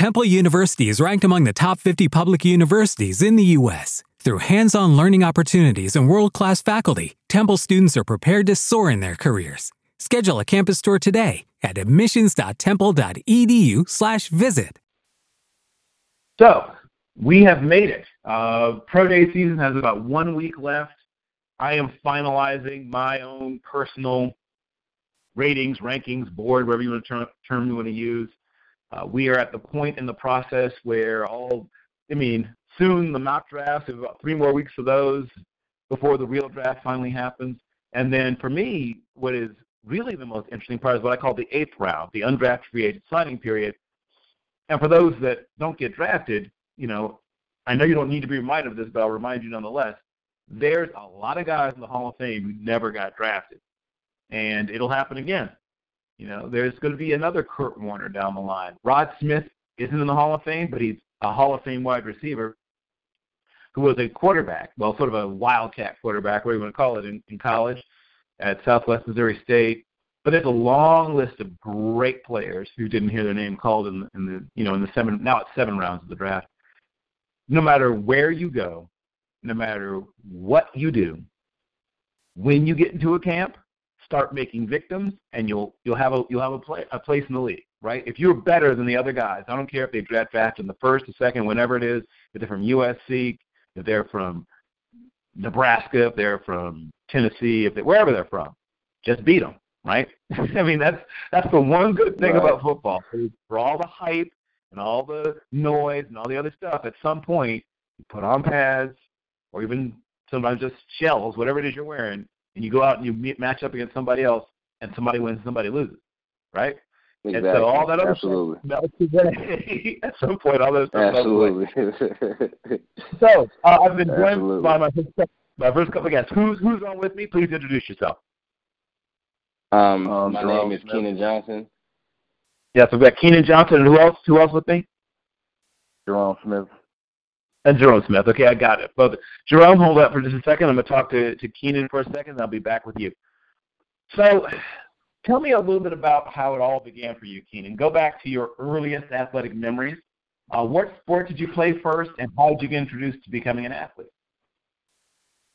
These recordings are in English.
Temple University is ranked among the top 50 public universities in the U.S. Through hands on learning opportunities and world class faculty, Temple students are prepared to soar in their careers. Schedule a campus tour today at admissions.temple.edu/slash visit. So, we have made it. Uh, Pro Day season has about one week left. I am finalizing my own personal ratings, rankings, board, whatever you want to term, term you want to use. Uh, we are at the point in the process where all, I mean, soon the mock drafts, about three more weeks of those before the real draft finally happens. And then for me, what is really the most interesting part is what I call the eighth round, the undrafted free agent signing period. And for those that don't get drafted, you know, I know you don't need to be reminded of this, but I'll remind you nonetheless. There's a lot of guys in the Hall of Fame who never got drafted, and it'll happen again. You know, there's going to be another Kurt Warner down the line. Rod Smith isn't in the Hall of Fame, but he's a Hall of Fame wide receiver who was a quarterback, well, sort of a wildcat quarterback, whatever you want to call it, in, in college at Southwest Missouri State. But there's a long list of great players who didn't hear their name called in in the you know in the seven now it's seven rounds of the draft. No matter where you go, no matter what you do, when you get into a camp, start making victims, and you'll you'll have a you'll have a, play, a place in the league, right? If you're better than the other guys, I don't care if they draft fast in the first, the second, whenever it is. If they're from USC, if they're from Nebraska, if they're from Tennessee, if they wherever they're from, just beat them, right? I mean that's that's the one good thing right. about football. For all the hype and all the noise and all the other stuff, at some point you put on pads or even sometimes just shells, whatever it is you're wearing, and you go out and you meet, match up against somebody else, and somebody wins, somebody loses, right? Exactly. And so all that other Absolutely. stuff at some point, all those stuff. Absolutely. so uh, I've been joined Absolutely. by my first, my first couple of guests. Who's who's on with me? Please introduce yourself. Um, Um, my Jerome name is Keenan Johnson. Yes, yeah, so we've got Keenan Johnson, and who else? Who else with me? Jerome Smith. And Jerome Smith. Okay, I got it. Both. Jerome, hold up for just a second. I'm going to talk to, to Keenan for a second, and I'll be back with you. So, tell me a little bit about how it all began for you, Keenan. Go back to your earliest athletic memories. Uh, what sport did you play first, and how did you get introduced to becoming an athlete?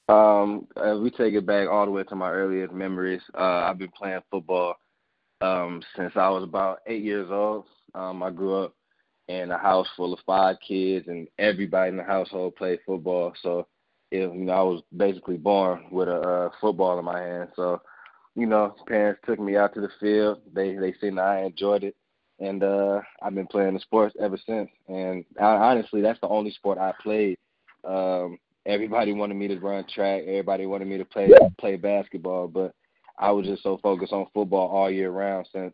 Um, we take it back all the way to my earliest memories, uh, I've been playing football um, since I was about eight years old. Um, I grew up in a house full of five kids, and everybody in the household played football. So, it, you know, I was basically born with a uh, football in my hand. So, you know, parents took me out to the field. They they seen that I enjoyed it, and uh, I've been playing the sports ever since. And I, honestly, that's the only sport I played. Um, everybody wanted me to run track. Everybody wanted me to play play basketball, but I was just so focused on football all year round since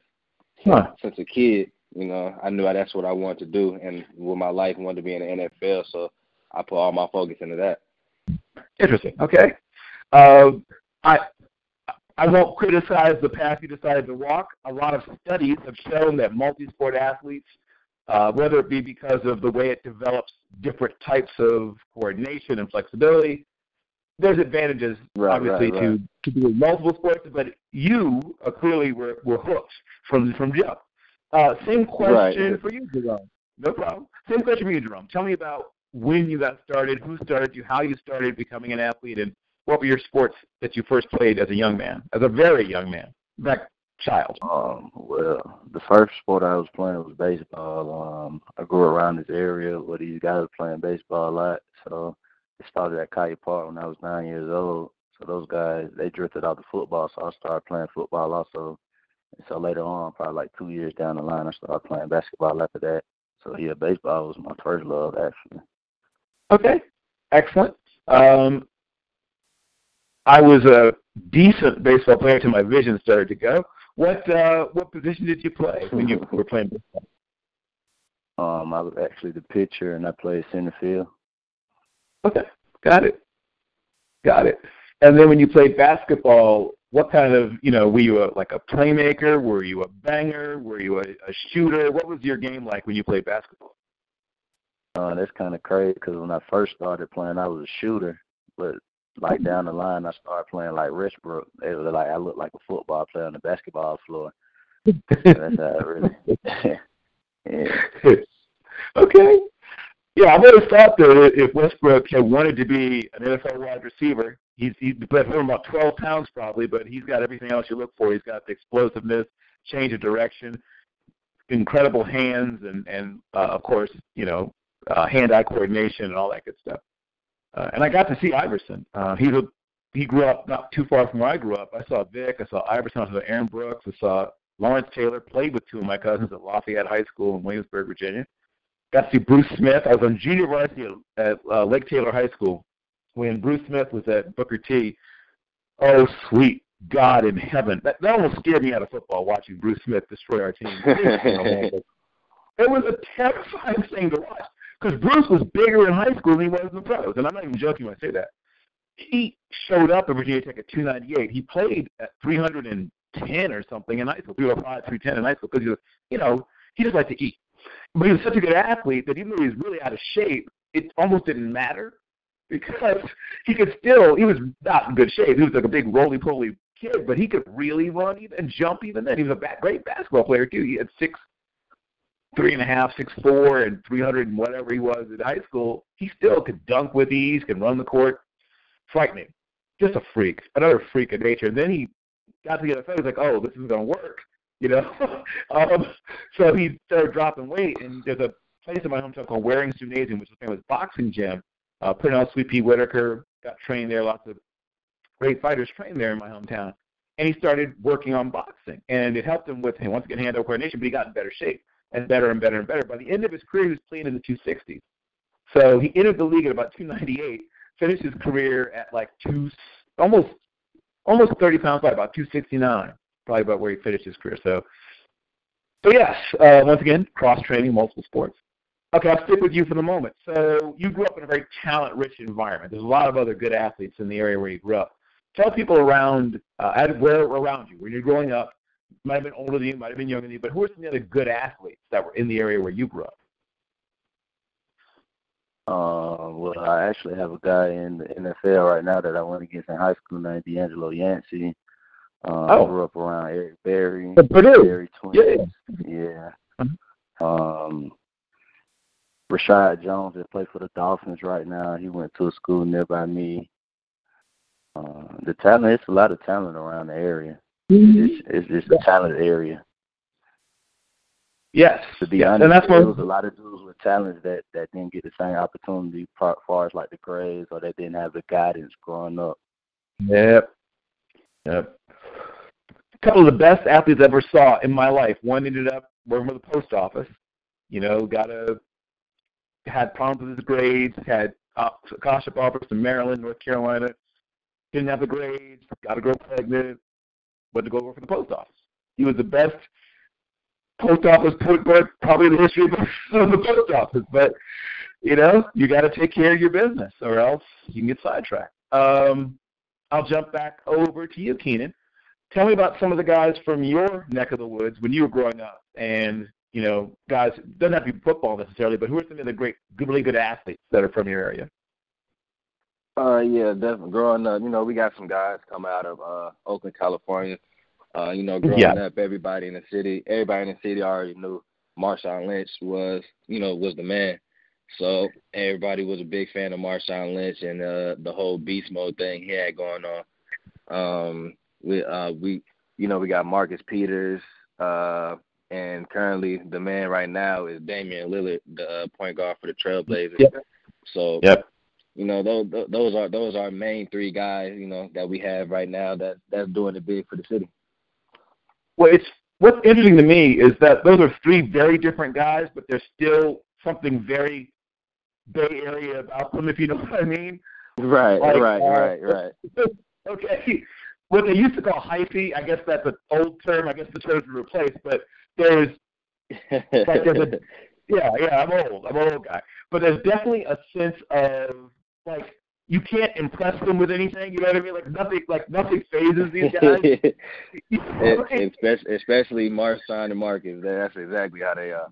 Huh. since a kid. You know, I knew that's what I wanted to do, and with my life, wanted to be in the NFL. So I put all my focus into that. Interesting. Okay. Uh, I I won't criticize the path you decided to walk. A lot of studies have shown that multi-sport athletes, uh, whether it be because of the way it develops different types of coordination and flexibility, there's advantages Right, obviously right, to right. to doing multiple sports. But you uh, clearly were were hooked from from jump. Uh, same question Right. for you, Jerome. No problem. Same question for you, Jerome. Tell me about when you got started, who started you, how you started becoming an athlete, and what were your sports that you first played as a young man, as a very young man, back child. Um, well, the first sport I was playing was baseball. Um, I grew around this area where these guys were playing baseball a lot. So it started at Kaya Park when I was nine years old. So those guys, they drifted out to football, so I started playing football also. So later on, probably like two years down the line, I started playing basketball after that. So yeah, baseball was my first love actually. Okay, excellent. Um, I was a decent baseball player until my vision started to go. What uh, what position did you play when you were playing baseball? Um, I was actually the pitcher and I played center field. Okay, got it, got it. And then when you played basketball, what kind of you know were you a, like a playmaker? Were you a banger? Were you a, a shooter? What was your game like when you played basketball? Uh, that's kind of crazy because when I first started playing, I was a shooter, but like down the line, I started playing like Westbrook. It was like I looked like a football player on the basketball floor. So that's how it really. yeah. okay. Yeah, I've always thought that if Westbrook had wanted to be an NFL wide receiver, he's he's about 12 pounds probably, but he's got everything else you look for. He's got the explosiveness, change of direction, incredible hands, and and uh, of course, you know, uh, hand-eye coordination and all that good stuff. Uh, and I got to see Iverson. Uh, he's a he grew up not too far from where I grew up. I saw Vic, I saw Iverson, I saw Aaron Brooks, I saw Lawrence Taylor. Played with two of my cousins at Lafayette High School in Williamsburg, Virginia. Got to see Bruce Smith. I was on junior varsity at, at uh, Lake Taylor High School when Bruce Smith was at Booker T. Oh, sweet God in heaven! That, that almost scared me out of football watching Bruce Smith destroy our team. it was a terrifying thing to watch because Bruce was bigger in high school than he was in the pros, and I'm not even joking when I say that he showed up at Virginia Tech at 298. He played at 310 or something in high school, 305, 310 in high school because he was, you know, he just liked to eat. But he was such a good athlete that even though he was really out of shape, it almost didn't matter because he could still, he was not in good shape. He was like a big roly-poly kid, but he could really run even, and jump even then. He was a great basketball player too. He had six, three and a half, six four, and 300 and whatever he was in high school. He still could dunk with ease, could run the court frightening. Just a freak, another freak of nature. And then he got to the other NFL. He's like, oh, this going to work, you know. um, so he started dropping weight, and there's a place in my hometown called Waring's Gymnasium, which is a famous boxing gym. Uh, put out Sweet Pea Whitaker, got trained there. Lots of great fighters trained there in my hometown. And he started working on boxing, and it helped him with him once again hand-eye coordination. But he got in better shape and better and better and better. By the end of his career, he was playing in the 260s. So he entered the league at about 298 finished his career at like two, almost almost 30 pounds light, about 269, probably about where he finished his career. So, so yes, uh, once again, cross training, multiple sports. Okay, I'll stick with you for the moment. So you grew up in a very talent-rich environment. There's a lot of other good athletes in the area where you grew up. Tell people around, uh, where around you, when you're growing up, might have been older than you, might have been younger than you, but who are some of the other good athletes that were in the area where you grew up? Uh, well, I actually have a guy in the NFL right now that I went against in high school named D'Angelo Yancey. Uh, oh. grew up around Eric Berry, the Purdue. Berry twins. Yeah. yeah. Mm-hmm. Um, Reshad Jones that plays for the Dolphins right now. He went to a school nearby me. Uh, the talent, it's a lot of talent around the area. Mm-hmm. It's, it's, it's a talented area. Yes. To be yes. honest, and that's there was a lot of dudes with talents that that didn't get the same opportunity, as far as like the grades, or they didn't have the guidance growing up. Yep. Yep. A couple of the best athletes I ever saw in my life. One ended up working for the post office. You know, got a had problems with his grades. Had uh, scholarship offers to Maryland, North Carolina. Didn't have the grades. Got a girl pregnant. Went to go work for the post office. He was the best post office put, but probably in the history of the post office. But you know, you got to take care of your business, or else you can get sidetracked. Um, I'll jump back over to you, Keenan. Tell me about some of the guys from your neck of the woods when you were growing up, and you know, guys doesn't have to be football necessarily, but who are some of the great, really good athletes that are from your area? Uh, yeah, definitely. Growing up, you know, we got some guys come out of uh Oakland, California. Uh, you know, growing yeah. up, everybody in the city, everybody in the city already knew Marshawn Lynch was, you know, was the man. So everybody was a big fan of Marshawn Lynch and uh, the whole beast mode thing he had going on. Um, we, uh, we, you know, we got Marcus Peters, uh, and currently the man right now is Damian Lillard, the uh, point guard for the Trailblazers. Yep. So, yep. you know, those those are those are our main three guys, you know, that we have right now that that's doing it big for the city. Well, it's what's interesting to me is that those are three very different guys, but there's still something very Bay Area about them, if you know what I mean. Right, like, right, uh, right, right. okay. What they used to call hyphy, I guess that's an old term. I guess the term's been replaced, but there's like there's a yeah, yeah. I'm old. I'm an old guy, but there's definitely a sense of like you can't impress them with anything. You know what I mean? Like nothing, like nothing phases these guys. especially, especially Marshawn and Marcus. That's exactly how they are.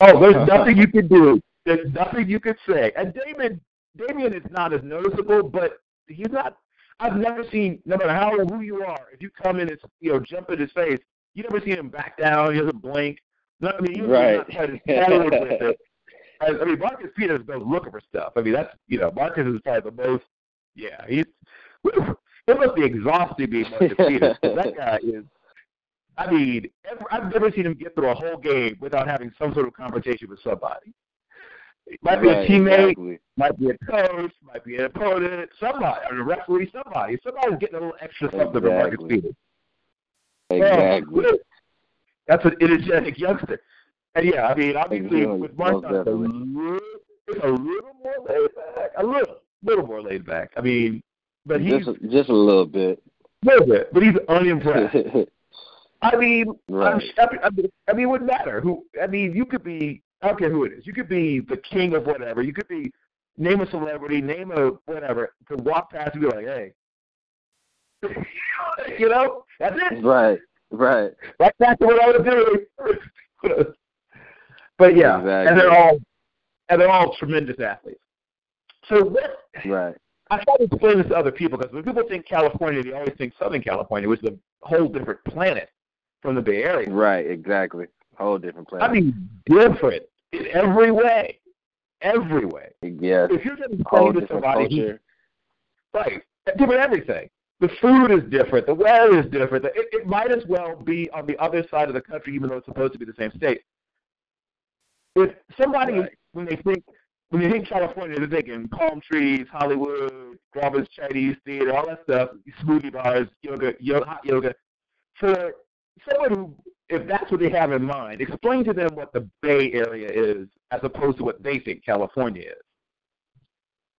Oh, there's uh-huh. nothing you can do. There's nothing you can say. And Damon, Damian is not as noticeable, but he's not. I've never seen, no matter how who you are, if you come in and you know jump in his face, you never see him back down. He doesn't blink. No, I mean, he's right. not with it. I mean, Marcus Peters goes looking for stuff. I mean, that's you know, Marcus is probably the most. Yeah, he's. It must be exhausting being Marcus Peters. That guy is. I mean, ever, I've never seen him get through a whole game without having some sort of conversation with somebody. It might be Right, a teammate, exactly. might be a coach, might be an opponent, somebody, or a referee, somebody. Somebody's getting a little extra something from Marcus Peters. Exactly. That's an energetic youngster. And yeah, I mean, obviously Exactly. with it's a little, a little more laid back, a little, little more laid back. I mean, but he's just just a little bit. a little bit, but he's unimpressed. I mean, right. I mean, I mean, I mean, it wouldn't matter who. I mean, you could be. I don't care who it is. You could be the king of whatever. You could be name a celebrity, name a whatever. Could walk past and be like, hey, you know, that's it. Right. Right. Back to what I was doing. but yeah, and they're all and they're all tremendous athletes. So what Right. I try to explain this to other people because when people think California, they always think Southern California, which is a whole different planet from the Bay Area. Right. Exactly. Whole different planet. I mean, different in every way, every way. yes. If you're going to say to somebody, culture. right, different everything. The food is different. The weather is different. It, it might as well be on the other side of the country, even though it's supposed to be the same state. If somebody, Right. when they think when they think California, they're thinking palm trees, Hollywood, Robert's Chinese Theater, all that stuff, smoothie bars, yoga, yoga, hot yoga. For someone who, if that's what they have in mind, explain to them what the Bay Area is as opposed to what they think California is.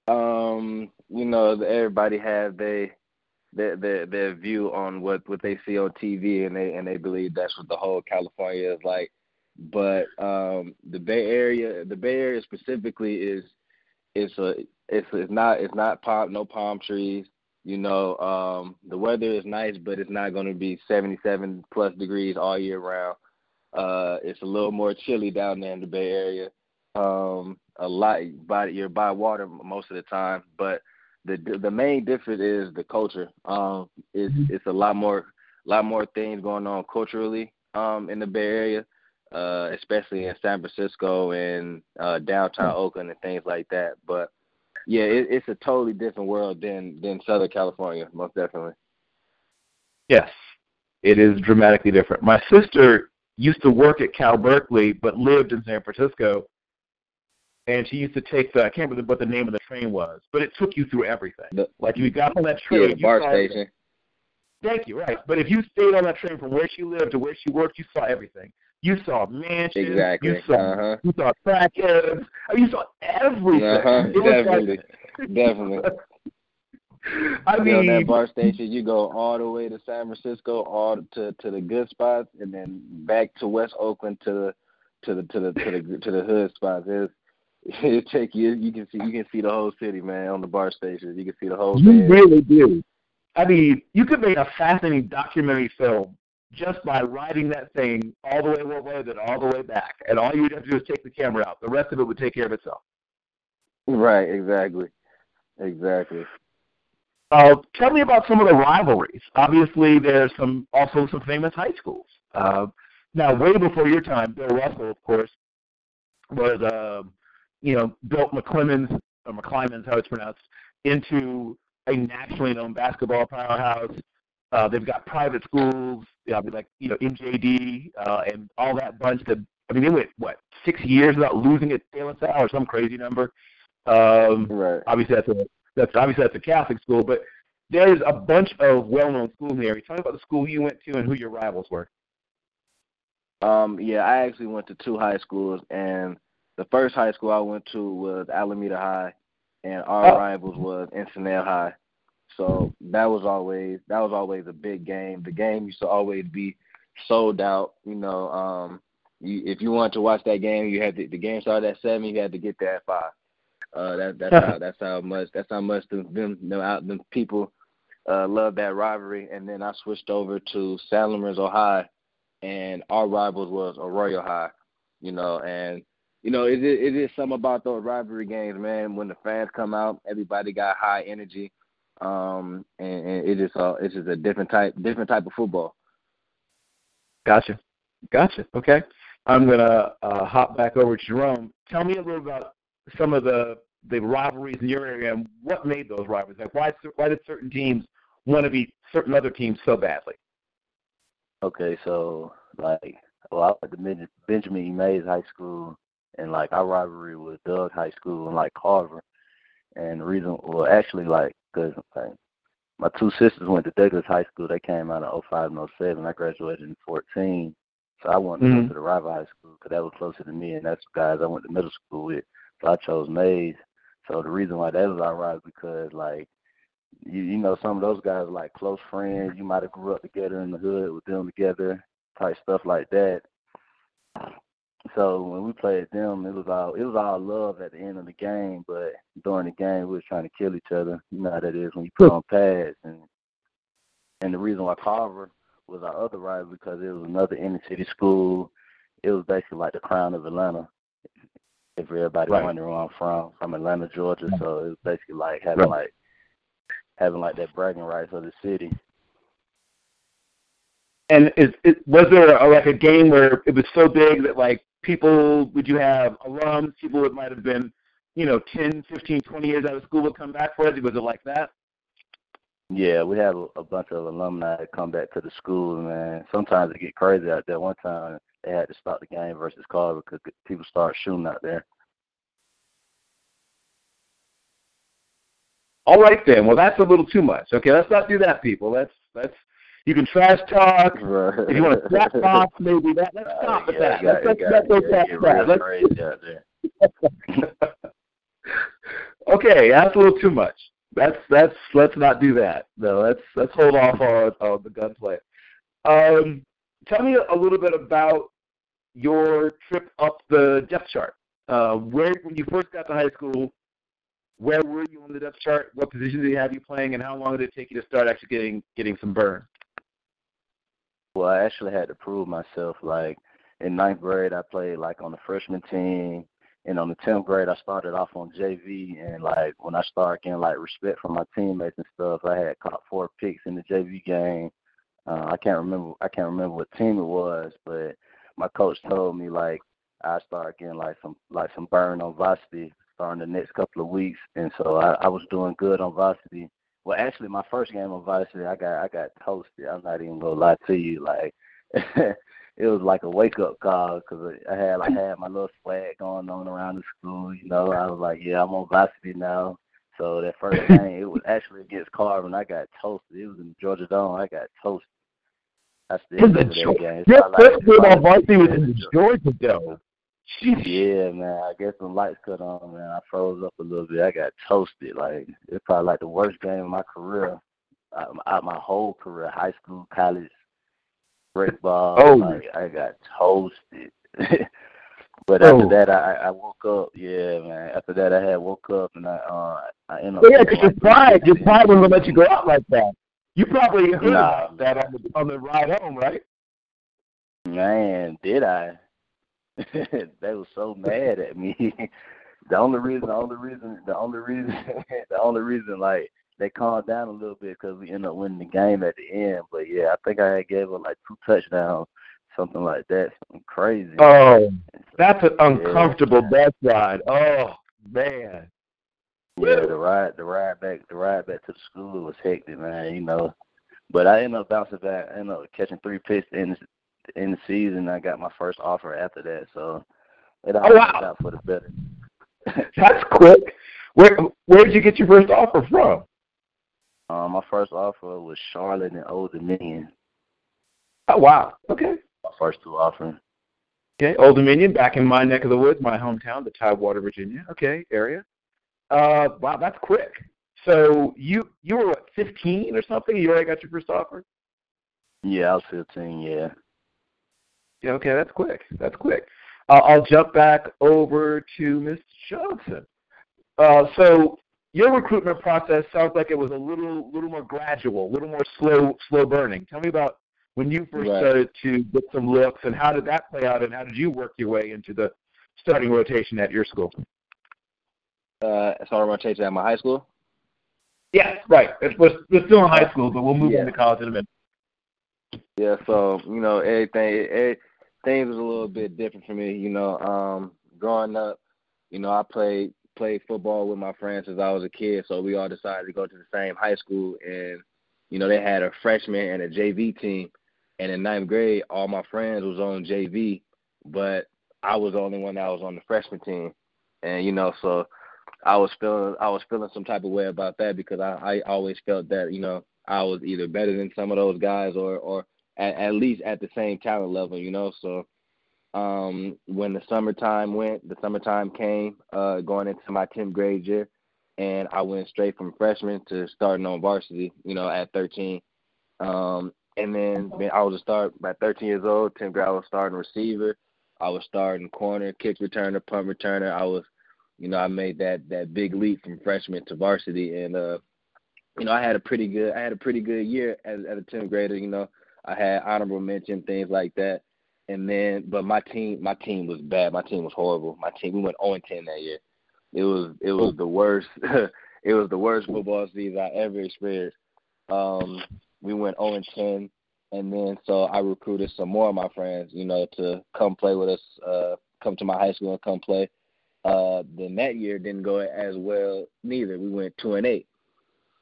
um, you know, everybody have they their their their view on what what they see on TV, and they and they believe that's what the whole California is like. But um, the Bay Area, the Bay Area specifically is it's a it's it's not it's not palm no palm trees. You know, um, the weather is nice, but it's not going to be 77 plus degrees all year round. Uh, it's a little more chilly down there in the Bay Area. Um, a lot by you're by water most of the time, but the the main difference is the culture. Um, it's it's a lot more lot more things going on culturally um in the Bay Area, uh, especially in San Francisco and uh, downtown Oakland and things like that. But yeah, it, it's a totally different world than than Southern California, most definitely. Yes, it is dramatically different. My sister used to work at Cal Berkeley, but lived in San Francisco, and she used to take the I can't remember what the name of the train was, but it took you through everything. The- like you got on that train, Yeah, the you BART station. Thank you, right. But if you stayed on that train from where she lived to where she worked, you saw everything. You saw mansions. Exactly. You saw Uh-huh. you saw crackheads. I mean, you saw everything. Uh-huh. Definitely. Like, Definitely. I mean, that BART station, you go all the way to San Francisco, all to to the good spots, and then back to West Oakland to the to the to the to the to the hood spots. It's, it take you. You can see you can see the whole city, man, on the BART stations. You can see the whole. You Area. really do. I mean, you could make a fascinating documentary film just by riding that thing all the way one way, then all the way back, and all you'd have to do is take the camera out. The rest of it would take care of itself. Right. Exactly. Exactly. Uh, tell me about some of the rivalries. Obviously, there's some also some famous high schools. Uh, now, way before your time, Bill Russell, of course, was uh, you know built McClemens or McClymonds, how it's pronounced, into a nationally known basketball powerhouse. Uh, they've got private schools, you know, like you know MJD uh, and all that bunch. That I mean, they went what six years without losing at De La Salle or some crazy number. Um, Right. obviously that's a that's obviously that's a Catholic school, but there's a bunch of well-known schools in the area. Tell me about the school you went to and who your rivals were. Um, yeah, I actually went to two high schools, and the first high school I went to was Alameda High, and our Oh. rivals was Encinal High. So that was always that was always a big game. The game used to always be sold out. You know, um, you, if you wanted to watch that game, you had to, the game started at seven. You had to get there at five. Uh, that that's how that's how much that's how much them them them, out, them people uh, love that rivalry. And then I switched over to San Lorenzo High, and our rivals was Arroyo High. You know, and you know it is it is something about those rivalry games, man. When the fans come out, everybody got high energy, um, and, and it is uh, it's just a different type different type of football. Gotcha, gotcha. Okay. I'm gonna uh, hop back over to Jerome. Tell me a little about some of the the rivalries in your area and what made those rivalries. Like why why did certain teams want to beat certain other teams so badly? Okay, so like well, I went to Benjamin E. Mays High School, and like our rivalry was Doug High School and like Carver. And the reason, well, actually, like, cause like, my two sisters went to Douglass High School. They came out in 05 and 07. I graduated in 14. So I wanted mm-hmm. to go to the rival high school because that was closer to me, and that's the guys I went to middle school with. So I chose Mays. So the reason why that was our rival because, like, you you know, some of those guys are like close friends. You might have grew up together in the hood with them together, type stuff like that. So when we played them, it was all it was all love at the end of the game. But during the game, we was trying to kill each other. You know how that is when you put on pads. And and the reason why Carver was our other rival because it was another inner city school. It was basically like the crown of Atlanta. If everybody right. wondering where I'm from, from Atlanta, Georgia. Mm-hmm. So it was basically like having right. like having like that bragging rights of the city. And is it was there a, like a game where it was so big that like people would you have alums, people that might have been, you know, 10, 15, 20 years out of school would come back for it? Was it like that? Yeah, we have a bunch of alumni that come back to the school, man. Sometimes it get crazy out there. One time they had to stop the game versus Carver because people started shooting out there. All right then. Well, that's a little too much. Okay, let's not do that, people. Let's let's. You can trash talk. Right. If you want to slap box, maybe that. Let's stop uh, with that. Got, let's let's go past that. Let's. okay, that's a little too much. That's that's. Let's not do that. No, let's let's hold off on, on the gunplay. Um, tell me a little bit about your trip up the depth chart. Uh, where when you first got to high school, where were you on the depth chart? What position did they have you playing, and how long did it take you to start actually getting getting some burn? Well, I actually had to prove myself. Like in ninth grade, I played like on the freshman team, and on the tenth grade, I started off on JV. And like when I started getting like respect from my teammates and stuff, I had caught four picks in the JV game. Uh, I can't remember. I can't remember what team it was, but my coach told me like I started getting like some like some burn on varsity starting the next couple of weeks, and so I, I was doing good on varsity. Well, actually, my first game of varsity, I got I got toasted. I'm not even gonna lie to you, like. it was like a wake up call because I had like had my little swag going on around the school. You know, I was like, yeah, I'm on varsity now. So that first game, it was actually against Carver, and I got toasted. It was in Georgia Dome. I got toasted. I still remember that game. Your first game on varsity was in Georgia Dome. Yeah, man. I guess some lights cut on, man. I froze up a little bit. I got toasted. Like it's probably like the worst game of my career, out, out my whole career, high school, college, break ball. Oh. Like I got toasted. but after oh. that, I I woke up. Yeah, man. After that, I had woke up and I uh I ended up. Yeah, because your pride, your pride wouldn't let you go out like that. You probably heard nah. about that on the on the ride home, right? Man, did I? they were so mad at me. the only reason, the only reason, the only reason, the only reason, like they calmed down a little bit because we ended up winning the game at the end. But yeah, I think I gave her like two touchdowns, something like that, something crazy. Oh, that's an uncomfortable yeah. bus ride. Oh man. Yeah, the ride, the ride back, the ride back to the school was hectic, man. You know, but I ended up bouncing back. I ended up catching three picks in in the season. I got my first offer after that, so it all oh, wow. out for the better. That's quick. Where where did you get your first offer from? Um, my first offer was Charlotte and Old Dominion. Oh wow. Okay. My first two offers. Okay, Old Dominion, back in my neck of the woods, my hometown, the Tidewater, Virginia. Okay, area. Uh, wow, that's quick. So you you were what, 15 or something? You already got your first offer? Yeah, I was 15. Yeah. Yeah, okay, that's quick. That's quick. Uh, I'll jump back over to Ms. Johnson. Uh, so your recruitment process sounds like it was a little little more gradual, a little more slow slow burning. Tell me about when you first right. started to get some looks, and how did that play out, and how did you work your way into the starting rotation at your school? Uh, starting rotation at my high school. Yes, right. It's, we're, we're still in high school, but we'll move yeah. into college in a minute. Yeah, so you know everything. It, things was a little bit different for me. You know, um, growing up, you know, I played played football with my friends since I was a kid, so we all decided to go to the same high school, and you know, they had a freshman and a JV team, and in ninth grade, all my friends was on JV, but I was the only one that was on the freshman team, and you know, so I was feeling I was feeling some type of way about that because I I always felt that you know I was either better than some of those guys or or at, at least at the same talent level, you know. So um, when the summertime went, the summertime came, uh, going into my 10th grade year, and I went straight from freshman to starting on varsity, you know, at 13. Um, and then I was a start by 13 years old. 10th grade, I was starting receiver. I was starting corner, kick returner, punt returner. I was, you know, I made that that big leap from freshman to varsity, and uh, you know, I had a pretty good I had a pretty good year as, as a 10th grader. You know, I had honorable mention, things like that. And then, but my team, my team was bad. My team was horrible. My team, we went 0 10 that year. It was, it was the worst. it was the worst football season I ever experienced. Um, we went 0 10, and then so I recruited some more of my friends, you know, to come play with us, uh, come to my high school and come play. Uh, then that year didn't go as well neither. We went two and eight.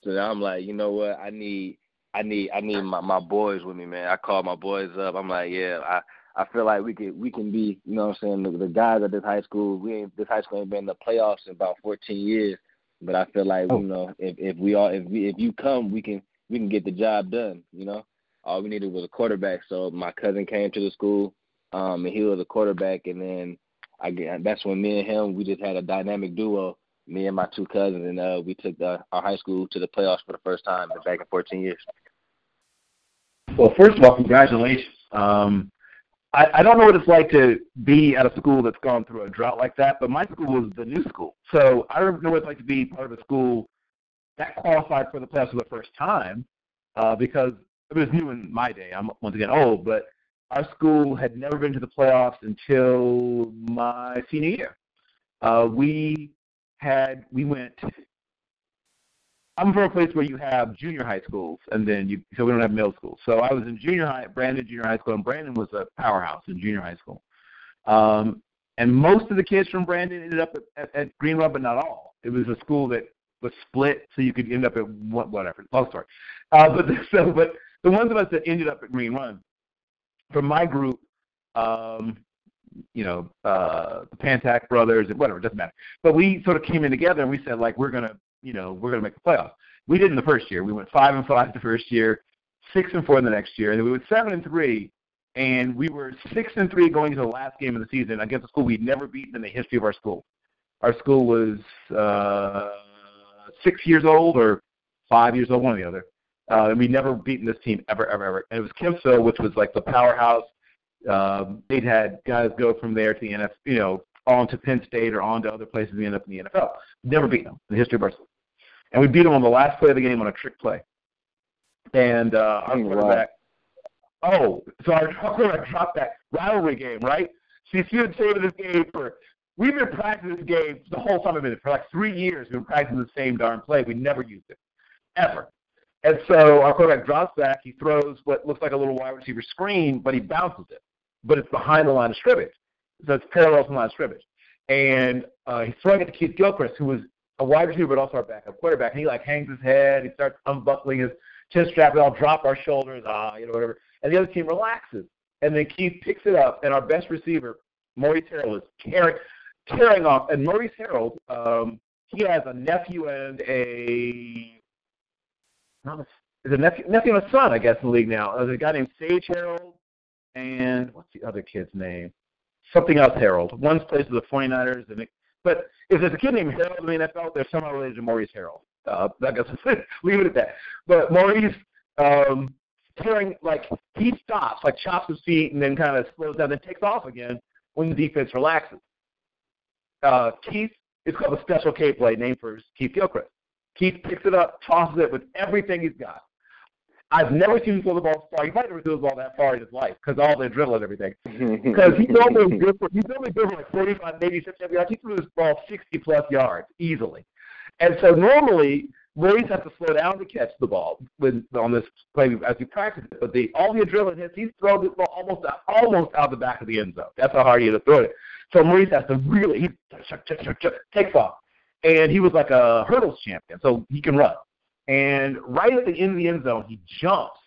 So I'm like, you know what? I need I need I need my my boys with me, man. I call my boys up. I'm like, yeah, I I feel like we can we can be, you know what I'm saying, the, the guys at this high school, we ain't this high school ain't been in the playoffs in about 14 years, but I feel like, oh. you know, if if we all if we if you come, we can we can get the job done, you know. All we needed was a quarterback. So my cousin came to the school, um, and he was a quarterback, and then I that's when me and him we just had a dynamic duo, me and my two cousins, and uh, we took the, our high school to the playoffs for the first time back in 14 years. Well, first of all, congratulations. Um, I, I don't know what it's like to be at a school that's gone through a drought like that, but my school was the new school. So I don't know what it's like to be part of a school that qualified for the playoffs for the first time uh, because it was new in my day. I'm once again old, but our school had never been to the playoffs until my senior year. Uh, we had we went I'm from a place where you have junior high schools, and then you so we don't have middle school. So I was in junior high, Brandon Junior High School, and Brandon was a powerhouse in junior high school. Um, and most of the kids from Brandon ended up at, at, at Green Run, but not all. It was a school that was split, so you could end up at whatever. Long story. Uh, but the, so, but the ones of us that ended up at Green Run, from my group, um, you know, uh, the Pantak brothers, and whatever, it doesn't matter. But we sort of came in together and we said, like, we're to you know, we're going to make the playoffs. We did in the first year. We went five and five the first year, six and four the next year, and then we went seven and three. And we were six and three going to the last game of the season against a school we'd never beaten in the history of our school. Our school was uh, six years old or five years old, one or the other. Uh, and we'd never beaten this team ever, ever, ever. And it was Kempsville, which was like the powerhouse. Um, they'd had guys go from there to the NFL, you know, on to Penn State or on to other places and end up in the NFL. Never beaten them in the history of our school and we beat them on the last play of the game on a trick play. And uh, our quarterback, oh, so our quarterback dropped that rivalry game, right? So you see the tape of this game for we've been practicing this game the whole time I've been for like three years. We've been practicing the same darn play. We never used it ever. And so our quarterback drops back. He throws what looks like a little wide receiver screen, but he bounces it. But it's behind the line of scrimmage, so it's parallel to the line of scrimmage. And uh, he's throwing it to Keith Gilchrist, who was a wide receiver, but also our backup quarterback. And he like hangs his head, he starts unbuckling his chin strap, we all drop our shoulders, ah, you know, whatever. And the other team relaxes. And then Keith picks it up, and our best receiver, Maurice Harold, is tearing, tearing off. And Maurice Harold, um, he has a nephew and a not a, is a nephew, nephew and a son, I guess, in the league now. There's a guy named Sage Harold, and what's the other kid's name? Something else Harold. One's plays for the 49ers, and but if there's a kid named Harold in the NFL, they're somehow related to Maurice Harold. Uh, I guess leave it at that. But Maurice, um, tearing like he stops, like chops his feet, and then kind of slows down, then takes off again when the defense relaxes. Uh, Keith is called a special K play named for Keith Gilchrist. Keith picks it up, tosses it with everything he's got. I've never seen him throw the ball far. He might never threw the ball that far in his life because all the adrenaline and everything. Because he's normally good for he's normally good for like 45, maybe 50 yards. He threw this ball 60 plus yards easily. And so normally Maurice has to slow down to catch the ball when on this play as he practices it. But the all the adrenaline hits, he's throwing the ball almost out, almost out the back of the end zone. That's how hard he had to throw it. So Maurice has to really he chuck, chuck, chuck, chuck, takes off, and he was like a hurdles champion, so he can run. And right at the end of the end zone, he jumps,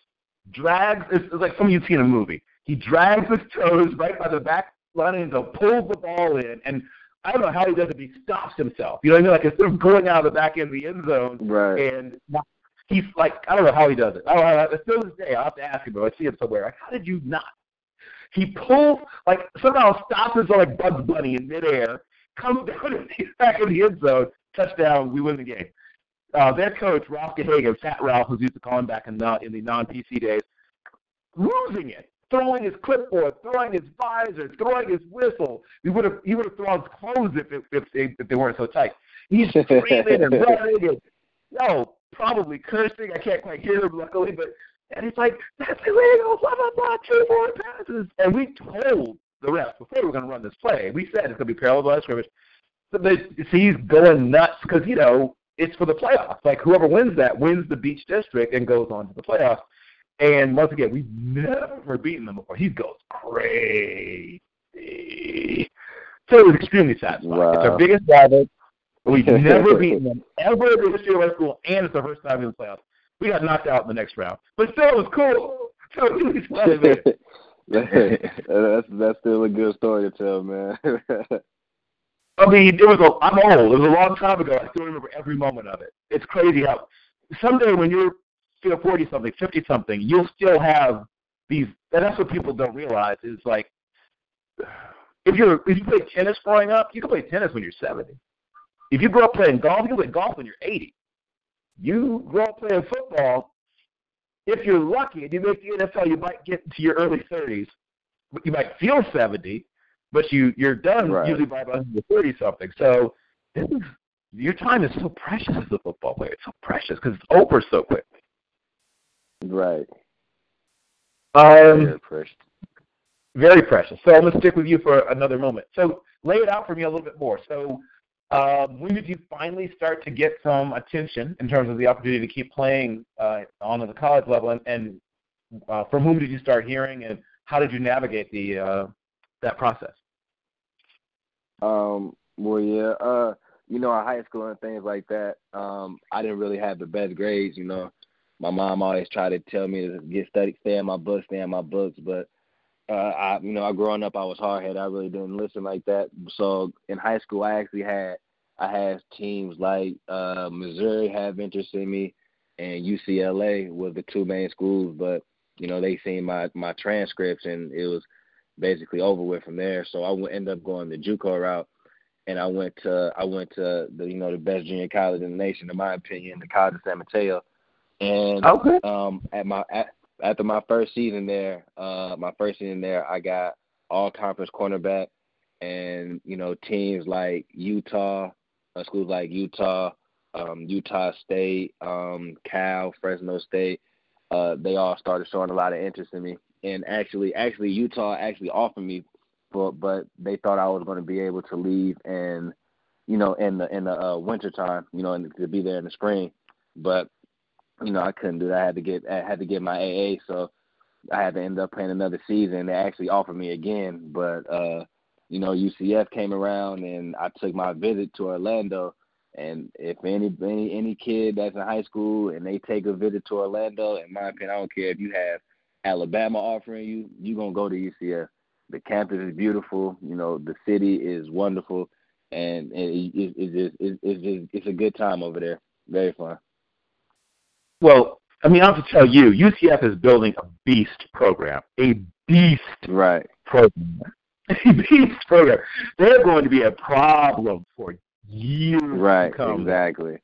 drags. It's, it's like something you'd see in a movie. He drags his toes right by the back line and pulls the ball in, and I don't know how he does it, but he stops himself. You know what I mean? Like instead of going out of the back end of the end zone, Right. and he's like, I don't know how he does it. I don't know. Still this day, I'll have to ask him, but I see him somewhere. Like, how did you not? He pulls, like, somehow stops himself like Bugs Bunny in midair, comes down in the back of the end zone, touchdown, we win the game. Uh, their coach, Ralph Gahagan, Fat Ralph, who's used to calling back in the, in the non-PC days, losing it, throwing his clipboard, throwing his visor, throwing his whistle. He would have he would have thrown his clothes if if, if, they, if they weren't so tight. He's screaming and running and no, probably cursing. I can't quite hear him luckily, but and he's like, "That's illegal!" Blah blah blah. Two more passes, and we told the refs before we were going to run this play. We said it's going to be parallel line scrimmage. So they, see, he's going nuts because you know it's for the playoffs. Like whoever wins that wins the Beach District and goes on to the playoffs. And once again, we've never beaten them before. He goes crazy. So it was extremely satisfying. Wow. It's our biggest rival. We've never beaten them ever in the history of high school, and it's the first time in the playoffs. We got knocked out in the next round, but still, it was cool. So at least glad we that's that's still a good story to tell, man. I mean, it was a. I'm old. It was a long time ago. I still remember every moment of it. It's crazy how someday when you're you know, 40 something, 50 something, you'll still have these, and that's what people don't realize is like, if you're if you play tennis growing up, you can play tennis when you're 70. If you grow up playing golf, you can play golf when you're 80. You grow up playing football. If you're lucky and you make the NFL, you might get into your early 30s. You might feel 70, but you you're done Right. usually by about the 30 something. So this is, your time is so precious as a football player. It's so precious because it's over so quick. right. Um, Very precious. Very precious. So I'm going to stick with you for another moment. So lay it out for me a little bit more. So um, when did you finally start to get some attention in terms of the opportunity to keep playing uh, on the college level, and, and uh, from whom did you start hearing, and how did you navigate the uh, that process? Um, well, yeah, uh, you know, in high school and things like that, um, I didn't really have the best grades. You know, my mom always tried to tell me to get study, stay in my books, stay in my books. But uh, I, you know, I growing up, I was hard headed. I really didn't listen like that. So in high school, I actually had I had teams like uh, Missouri have interest in me, and UCLA was the two main schools. But you know, they seen my my transcripts, and it was basically over with from there. So I ended up going the JUCO route, and I went to I went to the you know the best junior college in the nation, in my opinion, the College of San Mateo. And Okay. um, at my at, after my first season there, uh, my first season there, I got all conference cornerback, and you know teams like Utah, uh, schools like Utah, um, Utah State, um, Cal, Fresno State. Uh, they all started showing a lot of interest in me, and actually, actually Utah actually offered me, but but they thought I was going to be able to leave and you know in the in the uh, winter time, you know, and to be there in the spring, but you know I couldn't do that. I had to get I had to get my AA, so I had to end up playing another season. They actually offered me again, but uh, you know UCF came around and I took my visit to Orlando. And if any any any kid that's in high school and they take a visit to Orlando, in my opinion, I don't care if you have Alabama offering you, you're gonna go to UCF. The campus is beautiful. You know, the city is wonderful, and, and it, it, it's just it's, it's just it's a good time over there. Very fun. Well, I mean, I have to tell you, UCF is building a beast program, a beast Right. program, a beast program. They're going to be a problem for years Right. to come. Exactly.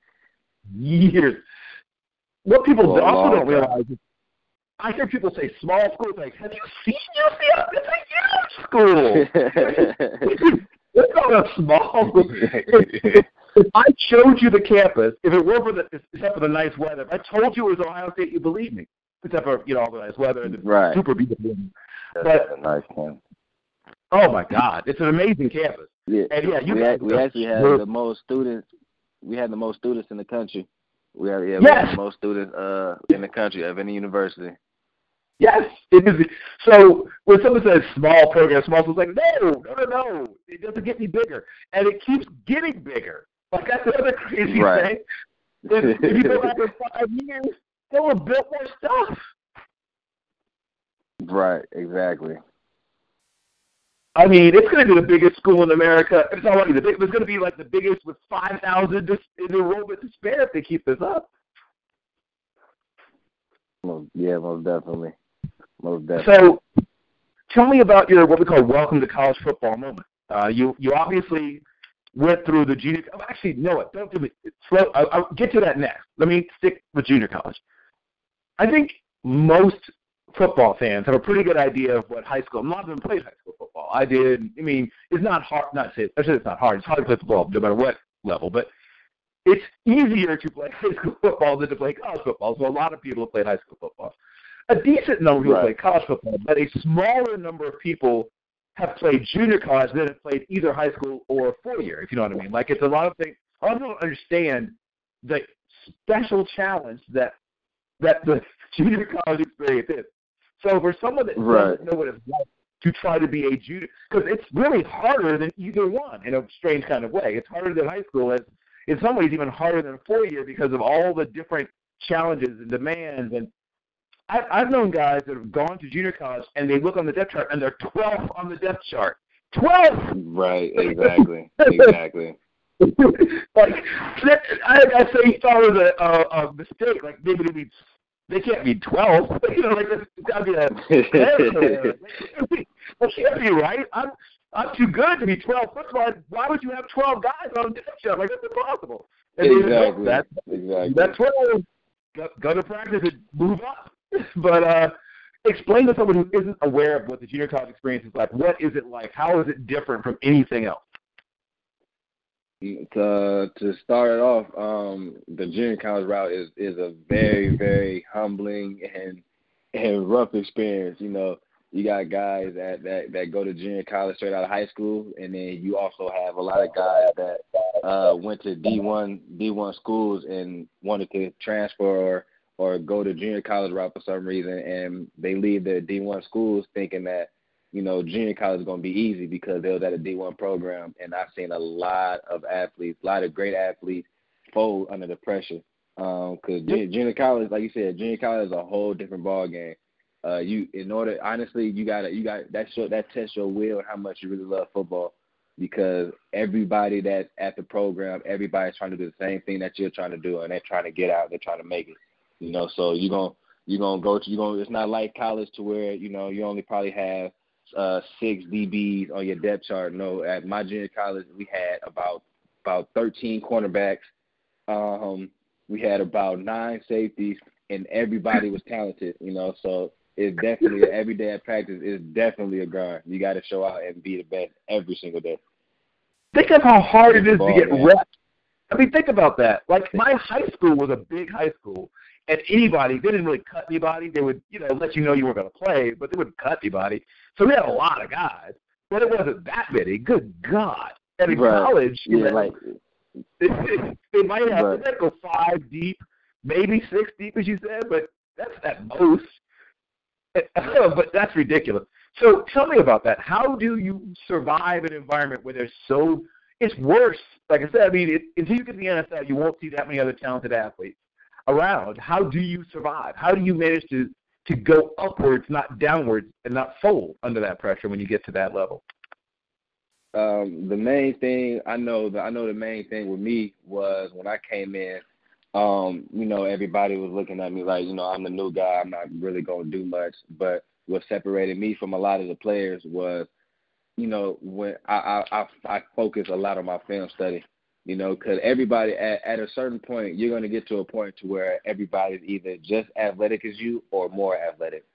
Years. What people also don't realize is, I hear people say small schools. Like, have you seen UCF? It's a huge school. it's not a small school. If, if I showed you the campus, if it were for the except for the nice weather, if I told you it was Ohio State, you believe me. Except for you know all the nice weather and the Right. super beautiful. That's But- a nice campus. Oh my God, it's an amazing campus. Yeah. And yeah, you we, had, we actually had the most students. We had the most students in the country. We have yeah, Yes. we have the most students uh in the country of any university. Yes, it is. So when someone says small program, small, it's like no, no, no, no. It doesn't get any bigger, and it keeps getting bigger. Like that's another crazy Right. thing. If, if you go back in five years, they will have built more stuff. Right, exactly. I mean, it's going to be the biggest school in America. It's already the big. It's going to be like the biggest with five thousand enrollment to spare if they keep this up. Most, yeah, most definitely. Most definitely. So, tell me about your what we call welcome to college football moment. Uh, you you obviously went through the junior. Oh, actually, no, what? Don't do me. Slow. I'll, I'll get to that next. Let me stick with junior college. I think most football fans have a pretty good idea of what high school. A lot of them played high school football. I did. I mean, it's not hard. Not say. I said it's not hard. It's hard to play football no matter what level, but it's easier to play high school football than to play college football. So a lot of people have played high school football. A decent number of people Right. play college football, but a smaller number of people have played junior college than have played either high school or four year, if you know what I mean. Like it's a lot of things. A lot of people don't understand the special challenge that that the junior college experience is. So for someone that Right. doesn't know what it's like to try to be a junior, because it's really harder than either one in a strange kind of way. It's harder than high school. and in some ways even harder than four year because of all the different challenges and demands. And I've, I've known guys that have gone to junior college and they look on the depth chart and they're 12th on the depth chart. 12th. Right, exactly. exactly. like that, I, I say he thought it was a, a, a mistake. Like maybe they be, they can't be 12. you know, like got to be a clerical error. That can't be right. I'm I'm too good to be 12. First of all, why would you have 12 guys on the depth chart? Like that's impossible. And exactly. That exactly. that's 12. Go, go to practice and move up. but uh, explain to someone who isn't aware of what the junior college experience is like. What is it like? How is it different from anything else? to to start it off, um, the junior college route is is a very very humbling and and rough experience. You know, you got guys that that that go to junior college straight out of high school, and then you also have a lot of guys that uh, went to D one D one schools and wanted to transfer or or go to junior college route for some reason, and they leave the D one schools thinking that you know, junior college is going to be easy because they was at a D1 program, and I've seen a lot of athletes, a lot of great athletes, fold under the pressure. Because um, junior, junior college, like you said, junior college is a whole different ball game. Uh, you, in order, honestly, you gotta, you got that show that tests your will and how much you really love football. Because everybody that's at the program, everybody's trying to do the same thing that you're trying to do, and they're trying to get out, they're trying to make it. You know, so you're gonna you're gonna go to you gonna. It's not like college to where you know you only probably have uh, six DBs on your depth chart. No, at my junior college, we had about about 13 cornerbacks. Um, we had about nine safeties, and everybody was talented. You know, so it's definitely every day at practice is definitely a grind. You got to show out and be the best every single day. Think of how hard it is to Ball get game. reps. I mean, think about that. Like my high school was a big high school, and anybody they didn't really cut anybody. They would, you know, let you know you weren't going to play, but they wouldn't cut anybody. So we had a lot of guys, but it wasn't that many. Good God! In Right. college, you Yeah, know, like they might have Right. they might go five deep, maybe six deep, as you said, but that's at most. but that's ridiculous. So tell me about that. How do you survive an environment where there's so it's worse? Like I said, I mean, it, until you get to the NFL, you won't see that many other talented athletes around. How do you survive? How do you manage to to go upwards, not downwards, and not fold under that pressure when you get to that level? um, the main thing I know the I know the main thing with me was when I came in, um, you know, everybody was looking at me like, you know, I'm the new guy, I'm not really gonna do much. But what separated me from a lot of the players was, you know, when I I I, I focus a lot on my film study. You know, because everybody at, at a certain point, you're going to get to a point to where everybody's either just athletic as you or more athletic.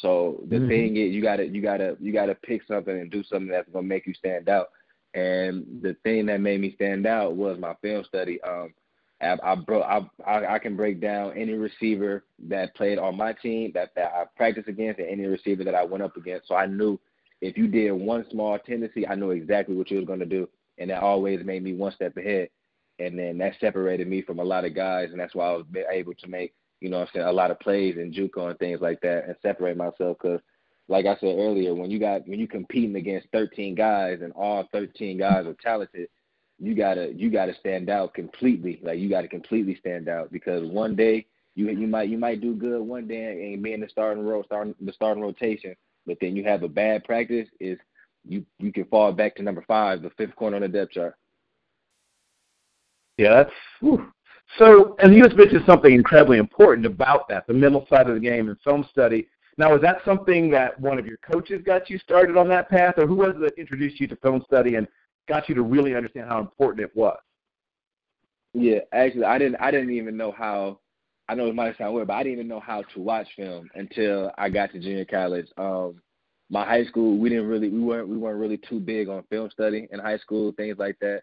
So the Mhm. thing is, you gotta you gotta you gotta pick something and do something that's gonna make you stand out. And the thing that made me stand out was my film study. Um, I I, bro, I I I can break down any receiver that played on my team that that I practiced against, and any receiver that I went up against. So I knew if you did one small tendency, I knew exactly what you was gonna do, and that always made me one step ahead. and then that separated me from a lot of guys, and that's why I was able to make you know I'm saying a lot of plays in JUCO and things like that, and separate myself because. Like I said earlier, when you got when you competing against 13 guys and all 13 guys are talented, you gotta you gotta stand out completely. Like you gotta completely stand out because one day you you might you might do good one day and be in the starting row starting the starting rotation, but then you have a bad practice is you you can fall back to number five, the fifth corner on the depth chart. Yeah, that's whew. so. And you just mentioned something incredibly important about that, the mental side of the game and film study. Now, is that something that one of your coaches got you started on that path, or who was it that introduced you to film study and got you to really understand how important it was? Yeah, actually, I didn't. I didn't even know how. I know it might sound weird, but I didn't even know how to watch film until I got to junior college. Um, my high school, we didn't really, we weren't, we weren't really too big on film study in high school, things like that.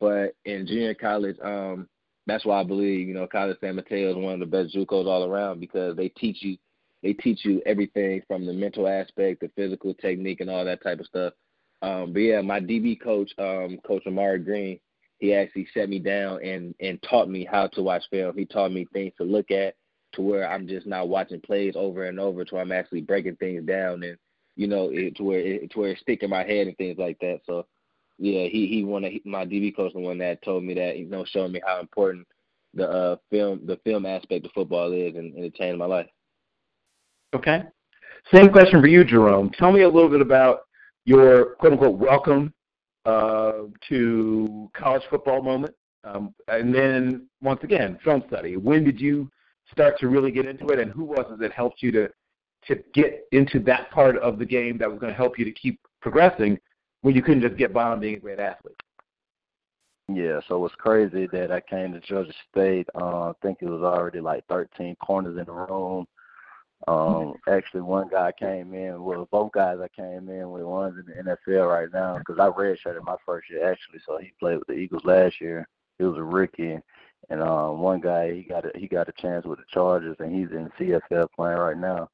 But in junior college, um, that's why I believe, you know, College San Mateo is one of the best JUCOs all around because they teach you, they teach you everything from the mental aspect, the physical technique, and all that type of stuff. Um, but yeah, my DB coach, um, Coach Amari Green, he actually set me down and and taught me how to watch film. He taught me things to look at to where I'm just not watching plays over and over, to where I'm actually breaking things down and you know it, to where it, to where it's sticking my head and things like that. So yeah, he he one of my DB coach the one that told me that you know showing me how important the uh film the film aspect of football is and, and it changed my life. Okay. Same question for you, Jerome. Tell me a little bit about your quote unquote welcome uh, to college football moment. Um, and then once again, film study. When did you start to really get into it, and who was it that helped you to to get into that part of the game that was going to help you to keep progressing when you couldn't just get by on being a great athlete? Yeah, so it's crazy that I came to Georgia State. Uh, I think it was already like 13 corners in the room. Um, actually, one guy came in. Well, both guys I came in with. One's in the NFL right now because I redshirted my first year actually. So he played with the Eagles last year. He was a rookie, and um, one guy he got a, he got a chance with the Chargers, and he's in CFL playing right now.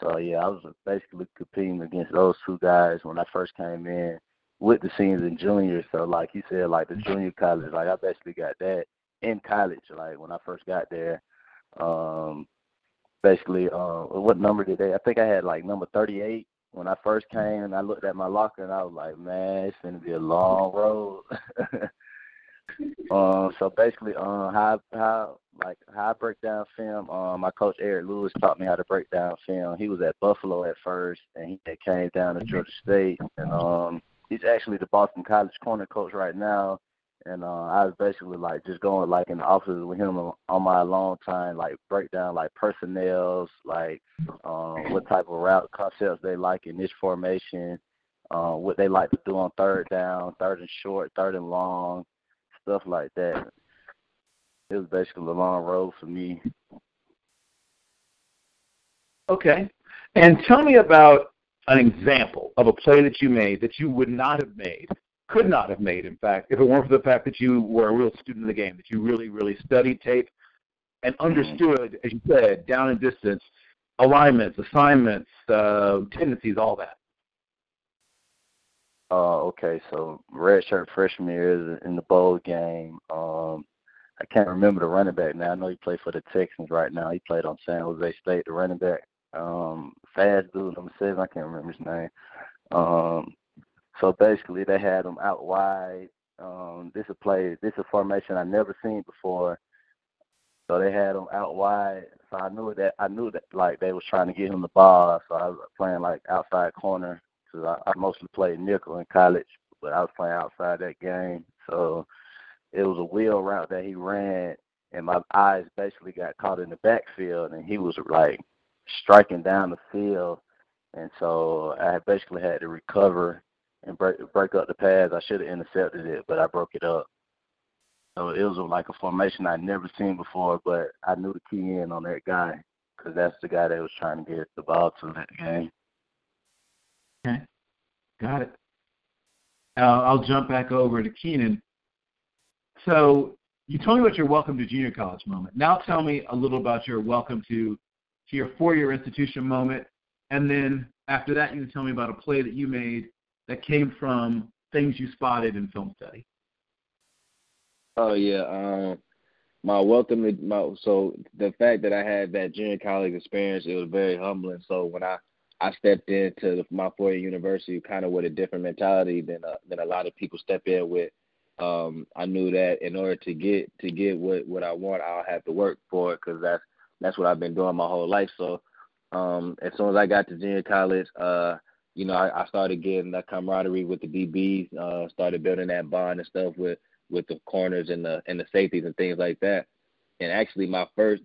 So yeah, I was basically competing against those two guys when I first came in with the seniors and juniors. So like you said, like the junior college, like I basically got that in college. Like when I first got there. Um, basically uh what number did they I think I had like number thirty eight when I first came and I looked at my locker and I was like, Man, it's gonna be a long road Um so basically um how how like how I break down film, um my coach Eric Lewis taught me how to break down film. He was at Buffalo at first and he came down to Georgia State and um he's actually the Boston College corner coach right now and uh, I was basically like just going like in the offices with him on my long time, like break down like personnels, like um, what type of route concepts they like in this formation, uh, what they like to do on third down, third and short, third and long, stuff like that. It was basically a long road for me. Okay, and tell me about an example of a play that you made that you would not have made could not have made, in fact, if it weren't for the fact that you were a real student of the game, that you really, really studied tape and mm-hmm. understood, as you said, down and distance, alignments, assignments, uh, tendencies, all that. Uh, okay, so red shirt freshman year is in the bowl game. Um, I can't remember the running back now. I know he played for the Texans right now. He played on San Jose State, the running back. Um, fast dude, number seven. I can't remember his name. Um, so basically, they had him out wide. Um, this is a play. This is a formation I never seen before. So they had him out wide. So I knew that I knew that like they was trying to get him the ball. So I was playing like outside corner. Cause I, I mostly played nickel in college, but I was playing outside that game. So it was a wheel route that he ran, and my eyes basically got caught in the backfield, and he was like striking down the field, and so I basically had to recover and break break up the pass. I should have intercepted it, but I broke it up. So it was like a formation I'd never seen before, but I knew to key in on that guy because that's the guy that was trying to get the ball to that game. Okay, got it. Uh, I'll jump back over to Keenan. So you told me about your welcome to junior college moment. Now tell me a little about your welcome to to your four-year institution moment, and then after that, you can tell me about a play that you made that came from things you spotted in film study? Oh yeah. Um, my welcome, to my so the fact that I had that junior college experience, it was very humbling. So when I I stepped into my four year university kind of with a different mentality than uh, than a lot of people step in with. Um, I knew that in order to get to get what what I want, I'll have to work for it because that's that's what I've been doing my whole life. So um, as soon as I got to junior college, uh, you know, I, I started getting that camaraderie with the DBs, uh, started building that bond and stuff with with the corners and the and the safeties and things like that. And actually, my first,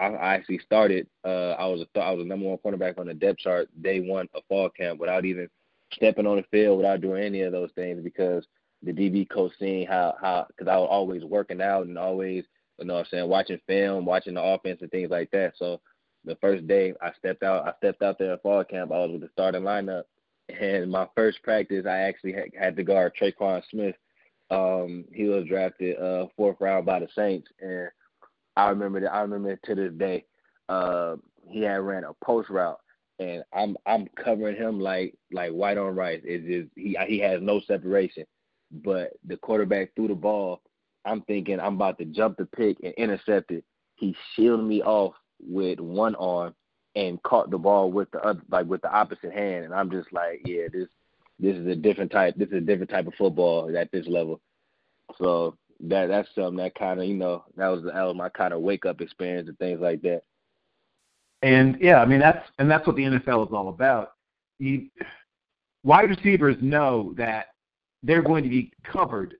I, actually started. Uh, I was a I was a number one cornerback on the depth chart day one of fall camp without even stepping on the field, without doing any of those things because the DB coach seeing how how because I was always working out and always you know what I'm saying watching film, watching the offense and things like that. So the first day I stepped out, I stepped out there at fall camp. I was with the starting lineup, and my first practice I actually had, had to guard Tre'Quan Smith. Um, he was drafted uh, fourth round by the Saints, and I remember that. I remember to this day. Uh, he had ran a post route, and I'm I'm covering him like like white on rice. It's he he has no separation, but the quarterback threw the ball. I'm thinking I'm about to jump the pick and intercept it. He shielded me off with one arm and caught the ball with the other, like with the opposite hand, and I'm just like, yeah, this this is a different type. This is a different type of football at this level. So that that's something that kind of you know that was that was my kind of wake up experience and things like that. And yeah, I mean that's and that's what the NFL is all about. You, wide receivers know that they're going to be covered.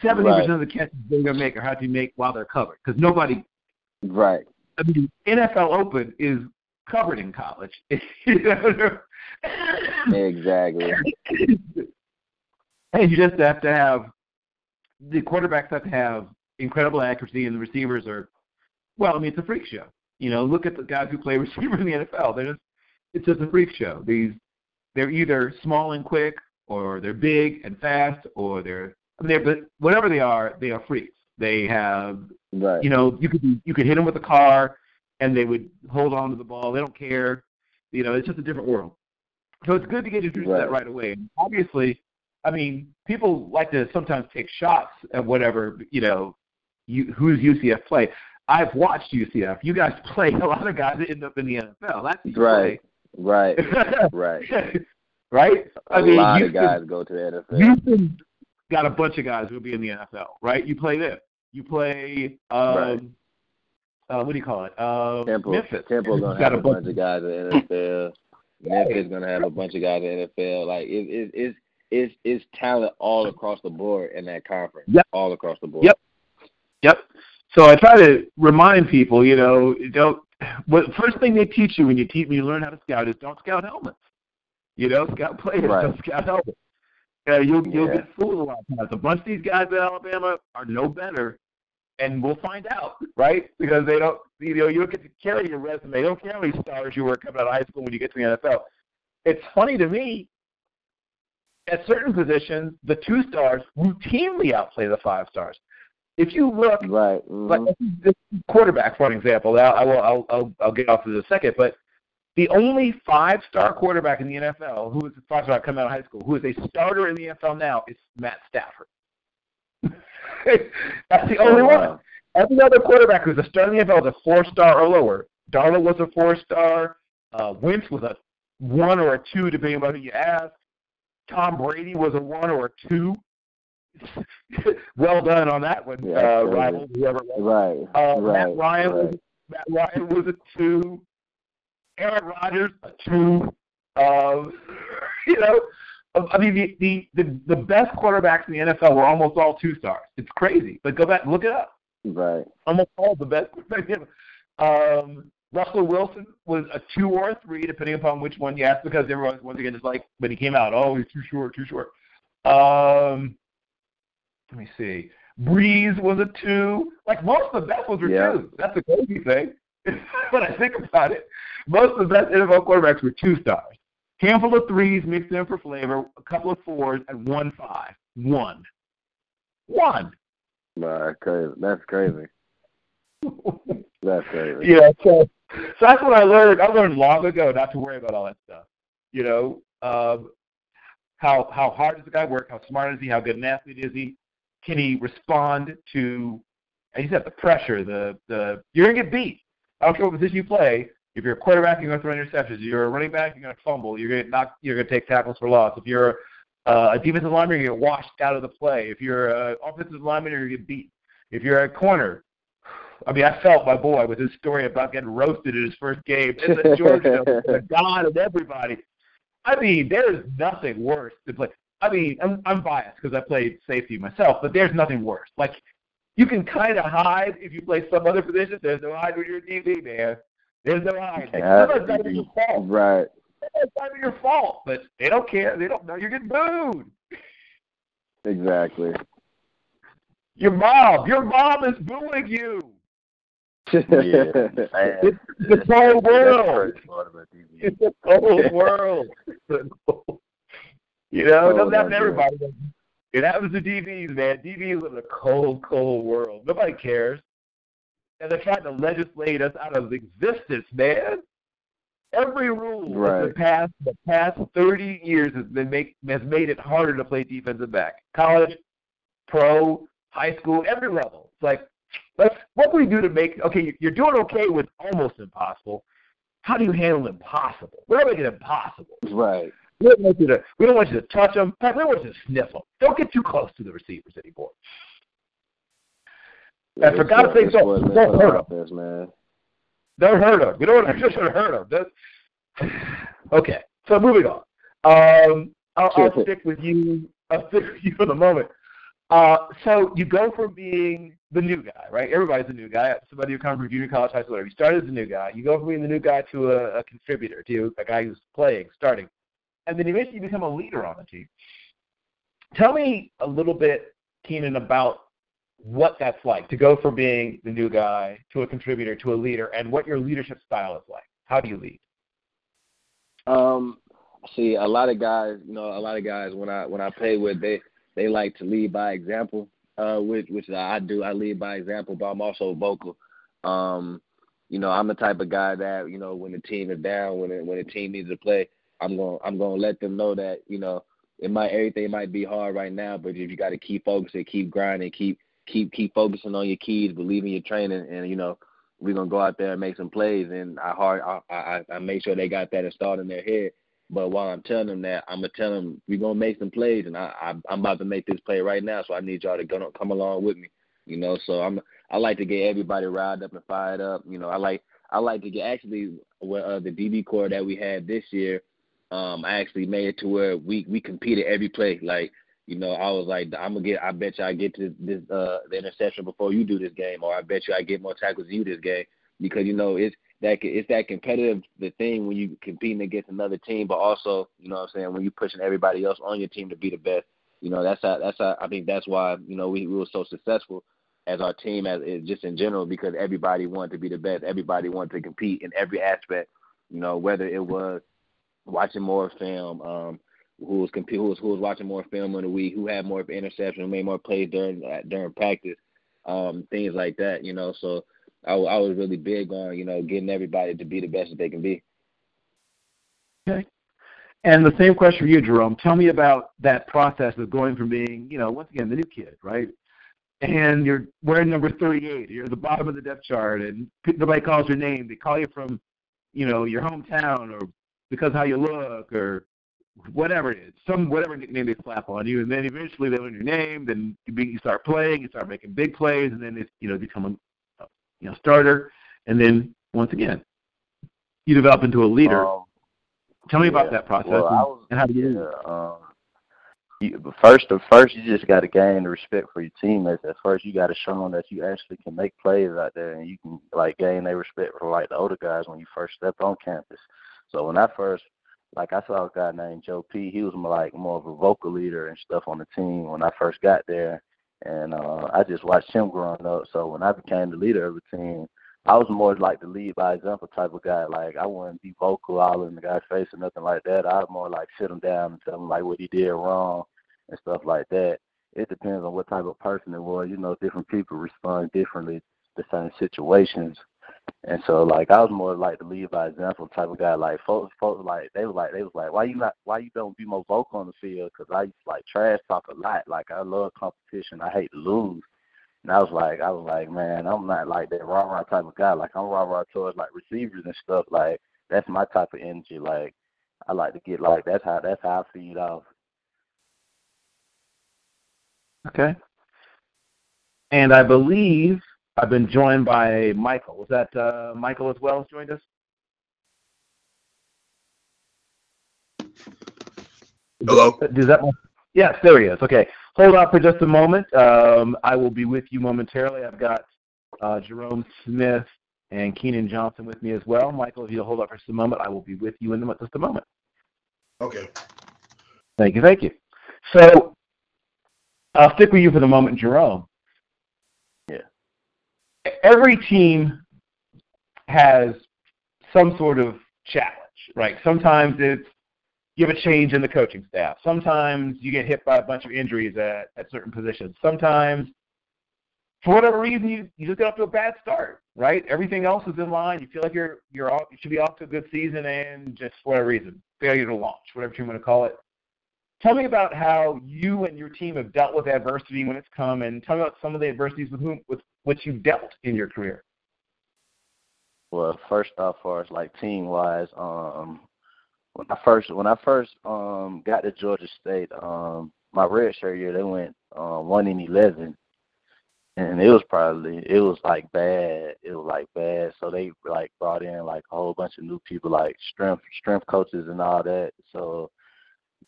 Seventy Right. percent of the catches they're going to make are how to make while they're covered because nobody. Right. I mean, NFL Open is covered in college. You know? Exactly. and you just have to have the quarterbacks have to have incredible accuracy, and the receivers are, well, I mean, it's a freak show. You know, look at the guys who play receiver in the NFL. They're just, it's just a freak show. These, they're either small and quick, or they're big and fast, or they're, I mean, they're, but whatever they are, they are freaks. They have, Right. you know, you could you could hit them with a car, and they would hold on to the ball. They don't care. You know, it's just a different world. So it's good to get introduced to that Right. right away. Obviously, I mean, people like to sometimes take shots at whatever you know, you, who's UCF play. I've watched UCF. You guys play a lot of guys that end up in the NFL. That's Right. Right. Right. right. A I mean, lot of guys go to the NFL. Houston got a bunch of guys who'll be in the NFL, right? You play them. You play um Right. uh what do you call it? Um Temple. Memphis. Temple gonna got have a a bunch bunch of guys in the NFL. Memphis gonna have a bunch of guys in the NFL. Like it, it, it's it's it's talent all across the board in that conference. Yep. All across the board. Yep. Yep. So I try to remind people, you know, don't. What first thing they teach you when you teach when you learn how to scout is don't scout helmets. You know, scout players, Right. don't scout helmets. Uh, you'll you'll Yeah. get fooled a lot of times. A bunch of these guys at Alabama are no better, and we'll find out, right? Because they don't, you know, you don't get to carry your resume. They don't care how many stars you were coming out of high school when you get to the NFL. It's funny to me. At certain positions, the two stars routinely outplay the five stars. If you look, Right. mhm. like this quarterback, for an example. I will, I'll, I'll, I'll get off to the second, but the only five-star quarterback in the NFL who is a five-star coming out of high school, who is a starter in the NFL now, is Matt Stafford. That's the only one. Every other quarterback who's a starter in the NFL is a four-star or lower. Darnold was a four-star. Uh, Wentz was a one or a two, depending on who you ask. Tom Brady was a one or a two. well done on that one, Yeah, uh, rival, whoever it was. Right. Uh, right. Matt Ryan was right. Matt Ryan was a two. Aaron Rodgers a two. Um, you know, I mean the, the the the best quarterbacks in the NFL were almost all two stars. It's crazy, but go back and look it up. Right. Almost all the best. Um, Russell Wilson was a two or a three, depending upon which one you ask, because everyone once again is like when he came out, oh he's too short, too short. Um, let me see. Brees was a two. Like most of the best ones were Yeah. twos. That's the crazy thing. when I think about it, most of the best NFL quarterbacks were two stars. Handful of threes mixed in for flavor, a couple of fours, and one five. One. One. Right. Crazy. That's crazy. That's crazy. yeah, so so that's what I learned. I learned long ago not to worry about all that stuff. You know, um, how how hard does the guy work? How smart is he? How good an athlete is he? can he respond to, you said, the pressure, the the you're gonna get beat. I don't care what position you play. If you're a quarterback, you're gonna throw interceptions. If you're a running back, you're gonna fumble. You're gonna knock. You're gonna take tackles for loss. If you're uh, a defensive lineman, you're gonna get washed out of the play. If you're an offensive lineman, you're gonna get beat. If you're a corner, I mean, I felt my boy with his story about getting roasted in his first game in the Georgia, the god of everybody. I mean, there's nothing worse than play. I mean, I'm, I'm biased because I played safety myself, but there's nothing worse. Like, you can kind of hide if you play some other position. There's no hide when you're a DB, man. There's no hide. Sometimes not even your fault. Right. It's not even your fault, but they don't care. They don't know you're getting booed. Exactly. Your mom, your mom is booing you. Yeah, It's the cold world. It's the cold world. you know, it Oh, doesn't happen to everybody. It happens to DBs, man. DBs live in a cold, cold world. Nobody cares. And they're trying to legislate us out of existence, man. Every rule of the Right. past the past thirty years has been make has made it harder to play defensive back. College, pro, high school, every level. It's like let's what can we do to make okay, you're doing okay with almost impossible. How do you handle impossible? We don't make it impossible. Right. We don't want you to we don't want you to touch them. We don't want you to sniff them. Don't get too close to the receivers anymore. And for God's sake, don't- don't hurt offense, man. Don't hurt them. You know what? I just should hurt them. okay. So moving on. Um, I'll, I'll stick with you. I'll stick with you for the moment. Uh, so you go from being the new guy, right? Everybody's a new guy. Somebody who comes from junior college, high school, whatever. You started as a new guy. You go from being the new guy to a, a contributor, to a guy who's playing, starting, and then eventually you become a leader on the team. Tell me a little bit, Keenan, about what that's like to go from being the new guy to a contributor to a leader, and what your leadership style is like. How do you lead? Um, see, a lot of guys, you know, a lot of guys when I when I play with, they they like to lead by example, uh, which which I do. I lead by example, but I'm also vocal. Um, you know, I'm the type of guy that you know when the team is down, when it, when the team needs to play, I'm going I'm going to let them know that you know it might everything might be hard right now, but if you got to keep focusing, keep grinding, keep keep keep focusing on your keys, believe in your training, and you know we're gonna go out there and make some plays. And I hard I I, I make sure they got that installed in their head. But while I'm telling them that, I'm gonna tell them we're gonna make some plays, and I, I I'm about to make this play right now. So I need y'all to go come along with me. You know, so I'm I like to get everybody riled up and fired up. You know, I like I like to get actually with uh, the DB core that we had this year. Um, I actually made it to where we we competed every play. Like you know, I was like, I'm gonna get. I bet you I get to this uh the interception before you do this game, or I bet you I get more tackles than you this game because you know it's that it's that competitive the thing when you competing against another team, but also you know what I'm saying when you pushing everybody else on your team to be the best. You know that's how that's how I think that's why you know we, we were so successful as our team as just in general because everybody wanted to be the best. Everybody wanted to compete in every aspect. You know whether it was watching more film. um who was comp- who was who was watching more film in the week, who had more interceptions, who made more plays during uh, during practice, um, things like that. You know, so I, I was really big on you know getting everybody to be the best that they can be. Okay. And the same question for you, Jerome. Tell me about that process of going from being, you know, once again, the new kid, right? And you're wearing number 38. You're at the bottom of the depth chart, and nobody calls your name. They call you from, you know, your hometown or because how you look or whatever it is, some whatever nickname they slap on you, and then eventually they learn your name. Then you, start playing, you start making big plays, and then it's you know become a you know starter, and then once again you develop into a leader. Um, Tell me yeah. about that process Well, and, was, and how do you yeah, um, you, first, first, you just got to gain the respect for your teammates. At first, you got to show them that you actually can make plays out there, and you can like gain their respect for like the older guys when you first step on campus. So when I first, like I saw a guy named Joe P. He was more like more of a vocal leader and stuff on the team when I first got there, and uh, I just watched him growing up. So when I became the leader of the team, I was more like the lead by example type of guy. Like I wouldn't be vocal all in the guy's face or nothing like that. I'd more like sit him down and tell him like what he did wrong and stuff like that. It depends on what type of person it was. You know, different people respond differently to certain situations. And so like I was more like the lead by example type of guy. Like folks, folks like they was like they was like, why you not why you don't be more vocal on the field? Because I used to like trash talk a lot. Like I love competition. I hate to lose. And I was like, I was like, man, I'm not like that rah rah type of guy. Like I'm rah rah towards like receivers and stuff. Like that's my type of energy. Like I like to get like that's how that's how I feed off. Okay. And I believe I've been joined by Michael. Was that uh, Michael as well has joined us? Hello. Does that? Yes, there he is. Okay. Hold on for just a moment. Um, I will be with you momentarily. I've got uh, Jerome Smith and Keenan Johnson with me as well. Michael, if you'll hold up for just a moment, I will be with you in just a moment. Okay. Thank you. Thank you. So I'll stick with you for the moment, Jerome. Every team has some sort of challenge, right? Sometimes it's you have a change in the coaching staff. Sometimes you get hit by a bunch of injuries at, at certain positions. Sometimes, for whatever reason, you, you just get off to a bad start, right? Everything else is in line. You feel like you're you're off, you should be off to a good season, and just for whatever reason, failure to launch, whatever you want to call it. Tell me about how you and your team have dealt with adversity when it's come, and tell me about some of the adversities with whom with which you've dealt in your career. Well, first off, far as like team wise, um, when I first when I first um got to Georgia State, um my red shirt year they went um one in eleven and it was probably it was like bad. It was like bad. So they like brought in like a whole bunch of new people like strength strength coaches and all that. So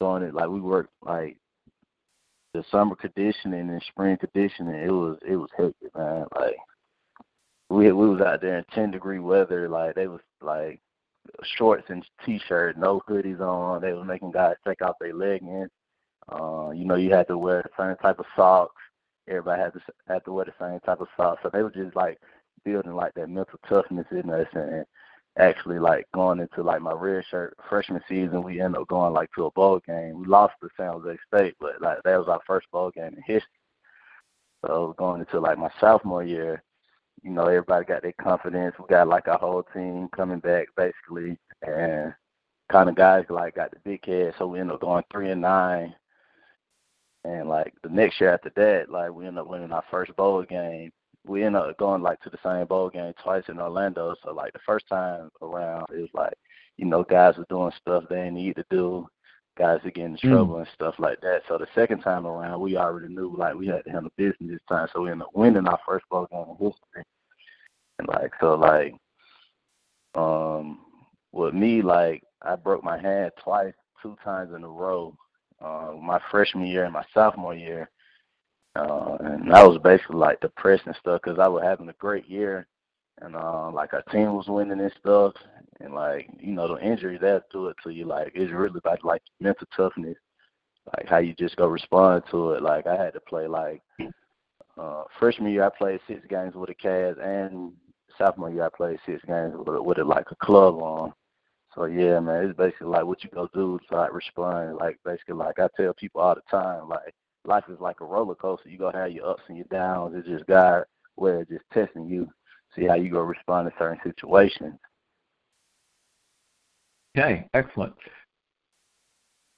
doing it like we worked like the summer conditioning and spring conditioning, it was it was hectic, man. Like we we was out there in ten degree weather, like they was like shorts and t-shirt, no hoodies on. They was making guys take off their leggings. Uh, you know, you had to wear the same type of socks. Everybody had to had to wear the same type of socks. So they were just like building like that mental toughness in us and actually like going into like my red shirt freshman season we ended up going like to a bowl game. We lost to San Jose State, but like that was our first bowl game in history. So going into like my sophomore year, you know, everybody got their confidence. We got like our whole team coming back basically, and kind of guys like got the big head. So we ended up going three and nine. And like the next year after that, like we ended up winning our first bowl game. We ended up going like to the same bowl game twice in Orlando. So like the first time around, it was like, you know, guys were doing stuff they didn't need to do. Guys were getting in mm. trouble mm. and stuff like that. So the second time around, we already knew like we had to handle business this time. So we ended up winning our first bowl game in history. And like so like um with me like I broke my hand twice, two times in a row. Uh, my freshman year and my sophomore year. Uh, and that was basically like depressed and stuff because I was having a great year and uh, like our team was winning and stuff and like you know the injuries that do it to you like it's really about like mental toughness like how you just go respond to it like I had to play like uh freshman year I played six games with the cast and sophomore year, I played six games with, with it like a club on. So yeah, man, it's basically like what you go do to like respond. Like basically, like I tell people all the time, like life is like a roller coaster. You gonna have your ups and your downs. It's just God where it's just testing you, see how you gonna respond to certain situations. Okay, excellent.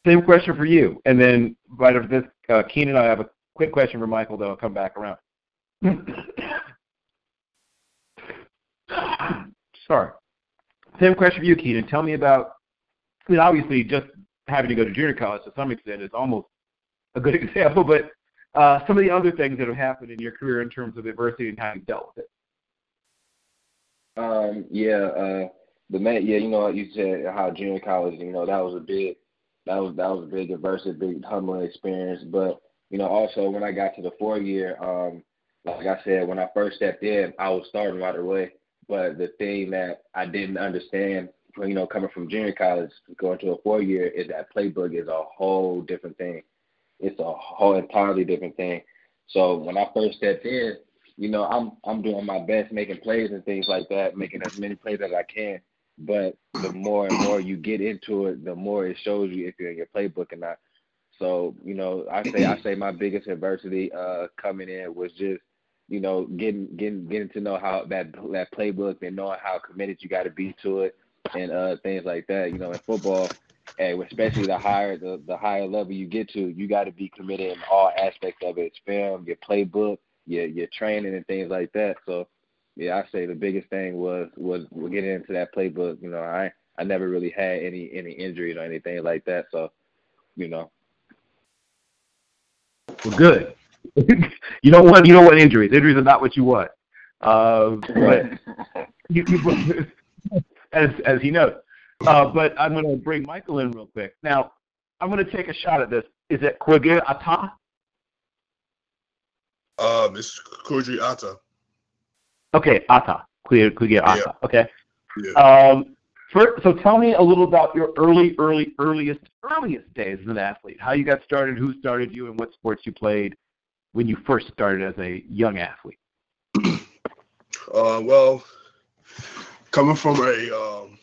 Same question for you, and then right after this, uh, Keenan, I have a quick question for Michael. Though I'll come back around. Sorry. Same question for you, Keenan. Tell me about, I mean, obviously, just having to go to junior college to some extent is almost a good example, but uh, some of the other things that have happened in your career in terms of adversity and how you dealt with it. Um, yeah, uh, the man, yeah, you know, you said how junior college, you know, that was a big, that was that was a big adversity, big humbling experience. But you know, also when I got to the four year, um, like I said, when I first stepped in, I was starting right away. But the thing that I didn't understand, you know, coming from junior college going to a four year, is that playbook is a whole different thing. It's a whole entirely different thing. So when I first stepped in, you know, I'm I'm doing my best making plays and things like that, making as many plays as I can. But the more and more you get into it, the more it shows you if you're in your playbook or not. So, you know, I say I say my biggest adversity uh coming in was just you know, getting getting getting to know how that that playbook and knowing how committed you got to be to it and uh things like that. You know, in football, especially the higher the, the higher level you get to, you got to be committed in all aspects of it. It's film, your playbook, your your training, and things like that. So, yeah, I say the biggest thing was was getting into that playbook. You know, I I never really had any any injuries or anything like that. So, you know. Well, good. you don't want you don't want injuries. Injuries are not what you want. Uh, but you, you, as as he knows. Uh, but I'm going to bring Michael in real quick. Now, I'm going to take a shot at this. Is it Kwege Ata? Um, it's Kwegyir-Attah. Okay, Ata. Kwege Ata. Yeah. Okay. Yeah. Um, for, so tell me a little about your early, early, earliest, earliest days as an athlete. How you got started, who started you, and what sports you played when you first started as a young athlete. Uh, well, coming from a um,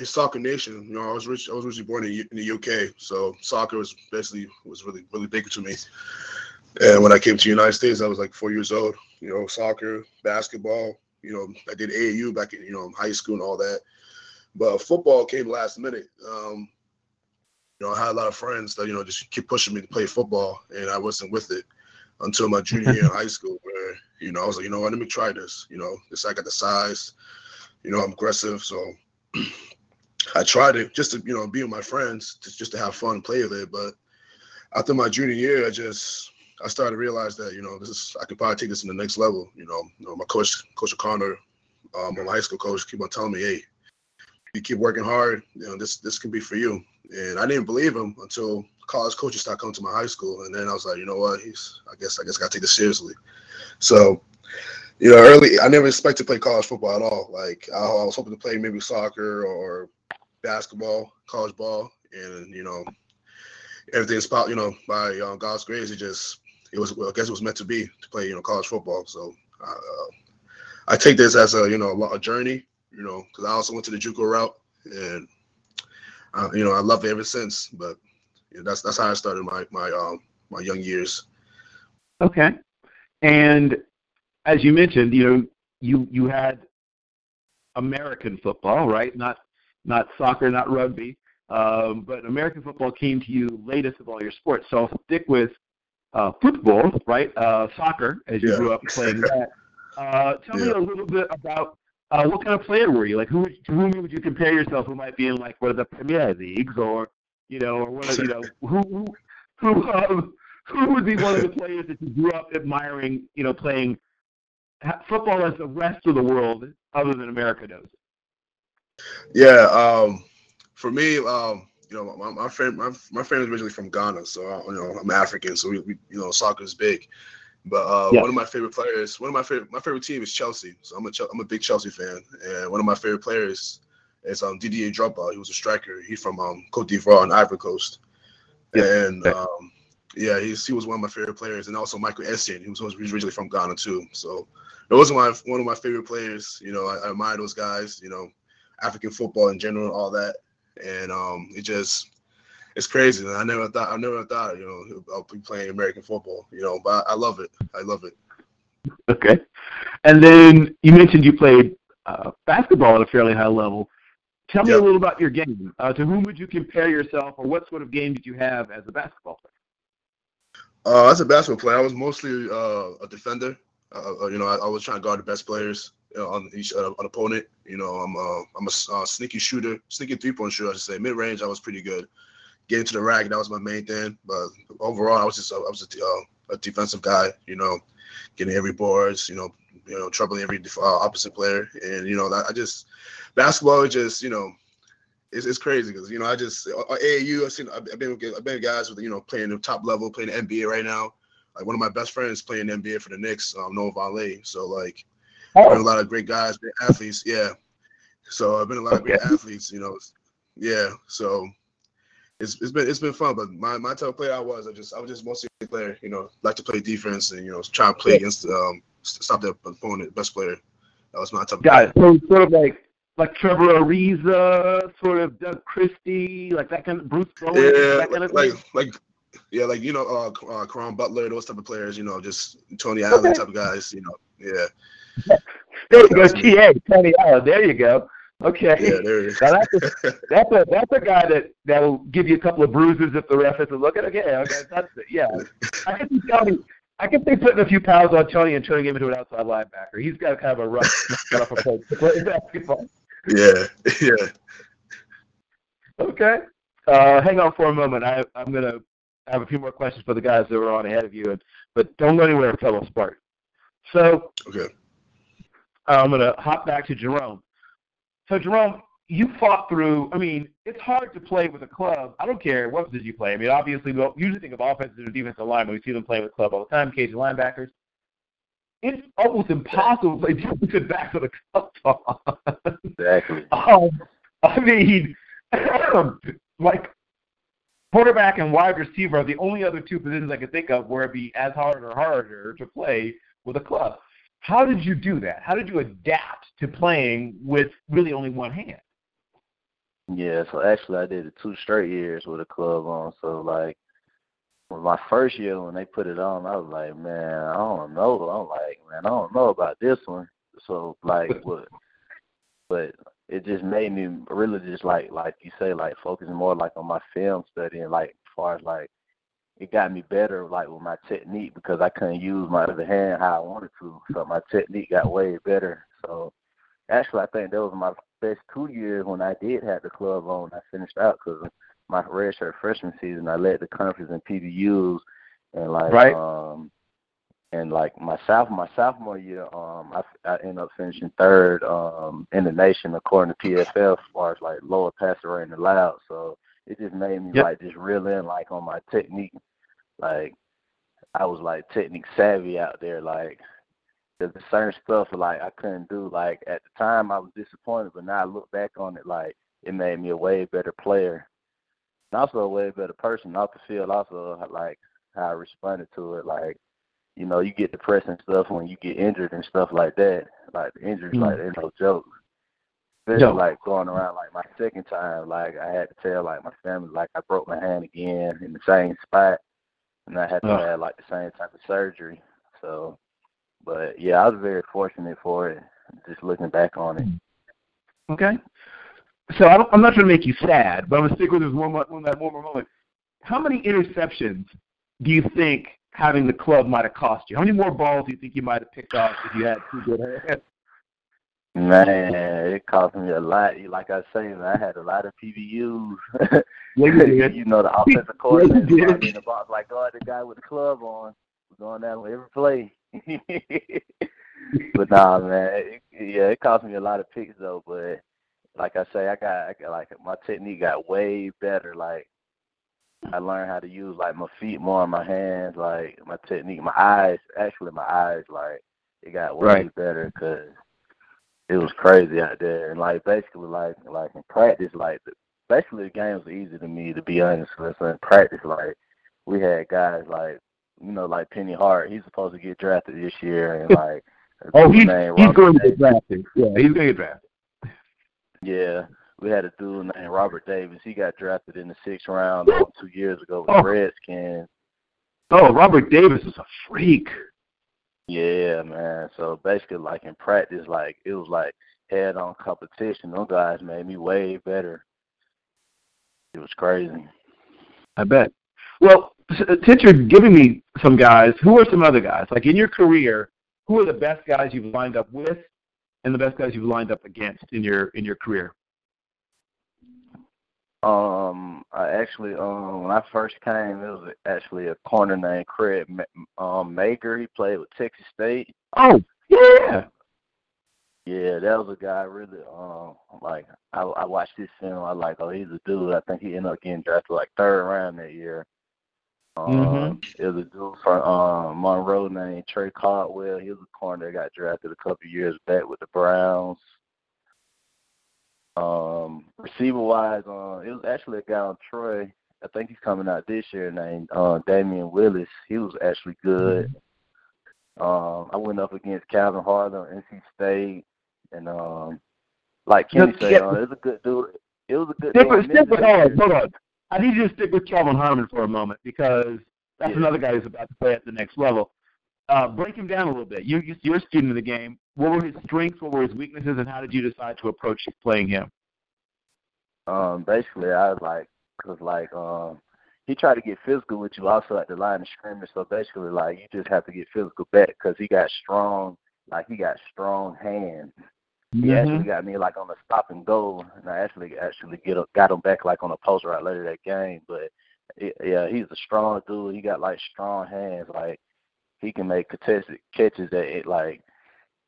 a soccer nation, you know, I was rich. I was originally born in, in the UK, so soccer was basically was really really big to me. And when I came to the United States, I was like four years old. You know, soccer, basketball. You know, I did AAU back in you know high school and all that. But football came last minute. Um, you know, I had a lot of friends that you know just keep pushing me to play football, and I wasn't with it until my junior year in high school, where you know I was like, you know what, let me try this. You know, this I got the size. You know, I'm aggressive, so I tried it just to you know be with my friends, to, just to have fun play with it. But after my junior year, I just I started to realize that you know this is I could probably take this to the next level. You know, you know my coach, Coach O'Connor, um, my high school coach, keep on telling me, hey, you keep working hard, you know this this can be for you. And I didn't believe him until college coaches started coming to my high school, and then I was like, you know what, he's I guess I guess I got to take this seriously. So. You know, early I never expected to play college football at all. Like I was hoping to play maybe soccer or basketball, college ball, and you know, everything's about you know by uh, God's grace. It just it was well, I guess it was meant to be to play you know college football. So uh, I take this as a you know a journey. You know, because I also went to the JUCO route, and uh, you know I love it ever since. But you know, that's that's how I started my my um my young years. Okay. And as you mentioned, you know, you you had American football, right? Not not soccer, not rugby, um, but American football came to you latest of all your sports. So I'll stick with uh, football, right? Uh, soccer, as you Yeah. grew up playing that. Uh, tell me a little bit about uh, what kind of player were you? Like, who to whom would you compare yourself? Who might be in like one of the Premier leagues, or you know, or one of you know, who who who, um, who would be one of the players that you grew up admiring? You know, playing football as the rest of the world, other than America does. Yeah, um, for me, um, you know, my my friend, my, my family is originally from Ghana, so uh, you know, I'm African, so we, we you know, soccer is big. But uh, Yeah. one of my favorite players, one of my favorite, my favorite team is Chelsea. So I'm a I'm a big Chelsea fan, and one of my favorite players is um Didier Drogba. He was a striker. He's from um Cote d'Ivoire on Ivory Coast, Yeah. and um, yeah, he's he was one of my favorite players, and also Michael Essien. He was, he was originally from Ghana too. So those are my one of my favorite players. You know, I, I admire those guys. You know, African football in general, all that, and um, it just it's crazy. I never thought I never thought you know I'll be playing American football. You know, but I love it. I love it. Okay. And then you mentioned you played uh, basketball at a fairly high level. Tell me Yeah. a little about your game. Uh, to whom would you compare yourself, or what sort of game did you have as a basketball player? Uh, as a basketball player, I was mostly uh, a defender. Uh, uh, you know, I, I was trying to guard the best players on each uh, an opponent. You know, I'm uh, I'm a uh, sneaky shooter, sneaky three point shooter. I should say. Mid range, I was pretty good. Getting to the rack, that was my main thing. But overall, I was just I was a, uh, a defensive guy. You know, getting every boards. You know, you know, troubling every opposite player. And you know, I just basketball is just you know. It's, it's crazy because you know I just AAU I've seen I've been with, I've been guys with you know playing the top level playing the NBA right now like one of my best friends playing NBA for the Knicks, um, Noah Vonleh. So like, been a lot of great guys, great athletes. Yeah. So I've been a lot of great athletes. You know. Yeah. So it's it's been it's been fun. But my my type of player I was, I just I was just mostly a player. You know, like to play defense and you know try to play against um stop the opponent, best player. That was my type. of Got player. it. So sort of like like Trevor Ariza, sort of Doug Christie, like that kind of Bruce Bowen, Yeah, that kind of like thing. like Yeah, like you know, uh, uh Caron Butler, those type of players. You know, just Tony Allen okay. type of guys. You know, yeah. There you go, TA Tony Allen. There you go. Okay. Yeah, there is. now that's a, that's a that's a guy that that will give you a couple of bruises if the ref isn't looking. Okay, okay, that's it. Yeah, I can see Tony. I can see putting a few pounds on Tony and turning him into an outside linebacker. He's got kind of a rough, rough approach to play basketball. Yeah, yeah. Okay. Uh, hang on for a moment. I, I'm gonna have a few more questions for the guys that were on ahead of you, and, but don't go anywhere, fellow Spark. So, okay. I'm gonna hop back to Jerome. So Jerome, you fought through. I mean, it's hard to play with a club. I don't care what position you play. I mean, obviously, we usually think of offensive and defensive linemen. We see them playing with a club all the time. Cajun linebackers. It's almost impossible to play defensive back with a club. exactly. Um, I mean, like quarterback and wide receiver are the only other two positions I can think of where it'd be as hard or harder to play with a club. How did you do that? How did you adapt to playing with really only one hand? Yeah, so actually I did it two straight years with a club on. So like my first year when they put it on, I was like, man, I don't know. I'm like, man, I don't know about this one. So like, what? But it just made me really just like, like you say, like focusing more like on my film study and like as far as like it got me better like with my technique because I couldn't use my other hand how I wanted to. So my technique got way better. So actually, I think that was my best two years when I did have the club on. I finished out because my redshirt freshman season, I led the conference in PBUs and like right. um and like my sophomore my sophomore year, um, I I ended up finishing third um in the nation according to PFF as far as like lower passer rating allowed. So it just made me yep. like just reel in like on my technique like I was like technique savvy out there. Like there's certain stuff like I couldn't do. Like at the time I was disappointed, but now I look back on it like it made me a way better player. And also a way better person off the field. Also like how I responded to it. Like you know, you get depressed and stuff when you get injured and stuff like that. Like the injuries, mm-hmm. like they're no joke. Especially like going around like my second time, like I had to tell like my family like I broke my hand again in the same spot and I had to oh. have like the same type of surgery. So, but yeah, I was very fortunate for it. Just looking back on it. Okay. So I am not trying to make you sad, but I'm gonna stick with this one, one, that one more moment. How many interceptions do you think having the club might have cost you? How many more balls do you think you might have picked off if you had two good hands? Man, it cost me a lot. Like I say, man, I had a lot of PBUs. Yeah, you you know, the offensive coordinator yeah, in the box, like, oh, the guy with the club on, we're going down with every play. but nah, man, it, yeah, it cost me a lot of picks though. But like I say, I got, I got like my technique got way better. Like I learned how to use like my feet more on my hands, like my technique, my eyes. Actually, my eyes, like it got way right. better because it was crazy out there. And like basically, like like in practice, like the, basically the game was easy to me to be honest with. So in practice, like we had guys like you know like Penny Hart. He's supposed to get drafted this year, and like oh he's he's going to get drafted. Yeah, he's going to get drafted. Yeah, we had a dude named Robert Davis. He got drafted in the sixth round two years ago with oh. Redskins. Oh, Robert Davis is a freak. Yeah, man. So basically, like in practice, like it was like head-on competition. Those guys made me way better. It was crazy. I bet. Well, uh, since you're giving me some guys, who are some other guys? Like in your career, who are the best guys you've lined up with, and the best guys you've lined up against in your in your career? Um, I actually, um, when I first came, it was actually a corner named Craig um, Mager. He played with Texas State. Oh, yeah. Yeah, that was a guy really um like I I watched this film, I like, oh he's a dude. I think he ended up getting drafted like third round that year. Um mm-hmm. it was a dude from um Monroe named Trey Caldwell. He was a corner that got drafted a couple years back with the Browns. Um, receiver wise, uh, it was actually a guy on Troy. I think he's coming out this year named uh, Damion Willis. He was actually good. Um, I went up against Kelvin Harmon on NC State, and um, like Kenny said, uh, it was a good dude. It was a good. Step, step, hold on, hold on. I need you to stick with Kelvin Harmon for a moment because that's Yeah. another guy who's about to play at the next level. Uh, break him down a little bit. You, you, you're a student of the game. What were his strengths? What were his weaknesses? And how did you decide to approach playing him? Um, basically, I was like, cause like, um, he tried to get physical with you also at the line of scrimmage. So basically, like, you just have to get physical back because he got strong, like he got strong hands. He actually got me like on the stop and go, and I actually actually get got him back like on a post right later that game. But it, yeah, he's a strong dude. He got like strong hands. Like he can make contested catches at it, like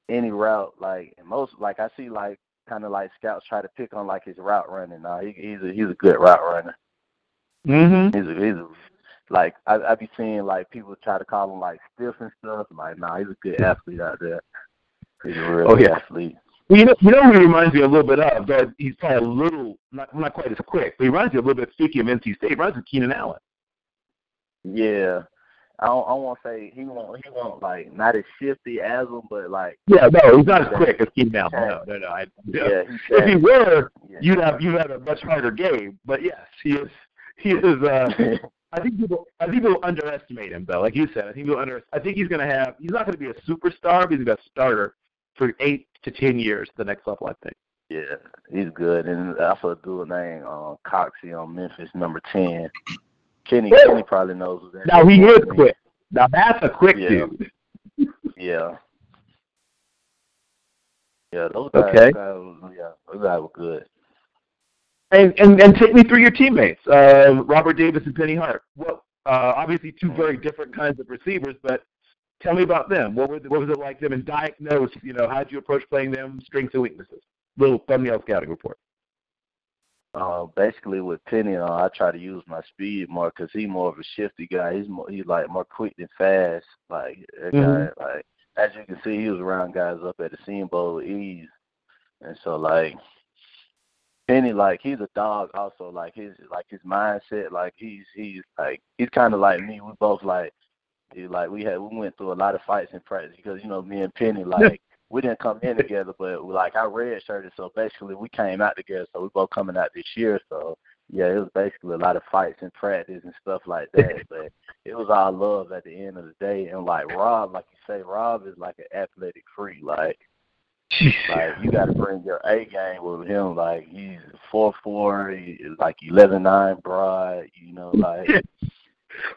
any route. Like most like I see like kind of like scouts try to pick on like his route running. Nah, he, he's a he's a good route runner. Mm-hmm. He's a, he's a like I I be seeing like people try to call him like stiff and stuff. Like nah, he's a good athlete out there. He's a real Oh, yeah. athlete. Well, you know, you know who he reminds me a little bit of, but he's probably a little, not, not quite as quick, but he reminds me a little bit, speaking of NC State, he reminds me of Keenan Allen. Yeah. I don't, I won't say he won't he won't like not as shifty as him, but like Yeah, no, he's not as quick as Keenan Allen. No, no, no. I, yeah, he's If he were, yeah. you'd have you'd have a much harder game. But yes, he is. He is. Uh, I think people. I think people underestimate him, though. Like you said, I think people under. I think he's going to have. He's not going to be a superstar, but he's to be a starter for eight to ten years. The next level, I think. Yeah, he's good. And also a dude named uh, Coxie on Memphis, number ten. Kenny Yeah. Kenny probably knows who that Now he is quick. Now that's a quick Yeah. dude. Yeah. Yeah, those guys, Okay. guys yeah, those guys were good. And and and take me through your teammates, uh, Robert Davis and Penny Hart. Well, uh, obviously two very different kinds of receivers, but tell me about them. What was what was it like them? And diagnose, you know, how did you approach playing them? Strengths and weaknesses. Little thumbnail scouting report. Uh, basically with Penny, uh, I try to use my speed more because he's more of a shifty guy. He's more he's like more quick than fast. Like that Mhm. guy, like as you can see, he was around guys up at the Senior Bowl with ease, and so like Penny, like he's a dog. Also, like his like his mindset, like he's he's like he's kind of like me. We both like he, like we had we went through a lot of fights in practice because you know me and Penny like we didn't come in together, but like I red shirted, so basically we came out together. So we both coming out this year. So yeah, it was basically a lot of fights and practice and stuff like that. but it was all love at the end of the day. And like Rob, like you say, Rob is like an athletic freak. Like like you got to bring your A game with him. Like he's four four, he like eleven nine broad. You know, like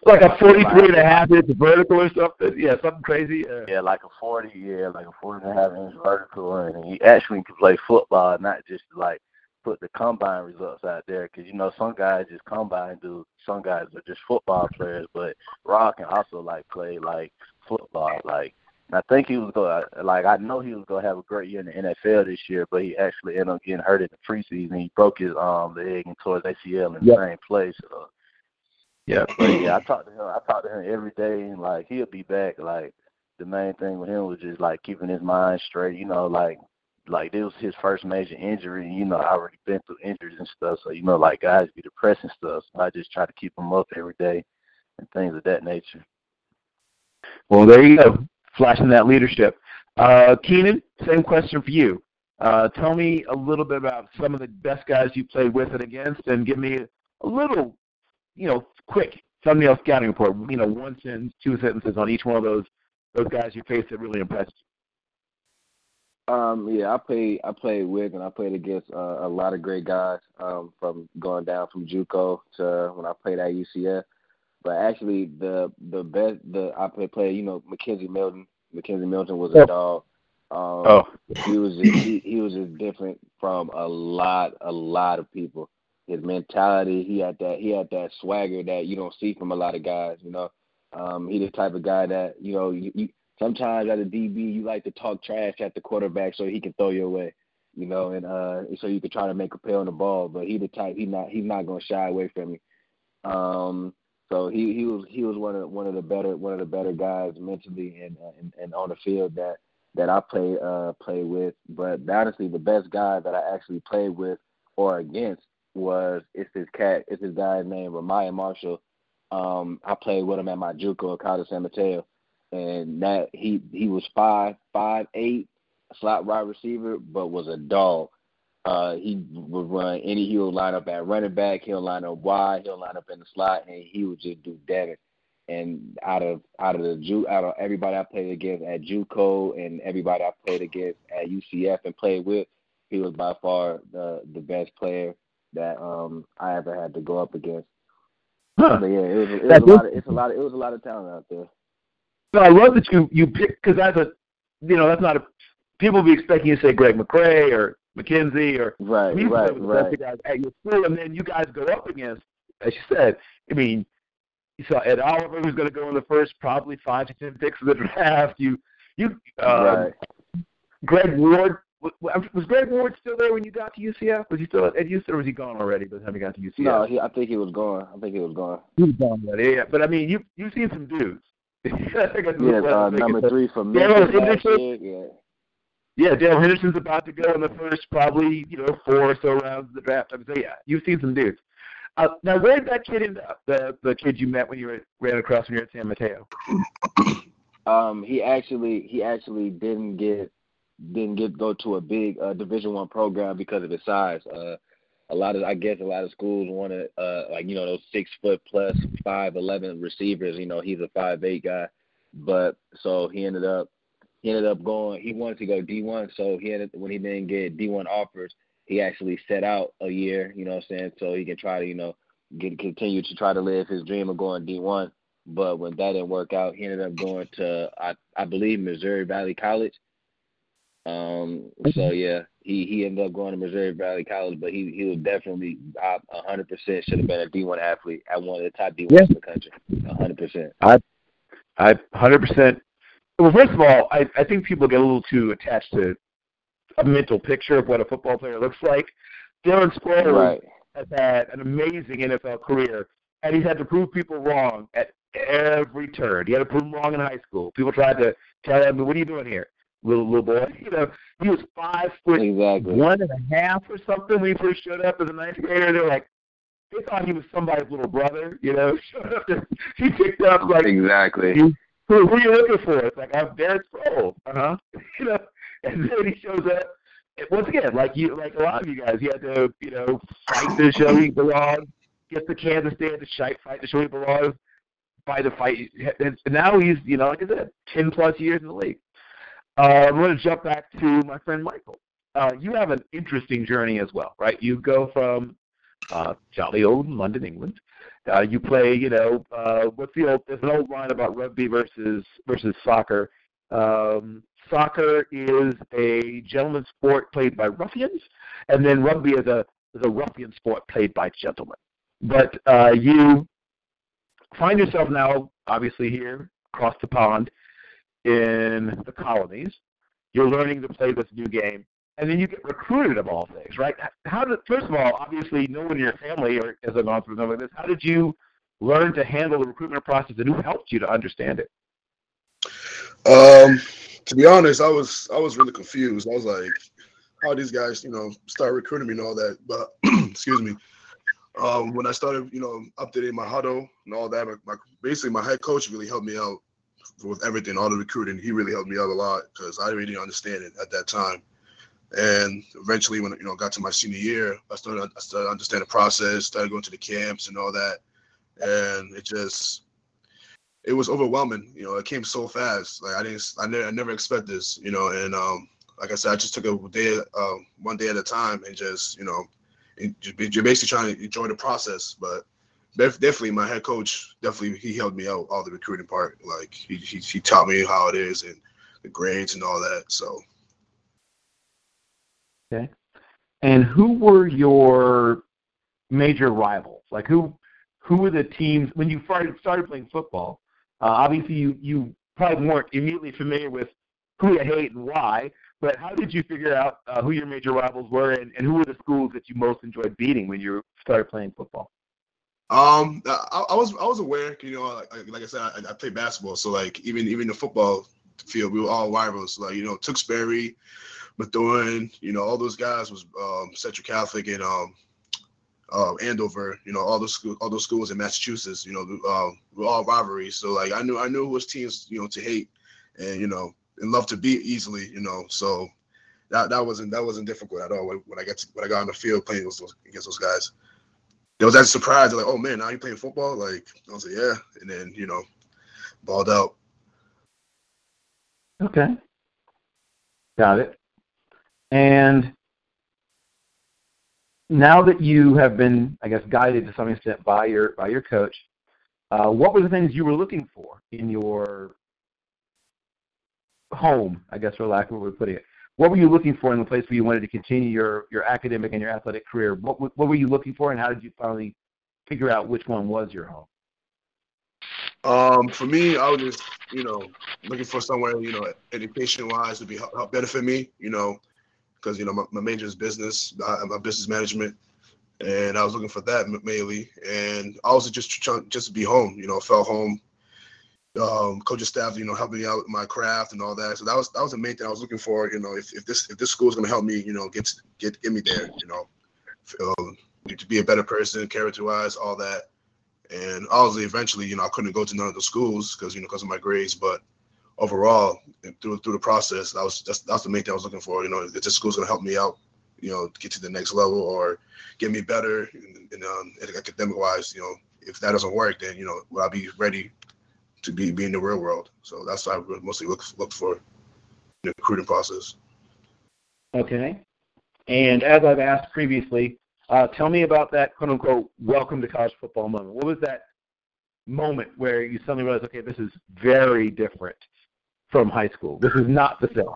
like a 43 and a half inch vertical or something. Yeah, something crazy. Uh, yeah, like a forty, yeah, like a forty and a half inch vertical, and he actually can play football, not just like put the combine results out there. Because you know some guys just combine do, some guys are just football players, but Rob can also like play like football, like. And I think he was going to, like, I know he was going to have a great year in the NFL this year, but he actually ended up getting hurt in the preseason. He broke his um leg and tore his ACL in the Yep. same place. So, yeah. but yeah, I talked to him. I talked to him every day, and like he'll be back. Like the main thing with him was just like keeping his mind straight. You know, like like this was his first major injury. You know, I already been through injuries and stuff, so you know, like guys be depressed and stuff. So I just try to keep him up every day and things of that nature. Well, there you go, flashing that leadership. Uh, Keenan, same question for you. Uh, tell me a little bit about some of the best guys you played with and against, and give me a little, you know, quick thumbnail scouting report. You know, one sentence, two sentences on each one of those those guys you faced that really impressed you. Um, yeah, I played I played with and I played against uh, a lot of great guys um, from going down from JUCO to when I played at UCF. But actually, the the best the I played, played you know McKenzie Milton. McKenzie Milton was a Oh. dog. Um, Oh, he was just, he, he was just different from a lot a lot of people. His mentality, he had that he had that swagger that you don't see from a lot of guys. You know, um, he the type of guy that you know you, you sometimes at a DB you like to talk trash at the quarterback so he can throw you away. You know, and uh, so you can try to make a play on the ball. But he the type he not he's not gonna shy away from you. Um, so he he was he was one of one of the better one of the better guys mentally and uh, and, and on the field that that I play uh play with. But honestly, the best guy that I actually played with or against was it's this cat. It's this guy named Ramaya Marshall. Um, I played with him at my JUCO at College San Mateo, and that he he was five five eight, slot wide receiver, but was a dog. Uh, he would run any. He would line up at running back. He'll line up wide. He'll line up in the slot, and he would just do damage. And out of out of the Ju out of everybody I played against at JUCO and everybody I played against at UCF and played with, he was by far the the best player that um I ever had to go up against. Huh. But yeah, it was, it was a lot. Of, it's a lot. Of, it was a lot of talent out there. So I love that you you pick because that's a you know that's not a people be expecting you to say Greg McCrae or McKenzie or right, right, right. guys at your school, and then you guys go up against, as you said. I mean, you saw Ed Oliver who's going to go in the first probably five to ten picks of the draft. You you um, right. Greg Ward was Greg Ward still there when you got to UCF? Was he still at UCF, or was he gone already by the time you got to UCF? No, he, I think he was gone. I think he was gone. He was gone already. Yeah, but I mean, you you've seen some dudes. yeah, uh, number three for Memphis Yeah. Yeah, Darrell Henderson's about to go in the first probably you know four or so rounds of the draft. I would say, yeah, you've seen some dudes. Uh, now, where did that kid end up? The the kid you met when you were, ran across when you were at San Mateo. Um, he actually he actually didn't get didn't get go to a big uh, Division One program because of his size. Uh, a lot of I guess a lot of schools wanted uh, like you know those six foot plus five eleven receivers. You know he's a five eight guy, but so he ended up he ended up going. He wanted to go D one, so he ended when he didn't get D one offers, he actually set out a year. You know what I'm saying? So he can try to you know get continue to try to live his dream of going D one. But when that didn't work out, he ended up going to I I believe Missouri Valley College um, so yeah, he he ended up going to Missouri Valley College, but he he was definitely a hundred percent should have been a D one athlete at one of the top D ones yeah. in the country. A hundred percent. I I hundred percent. Well, first of all, I I think people get a little too attached to a mental picture of what a football player looks like. Darren Sproles right. has had an amazing NFL career, and he's had to prove people wrong at every turn. He had to prove them wrong in high school. People tried to tell him, "What are you doing here?" Little little boy. You know, he was five foot exactly. one and a half or something when he first showed up as a ninth grader. They're like, they thought he was somebody's little brother. You know, showed up. To, he picked up like exactly. Who, who are you looking for? It's like I'm Darren Sproles. Uh huh. You know, and then he shows up. Once again, like you, like a lot of you guys, he had to, you know, fight to show he belongs. Get the Kansas State to fight, fight to show he belongs. Fight the fight, and now he's, you know, like I said, ten plus years in the league. Uh, I'm going to jump back to my friend Michael. Uh, you have an interesting journey as well, right? You go from uh, jolly old London, England. Uh, you play, you know, uh, what's the old? There's an old line about rugby versus versus soccer. Um, soccer is a gentleman's sport played by ruffians, and then rugby is a is a ruffian sport played by gentlemen. But uh, you find yourself now, obviously here across the pond, in the colonies. You're learning to play this new game, and then you get recruited of all things, right? How did first of all, obviously, no one in your family or gone through something like this, how did you learn to handle the recruitment process, and who helped you to understand it? Um, to be honest, I was I was really confused. I was like, how these guys, you know, start recruiting me and all that. But excuse me. Um, when I started, you know, updating my Hudl and all that, my, my, basically my head coach really helped me out with everything, all the recruiting. He really helped me out a lot because I really didn't understand it at that time. And eventually, when you know got to my senior year, I started I started understanding the process, started going to the camps and all that, and it just it was overwhelming. You know, it came so fast. Like I didn't, I never, I never expect this. You know, and um, like I said, I just took a day, uh, one day at a time, and just you know, you're basically trying to enjoy the process. But definitely my head coach definitely he helped me out all the recruiting part. Like he, he, he taught me how it is and the grades and all that so. Okay. And who were your major rivals? Like who who were the teams when you started playing football uh, obviously you you probably weren't immediately familiar with who you hate and why but how did you figure out uh, who your major rivals were and, and who were the schools that you most enjoyed beating when you started playing football um, I, I, was I was aware, you know, like, like I said, I, I played basketball, so like even even the football field, we were all rivals. Like you know, Tewksbury, Methuen, you know, all those guys was um, Central Catholic and um, uh, Andover, you know, all those schools, all those schools in Massachusetts, you know, uh, were all rivalries. So like I knew I knew was teams, you know, to hate and you know and love to beat easily, you know. So that that wasn't that wasn't difficult at all when, when I got to, when I got on the field playing those, against those guys. It was that surprise, like, oh man, now you're playing football? Like I was like, yeah, and then you know, balled out. Okay, got it. And now that you have been, I guess, guided to some extent by your by your coach, uh, what were the things you were looking for in your home? I guess, for lack of a way of putting it, what were you looking for in the place where you wanted to continue your your academic and your athletic career? What what were you looking for, and how did you finally figure out which one was your home? Um, for me, I was just, you know, looking for somewhere, you know, education wise to be help, help benefit me, you know, because you know my, my major is business, I, my business management, and I was looking for that mainly, and also just trying just to be home, you know, felt home. Um, coaching staff, you know, helping me out with my craft and all that. So that was that was the main thing I was looking for. You know, if, if this if this school is going to help me, you know, get get get me there, you know, um, to be a better person, character wise, all that. And obviously, eventually, you know, I couldn't go to none of the schools because you know because of my grades, but overall through through the process, that was just that's the main thing I was looking for. You know, if this school's gonna help me out, you know, get to the next level or get me better, and um, academic wise, you know, if that doesn't work, then you know, will I be ready to be be in the real world? So that's what I mostly look look for in the recruiting process. Okay, and as I've asked previously, uh, tell me about that quote unquote welcome to college football moment. What was that moment where you suddenly realized, okay, this is very different from high school. This is not the film.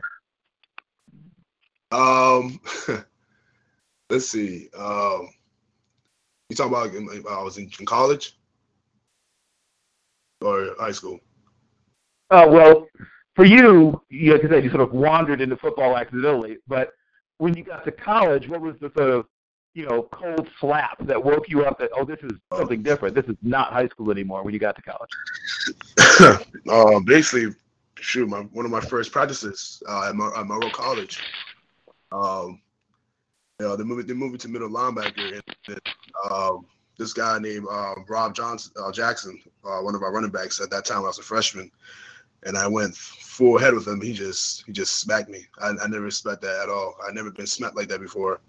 Um, let's see. Um, you talking about I was in, in college or high school? Uh, well, for you, you like I said, you sort of wandered into football accidentally. But when you got to college, what was the sort of you know cold slap that woke you up that oh this is something different? This is not high school anymore. When you got to college. um, basically, shoot, my one of my first practices uh, at, Mar- at Monroe College. Um, you know, they moved they moved to middle linebacker, and um, this guy named uh, Rob Johnson uh, Jackson, uh, one of our running backs at that time, when I was a freshman, and I went full head with him. He just he just smacked me. I, I never expect that at all. I never been smacked like that before,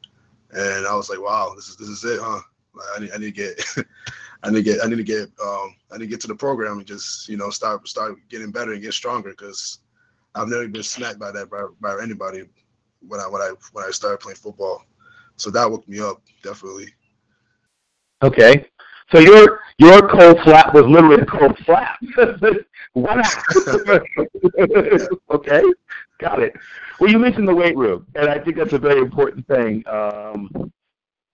and I was like, wow, this is this is it, huh? I need I need to get I need to get I need to get um I need to get to the program and just you know start start getting better and get stronger because I've never been smacked by that by, by anybody when I when I when I started playing football. So that woke me up definitely. Okay. So your your cold slap was literally a cold wow. okay, got it. Well, you mentioned the weight room, and I think that's a very important thing um,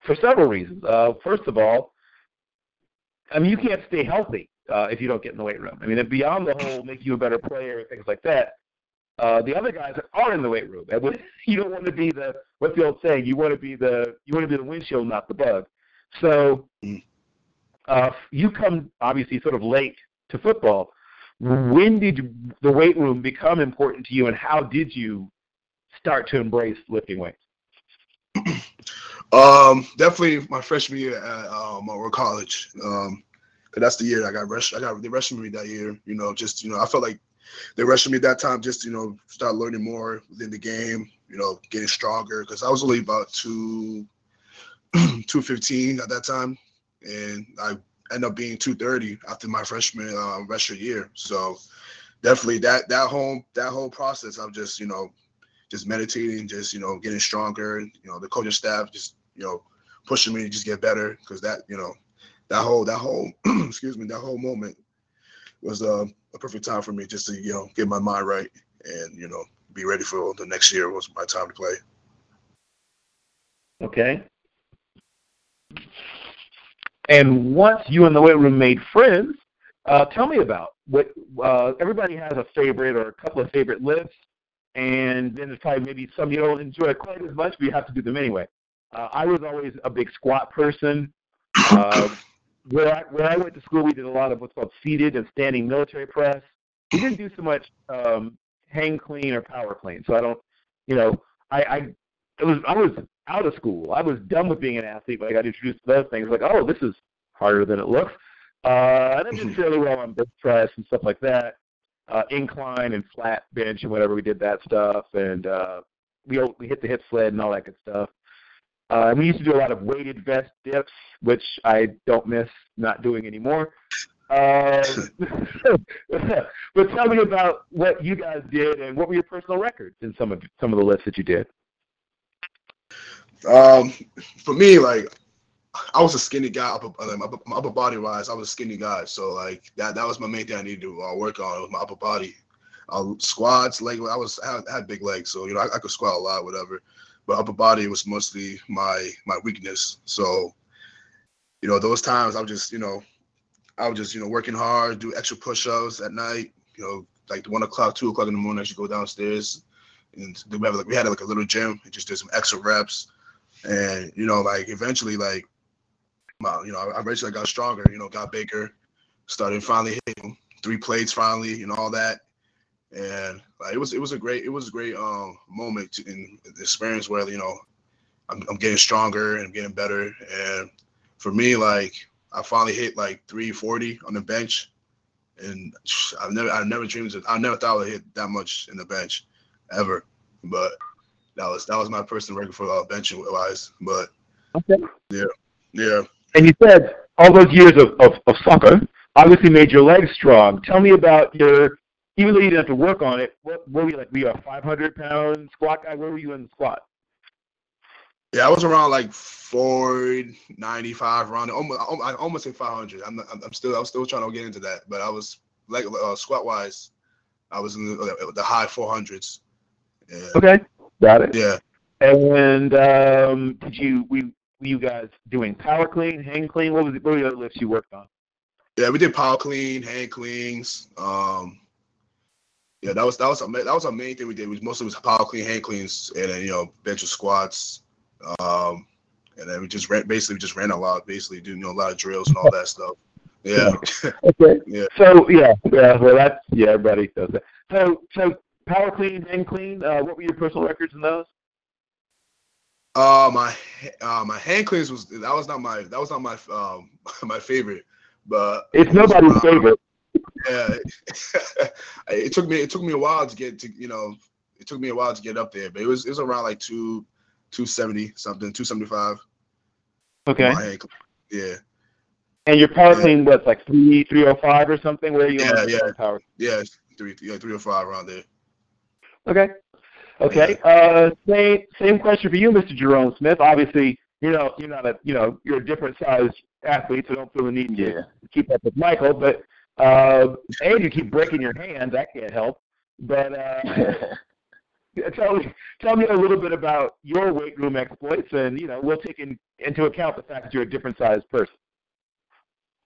for several reasons. Uh, first of all, I mean, you can't stay healthy uh, if you don't get in the weight room. I mean, beyond the whole make you a better player and things like that, uh, the other guys are in the weight room. And you don't want to be the what's the old saying? You want to be the you want to be the windshield, not the bug. So uh, you come obviously sort of late to football. When did the weight room become important to you, and how did you start to embrace lifting weights? Um, definitely my freshman year at um, Monroe College. Um, cause that's the year I got rushed. I got the rushed me that year. You know, just you know, I felt like they rushed me that time. Just you know, start learning more within the game. You know, getting stronger because I was only about two, two fifteen at that time, and I ended up being two thirty after my freshman uh, freshman year. So definitely that that whole that whole process of just you know just meditating, just you know, getting stronger. You know, the coaching staff just you know pushing me to just get better because that you know that whole that whole excuse me that whole moment was uh, a perfect time for me just to you know get my mind right and you know be ready for the next year was my time to play. Okay. And once you and the weight room made friends, uh, tell me about what uh, everybody has a favorite or a couple of favorite lifts and then there's probably maybe some you don't enjoy quite as much, but you have to do them anyway. Uh, I was always a big squat person. Uh, where I where I went to school, we did a lot of what's called seated and standing military press. We didn't do so much um, hang clean or power clean. So I don't, you know, I, I it was I was out of school. I was done with being an athlete, but I got introduced to those things. Like, oh, this is harder than it looks. Uh, and I did fairly well on bench press and stuff like that uh, incline and flat bench and whatever. We did that stuff, and uh, we we hit the hip sled and all that good stuff. Uh, and we used to do a lot of weighted vest dips, which I don't miss not doing anymore. Uh, but tell me about what you guys did and what were your personal records in some of some of the lifts that you did. Um, for me, like I was a skinny guy, upper, upper, upper body wise. I was a skinny guy, so like that that was my main thing I needed to uh, work on with my upper body. Uh, squats, leg. I was I had, I had big legs, so you know I, I, could squat a lot, whatever. But upper body was mostly my my weakness. So, you know, those times I was just you know, I was just you know working hard, do extra push-ups at night. You know, like one o'clock, two o'clock in the morning, I should go downstairs, and we have like we had like a little gym and just did some extra reps, and you know like eventually like my, you know, I eventually got stronger, you know, got bigger, started finally hitting three plates finally, and all that. And like, it was it was a great it was a great um moment to, in the experience where you know I'm, I'm getting stronger and getting better. And for me, like I finally hit like 340 on the bench, and I've never I never dreamed of, I never thought I would hit that much in the bench ever. But that was that was my personal record for uh, bench wise. But okay. yeah, yeah. And you said all those years of, of, of soccer obviously made your legs strong. Tell me about your, even though you didn't have to work on it, what, what were you like? Were you a 500 pound squat guy? Where were you in the squat? Yeah, I was around like 495 around almost I almost say 500. I'm I'm still I'm still trying to get into that, but I was like uh, squat wise, I was in the, uh, the high 400s. Yeah. Okay, got it. Yeah. And um, did you we were you guys doing power clean, hang clean? What was it, what were the other lifts you worked on? Yeah, we did power clean, hang cleans. Um, yeah, that was that was that was our main thing we did. We mostly was power clean, hang cleans, and then you know bench squats. Um, and then we just ran basically we just ran a lot, basically doing you know, a lot of drills and all that stuff. Yeah. okay. yeah. So yeah, yeah. Well, that's yeah. Everybody does that. So so power clean, hang clean. Uh, what were your personal records in those? Uh, my uh, my hang cleans was that was not my that was not my um my favorite, but it's nobody's uh, favorite. Yeah, it took me it took me a while to get to you know it took me a while to get up there, but it was it was around like two two seventy something two seventy five. Okay. Yeah. And your power yeah. clean was like three three oh five or something. Where are you? Yeah, yeah. Power? Yeah, three yeah three oh five around there. Okay. Okay. Uh, same same question for you, Mr. Jerome Smith. Obviously, you know you're not a you know you're a different size athlete, so don't feel the need yeah. to keep up with Michael. But uh, and you keep breaking your hands. That can't help. But uh, tell me tell me a little bit about your weight room exploits, and you know we'll take in, into account the fact that you're a different sized person.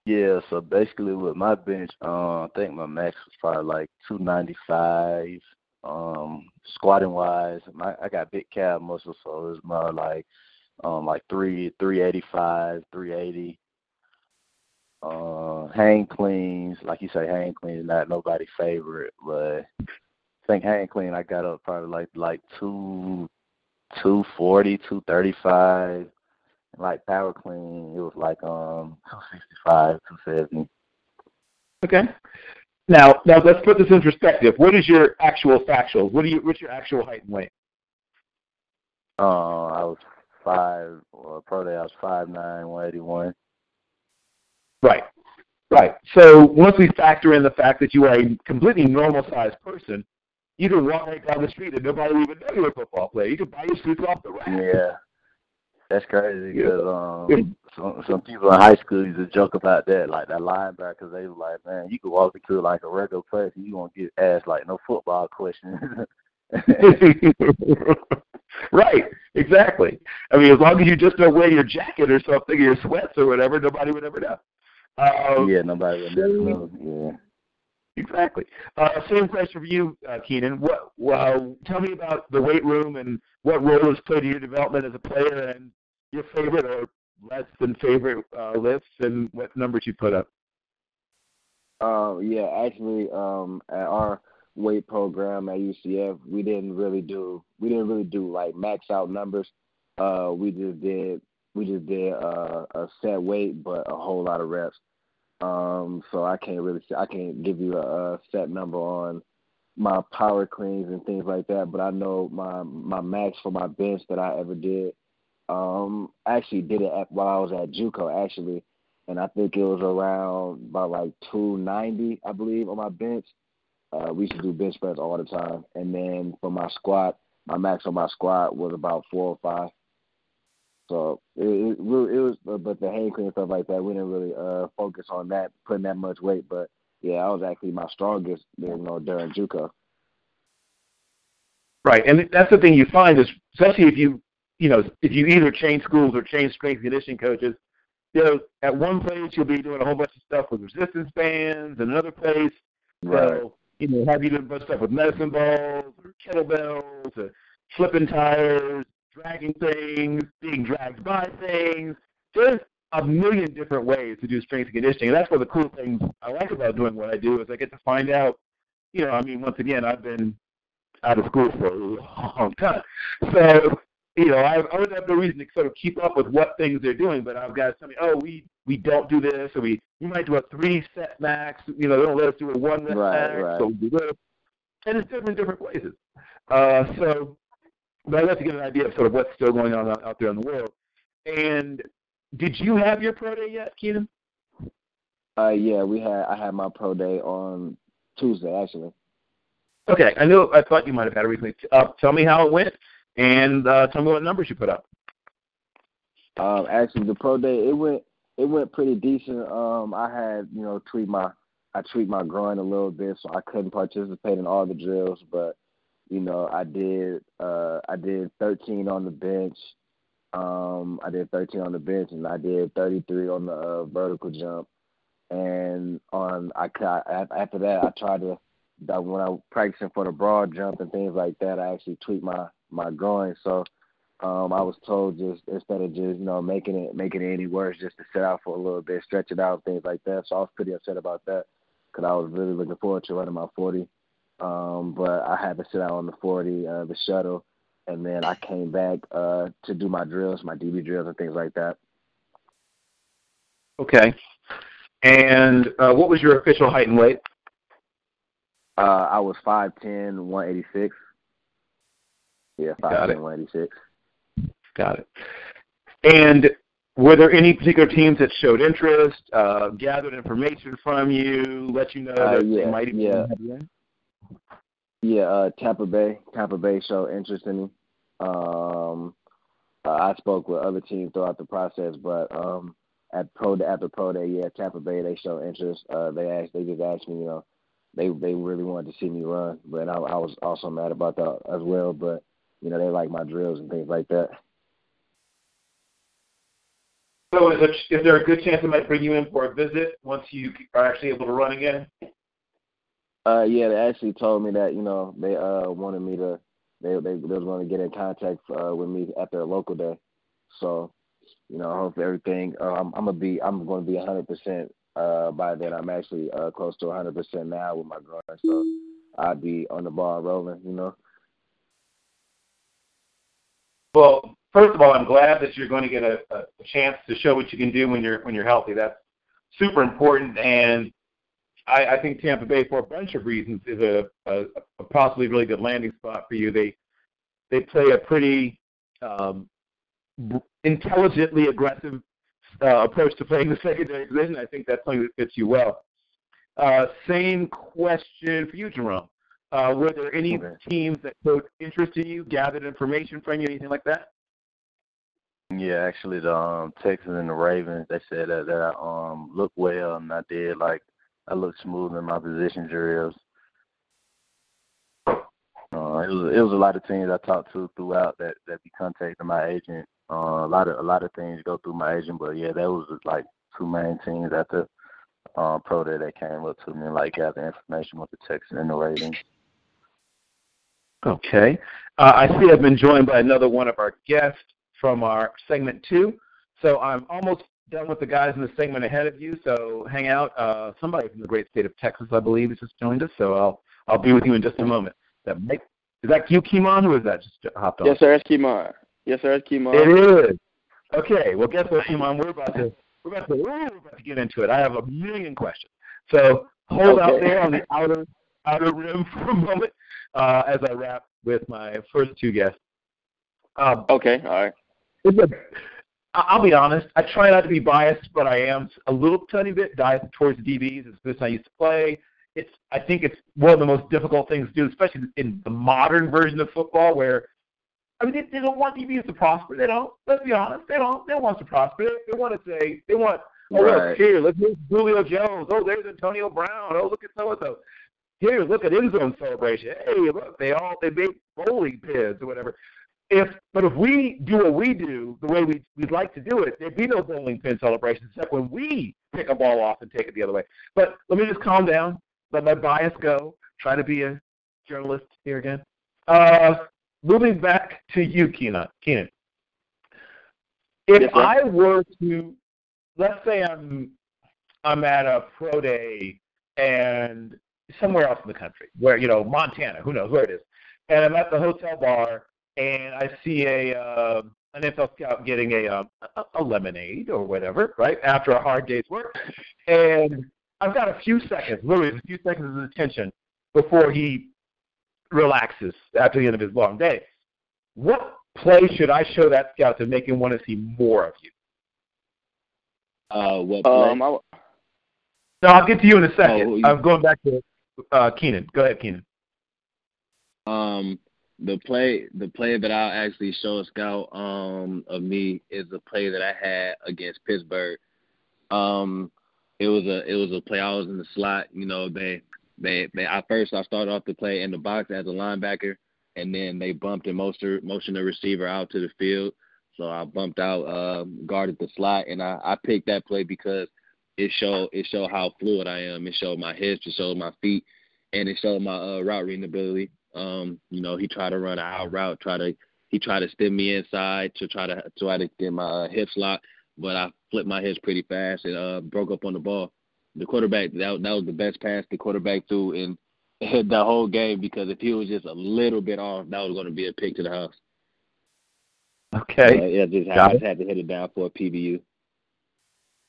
Yeah, so basically with my bench, uh, I think my max was probably like 295. Um, squatting wise, my, I got big calf muscle, so it's more like um like three three eighty five, three eighty. Uh, hang cleans, like you say, hang clean not nobody's favorite, but I think hang clean I got up probably like like two two forty, two thirty five. and Like power clean, it was like um two sixty five, two seventy. Okay. Now, now let's put this in perspective. What is your actual factual? What do you? What's your actual height and weight? Uh, I was five. Well, pro day I was five nine, one eighty one. Right, right. So once we factor in the fact that you are a completely normal sized person, you can walk right down the street and nobody will even know you're a football player. You can buy your suits off the rack. Yeah. That's crazy because um, some some people in high school used to joke about that, like that linebacker. They were like, "Man, you could walk into like a regular place and you won't get asked like no football questions." right, exactly. I mean, as long as you just don't wear your jacket or something, or your sweats or whatever, nobody would ever know. Um, yeah, nobody would ever know. Yeah. Exactly. Uh, same question for you, uh, Keenan. What? Well, tell me about the weight room and what role has played in your development as a player, and your favorite or less than favorite uh, lifts and what numbers you put up? Uh, yeah, actually, um, at our weight program at UCF, we didn't really do we didn't really do like max out numbers. Uh, we just did we just did uh, a set weight, but a whole lot of reps. Um, so I can't really I can't give you a, a set number on my power cleans and things like that, but I know my my max for my bench that I ever did. Um, I actually did it at, while I was at JUCO actually, and I think it was around about like 290, I believe, on my bench. Uh, we used to do bench press all the time, and then for my squat, my max on my squat was about four or five. So it, it, it was, but the hang clean and stuff like that, we didn't really uh focus on that, putting that much weight. But yeah, I was actually my strongest, you know, during JUCO. Right, and that's the thing you find is, especially if you, you know, if you either change schools or change strength conditioning coaches, you know, at one place you'll be doing a whole bunch of stuff with resistance bands, and another place, right. So, you know, have you doing a bunch of stuff with medicine balls or kettlebells or flipping tires, dragging things, being dragged by things. There's a million different ways to do strength and conditioning. And that's one of the cool things I like about doing what I do is I get to find out, you know, I mean, once again, I've been out of school for a long time. So, you know, I, I would have no reason to sort of keep up with what things they're doing, but I've got something, oh, we, we don't do this, or we, we might do a three set max, you know, they don't let us do a one right, max, right. so we do this. And it's different in different places. Uh, so, but I'd like to get an idea of sort of what's still going on out, out there in the world. And did you have your pro day yet, Keenan? Uh, yeah, we had. I had my pro day on Tuesday, actually. Okay, I knew. I thought you might have had it recently. Uh, tell me how it went, and uh, tell me what numbers you put up. Um, actually, the pro day it went it went pretty decent. Um, I had you know tweaked my I tweaked my groin a little bit, so I couldn't participate in all the drills, but you know I did uh, I did 13 on the bench. Um, I did 13 on the bench, and I did 33 on the uh, vertical jump. And on I after that, I tried to when I was practicing for the broad jump and things like that, I actually tweaked my my groin. So um, I was told just instead of just you know making it making it any worse, just to sit out for a little bit, stretch it out, things like that. So I was pretty upset about that because I was really looking forward to running my 40. Um, but I had to sit out on the 40, uh, the shuttle, and then I came back uh, to do my drills, my DB drills, and things like that. Okay. And uh, what was your official height and weight? Uh, I was 5'10", 186. Yeah, 5'10", 186. Got it. And were there any particular teams that showed interest, uh, gathered information from you, let you know Uh, that yeah, they might even yeah. have you in? Yeah, uh, Tampa Bay. Tampa Bay showed interest in me. Um, uh, I spoke with other teams throughout the process, but um, at pro at the pro day, yeah, Tampa Bay they showed interest. Uh, they asked, they just asked me, you know, they they really wanted to see me run, but I, I was also mad about that as well. But you know, they like my drills and things like that. So is, it, is there a good chance they might bring you in for a visit once you are actually able to run again? Uh, yeah, they actually told me that you know they uh wanted me to they they, they was going to get in contact uh, with me at their local day. So, you know, I hope everything. Uh, I'm, I'm gonna be I'm going to be 100 percent uh by then. I'm actually uh close to 100 percent now with my groin, so I'd be on the ball rolling. You know. Well, first of all, I'm glad that you're going to get a, a chance to show what you can do when you're when you're healthy. That's super important, and I, I think Tampa Bay, for a bunch of reasons, is a, a, a possibly really good landing spot for you. They they play a pretty um, intelligently aggressive uh, approach to playing the secondary position. I think that's something that fits you well. Uh, same question for you, Jerome. Uh, were there any Okay. teams that showed interest in you, gathered information from you, anything like that? Yeah, actually, the um, Texans and the Ravens, they said that, that I um looked well, and I did like I looked smooth in my position drills. Uh, it was it was a lot of teams I talked to throughout that that be contacting my agent. Uh, a lot of a lot of things go through my agent, but yeah, that was like two main teams at the uh, pro day that came up to me and like gather information with the Texans and the Ravens. Okay. Uh, I see I've been joined by another one of our guests from our segment two. So I'm almost done with the guys in the segment ahead of you. So hang out. Uh, somebody from the great state of Texas, I believe, has just joined us. So I'll I'll be with you in just a moment. That Mike, is that you, Kemon, or is that just hopped on? Yes, sir. It's Kimar. Yes, sir. It's Kimar. It is. Okay. Well, guess what, Kemon? We're about to we're about to we're about to get into it. I have a million questions. So hold out there on the outer outer rim for a moment uh, as I wrap with my first two guests. Um, okay, all right. A, I'll be honest. I try not to be biased, but I am a little tiny bit biased towards DBs. It's the position I used to play. It's I think it's one of the most difficult things to do, especially in the modern version of football, where I mean they, they don't want DBs to prosper. They don't. Let's be honest. They don't. They don't want to prosper. They want to say they want. Oh, right. look here. Look, here's Julio Jones. Oh, there's Antonio Brown. Oh, look at so and so. Here, look at end zone celebration. Hey, look, they all they make bowling pins or whatever. If but if we do what we do the way we we'd like to do it, there'd be no bowling pin celebration except when we pick a ball off and take it the other way. But let me just calm down, let my bias go, try to be a journalist here again. Uh, moving back to you, Keenan. Keenan, if yes, I were to, let's say I'm I'm at a pro day and somewhere else in the country, where you know Montana, who knows where it is, and I'm at the hotel bar and I see a uh, an NFL scout getting a, uh, a a lemonade or whatever, right after a hard day's work, and I've got a few seconds, literally a few seconds of attention before he relaxes after the end of his long day. What play should I show that scout to make him want to see more of you? Uh, what play? Um, no, I'll get to you in a second. Oh, you... I'm going back to uh, Keenan. Go ahead, Keenan. Um, the play, the play that I'll actually show a scout um of me is the play that I had against Pittsburgh. Um, it was a it was a play. I was in the slot. You know, they they they. At first, I started off the play in the box as a linebacker, and then they bumped and motion motioned the receiver out to the field. So I bumped out, uh, guarded the slot, and I I picked that play because it showed it showed how fluid I am. It showed my hips, it showed my feet, and it showed my uh, route reading ability. Um, you know, he tried to run an out route, try to he tried to stem me inside to try to try to get my uh, hips locked, but I flipped my hips pretty fast and uh, broke up on the ball. The quarterback that that was the best pass the quarterback threw in the whole game because if he was just a little bit off, that was going to be a pick to the house. Okay. Uh, yeah, just, Got I just had to hit it down for a PBU.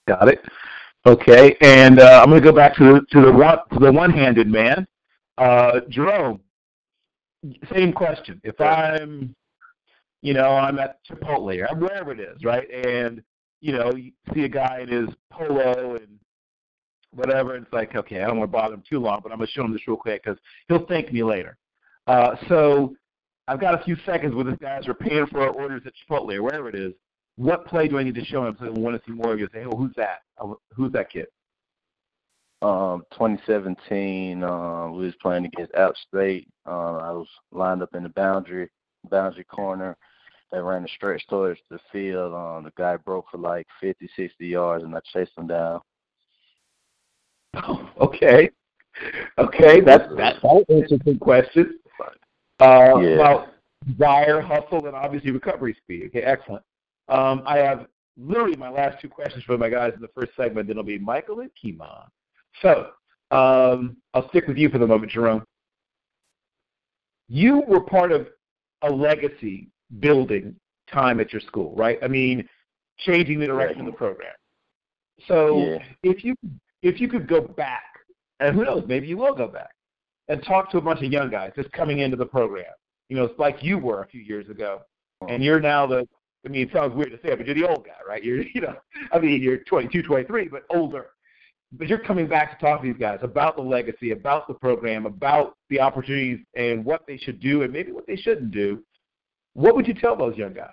Got it. Okay, and uh, I'm going to go back to the to the to the one-handed man, uh, Jerome. Same question. If I'm, you know, I'm at Chipotle or wherever it is, right, and you know, you see a guy in his polo and whatever, and it's like, okay, I don't want to bother him too long, but I'm going to show him this real quick because he'll thank me later. Uh, so I've got a few seconds with this guys are paying for our orders at Chipotle or wherever it is what play do I need to show him so he want to see more of you? Say, oh, who's that? Who's that kid? Um, 2017, um, we was playing against App State. Um, I was lined up in the boundary boundary corner. They ran a stretch towards the field. Um, the guy broke for like 50, 60 yards, and I chased him down. Oh, okay. Okay, that's that's an interesting question. Uh, yeah. About desire, hustle, and obviously recovery speed. Okay, excellent. Um, I have literally my last two questions for my guys in the first segment. Then it'll be Michael and Kemon. So um, I'll stick with you for the moment, Jerome. You were part of a legacy building time at your school, right? I mean, changing the direction of the program. So yeah. if you if you could go back, and who knows, maybe you will go back and talk to a bunch of young guys just coming into the program. You know, it's like you were a few years ago, and you're now the I mean, it sounds weird to say, but you're the old guy, right? You're, you know, I mean, you're 22, 23, but older. But you're coming back to talk to these guys about the legacy, about the program, about the opportunities and what they should do and maybe what they shouldn't do. What would you tell those young guys?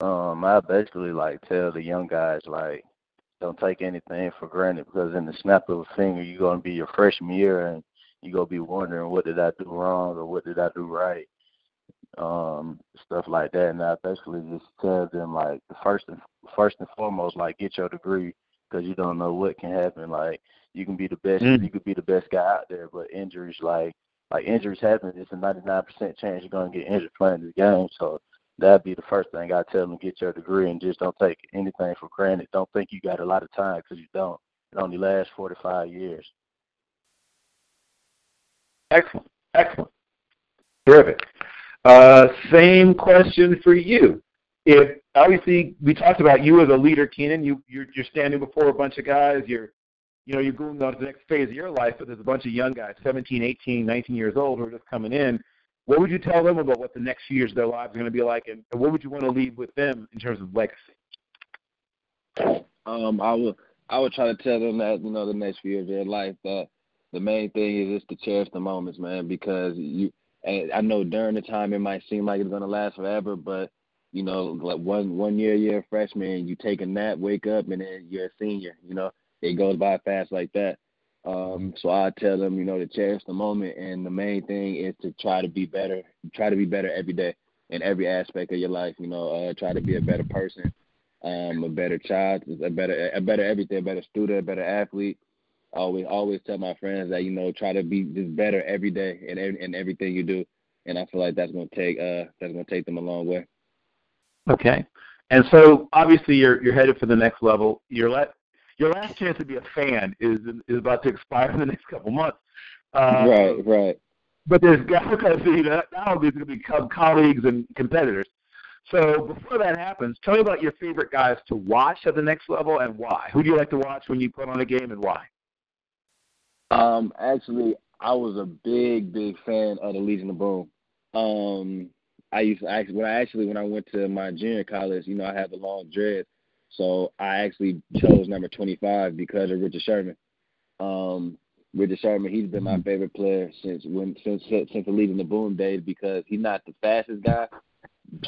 Um, I basically like tell the young guys like, don't take anything for granted because in the snap of a finger, you're gonna be your freshman year and you're gonna be wondering what did I do wrong or what did I do right um, stuff like that. And I basically just tell them like the first and first and foremost, like get your degree because you don't know what can happen. Like you can be the best, mm. you could be the best guy out there, but injuries like like injuries happen. It's a 99% chance you're gonna get injured playing this game. So that'd be the first thing I tell them: get your degree and just don't take anything for granted. Don't think you got a lot of time because you don't. It only lasts 45 years. Excellent, excellent, terrific. Uh, same question for you. If obviously we talked about you as a leader, Keenan, you you're, you're standing before a bunch of guys. You're you know, you're going on to the next phase of your life, but there's a bunch of young guys, 17, 18, 19 years old, who are just coming in. What would you tell them about what the next few years of their lives are going to be like, and what would you want to leave with them in terms of legacy? Um, I would I would try to tell them that you know the next few years of their life that the main thing is just to cherish the moments, man, because you. And I know during the time it might seem like it's gonna last forever, but you know, like one one year you're a freshman, you take a nap, wake up, and then you're a senior. You know, it goes by fast like that. Um, so I tell them, you know, to cherish the moment, and the main thing is to try to be better, try to be better every day in every aspect of your life. You know, uh, try to be a better person, um, a better child, a better, a better everything, a better student, a better athlete. Always, always tell my friends that you know, try to be just better every day in in everything you do, and I feel like that's gonna take, uh, that's gonna take them a long way. Okay, and so obviously you're you're headed for the next level. Your let your last chance to be a fan is is about to expire in the next couple months. Uh, right, right. But there's guys you know, only is going to become colleagues and competitors. So before that happens, tell me about your favorite guys to watch at the next level and why. Who do you like to watch when you put on a game and why? Um, actually, I was a big, big fan of the Legion of Boom. Um, I used to actually when I actually when I went to my junior college, you know, I had the long dread, so I actually chose number 25 because of Richard Sherman. Um, Richard Sherman, he's been my mm-hmm. favorite player since when since since the Legion of Boom days because he's not the fastest guy.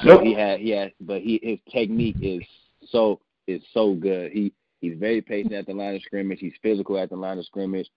So he had he had, but he his technique is so is so good. He he's very patient at the line of scrimmage. He's physical at the line of scrimmage.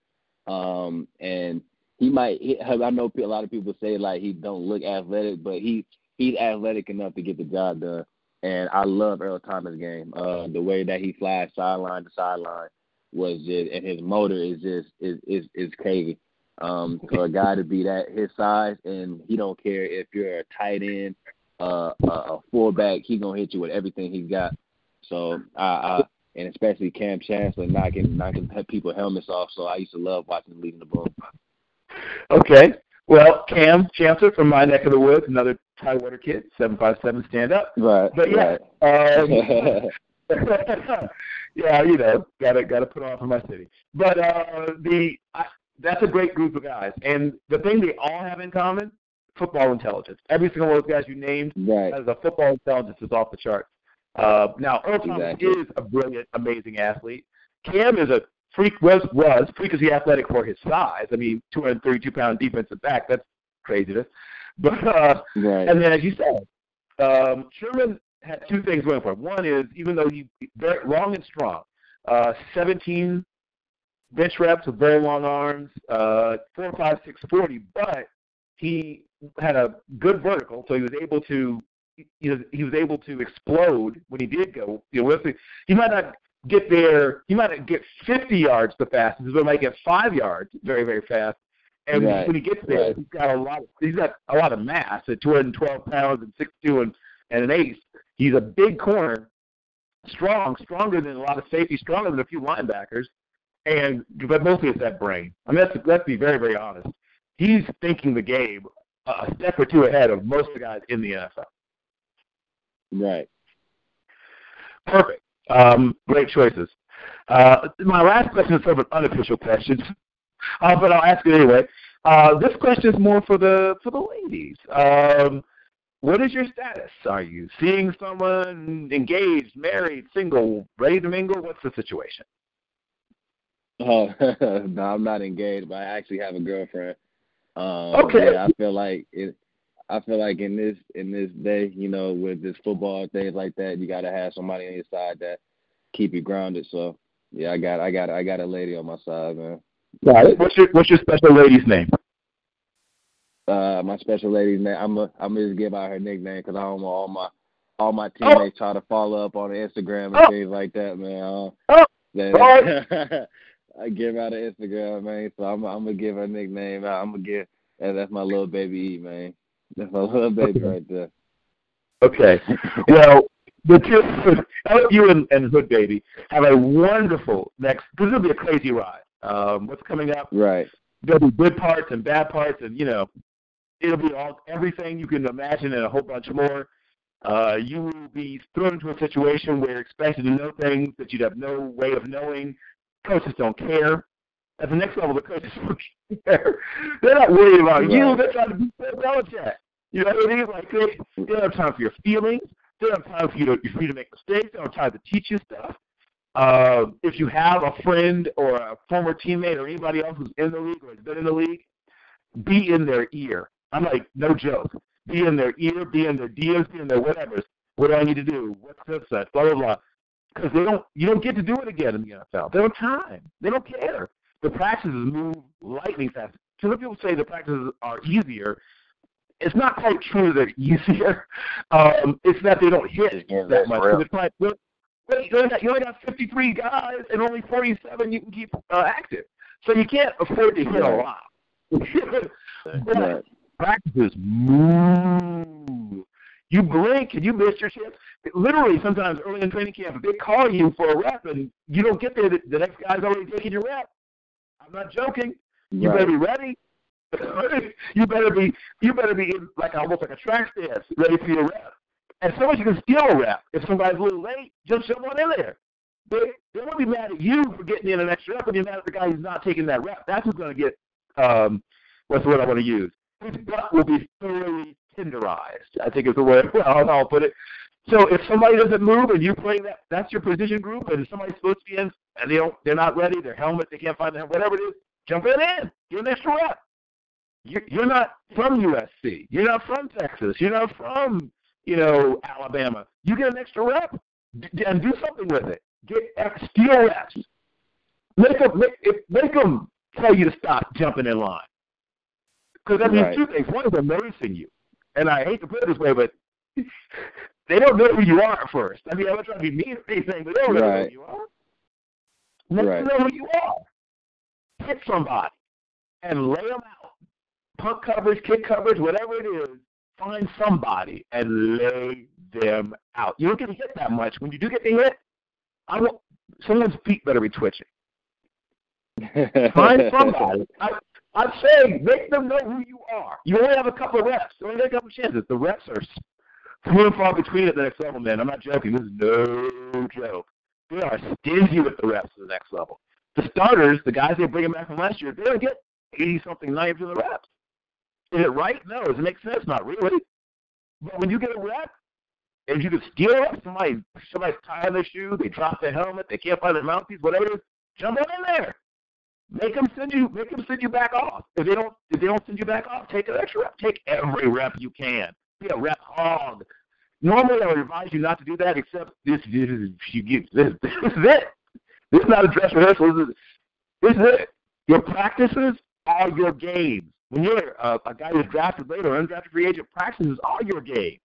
Um, and he might. He, I know a lot of people say like he don't look athletic, but he he's athletic enough to get the job done. And I love Earl Thomas' game. Uh, the way that he flies sideline to sideline was just, and his motor is just is is is crazy. Um, for a guy to be that his size, and he don't care if you're a tight end, uh, a, fullback, he gonna hit you with everything he's got. So I, I and especially Kam Chancellor knocking knocking people helmets off. So I used to love watching him leading the ball. Okay. Well, Kam Chancellor from my neck of the woods, another Tidewater kid, seven five seven stand up. Right. But yeah. Right. Um, yeah, you know, gotta gotta put on for my city. But uh the I, that's a great group of guys. And the thing they all have in common, football intelligence. Every single one of those guys you named right. has a football intelligence is off the charts. Uh, now, Earl Thomas exactly. is a brilliant, amazing athlete. Kam is a freak, was, was freakishly athletic for his size. I mean, 232 pound defensive back, that's craziness. But, uh, right. and then as you said, um, Sherman had two things going for him. One is, even though he's very long and strong, uh, 17 bench reps with very long arms, uh, 4, 5, 6, 40, but he had a good vertical, so he was able to you know, he was able to explode when he did go. You know, he might not get there. He might not get 50 yards the fastest, but he might get five yards very, very fast. And right. when he gets there, right. he's got a lot. Of, he's got a lot of mass at 212 pounds and 6'2 and, and an ace. He's a big corner, strong, stronger than a lot of safeties, stronger than a few linebackers. And but mostly it's that brain. I mean, let's let's be very, very honest. He's thinking the game a step or two ahead of most of the guys in the NFL. Right. Perfect. Um, great choices. Uh, my last question is sort of an unofficial question, uh, but I'll ask it anyway. Uh, this question is more for the for the ladies. Um, what is your status? Are you seeing someone engaged, married, single, ready to mingle? What's the situation? Oh no, I'm not engaged, but I actually have a girlfriend. Um, okay. Yeah, I feel like it. I feel like in this in this day, you know, with this football things like that, you gotta have somebody on your side that keep you grounded. So yeah, I got I got I got a lady on my side, man. It. What's your what's your special lady's name? Uh, my special lady's name. I'm a, I'm gonna just give out her nickname because I don't want all my all my teammates oh. try to follow up on Instagram and oh. things like that, man. Uh, oh. That, I give out an Instagram, man. So I'm I'm gonna give her a nickname. I'm gonna give. And that's my little baby E, man. That's my little baby right there. Okay. well, the two, you and, and Hood Baby have a wonderful next. This will be a crazy ride. Um, what's coming up? Right. There'll be good parts and bad parts, and you know, it'll be all everything you can imagine and a whole bunch more. Uh, you will be thrown into a situation where you're expected to know things that you'd have no way of knowing Coaches don't care. At the next level, the coaches don't care. They're not worried about right. you. They're trying to be Belichick. You know what I mean? Like they, they don't have time for your feelings. They don't have time for you to for you to make mistakes. They don't have time to teach you stuff. Uh, if you have a friend or a former teammate or anybody else who's in the league or has been in the league, be in their ear. I'm like, no joke. Be in their ear, be in their DMs, be in their whatever. What do I need to do? What's this? That? Blah blah blah. Because they don't, you don't get to do it again in the NFL. They don't have time. They don't care. The practices move lightning fast. Some people say the practices are easier it's not quite true that they're easier. Um, it's that they don't hit that much. So well, you only, got, you only got 53 guys and only 47 you can keep uh, active. So you can't afford to hit a lot. but practices move. You blink and you miss your chance. Literally, sometimes early in training camp, they call you for a rep and you don't get there, the, the next guy's already taking your rep. I'm not joking. You right. better be ready. you better be you better be in like almost like a track dance, ready for your rep. And so much you can steal a rep. If somebody's a little late, just jump on in there. They they won't be mad at you for getting in an extra rep, but be mad at the guy who's not taking that rep. That's who's going to get um, what's the word I want to use. His butt will be thoroughly tenderized. I think is the way well, I'll put it. So if somebody doesn't move and you play that, that's your position group, and somebody's supposed to be in and they don't, they're not ready, their helmet, they can't find the helmet, whatever it is, jump in in, get an extra rep you're not from USC. You're not from Texas. You're not from, you know, Alabama. You get an extra rep and do something with it. Get steal reps. Make them, make, make them tell you to stop jumping in line. Because that means right. two things. One is they're noticing you. And I hate to put it this way, but they don't know who you are at first. I mean, I'm not trying to be mean or anything, but they don't know who you are. Let right. them know who you are. Hit somebody and lay them out punt coverage, kick coverage, whatever it is, find somebody and lay them out. You don't get hit that much. When you do get hit, I want someone's feet better be twitching. find somebody. I, I'm saying make them know who you are. You only have a couple of reps. You only have a couple of chances. The reps are few and far between at the next level, man. I'm not joking. This is no joke. They are stingy with the reps at the next level. The starters, the guys they bring them back from last year, they don't get 80 something, 90 of the reps. Is it right? No. Does it make sense? Not really. But when you get a rep, and you can steal it, somebody somebody's tying their shoe, they drop their helmet, they can't find their mouthpiece, whatever it is, jump on in there. Make them send you make them send you back off. If they don't if they don't send you back off, take an extra rep. Take every rep you can. Be a rep hog. Normally I would advise you not to do that except this this is you get this this is it. This is not a dress rehearsal. This is this is it. Your practices are your games. When you're a, a guy who's drafted later undrafted free agent, practices are your games.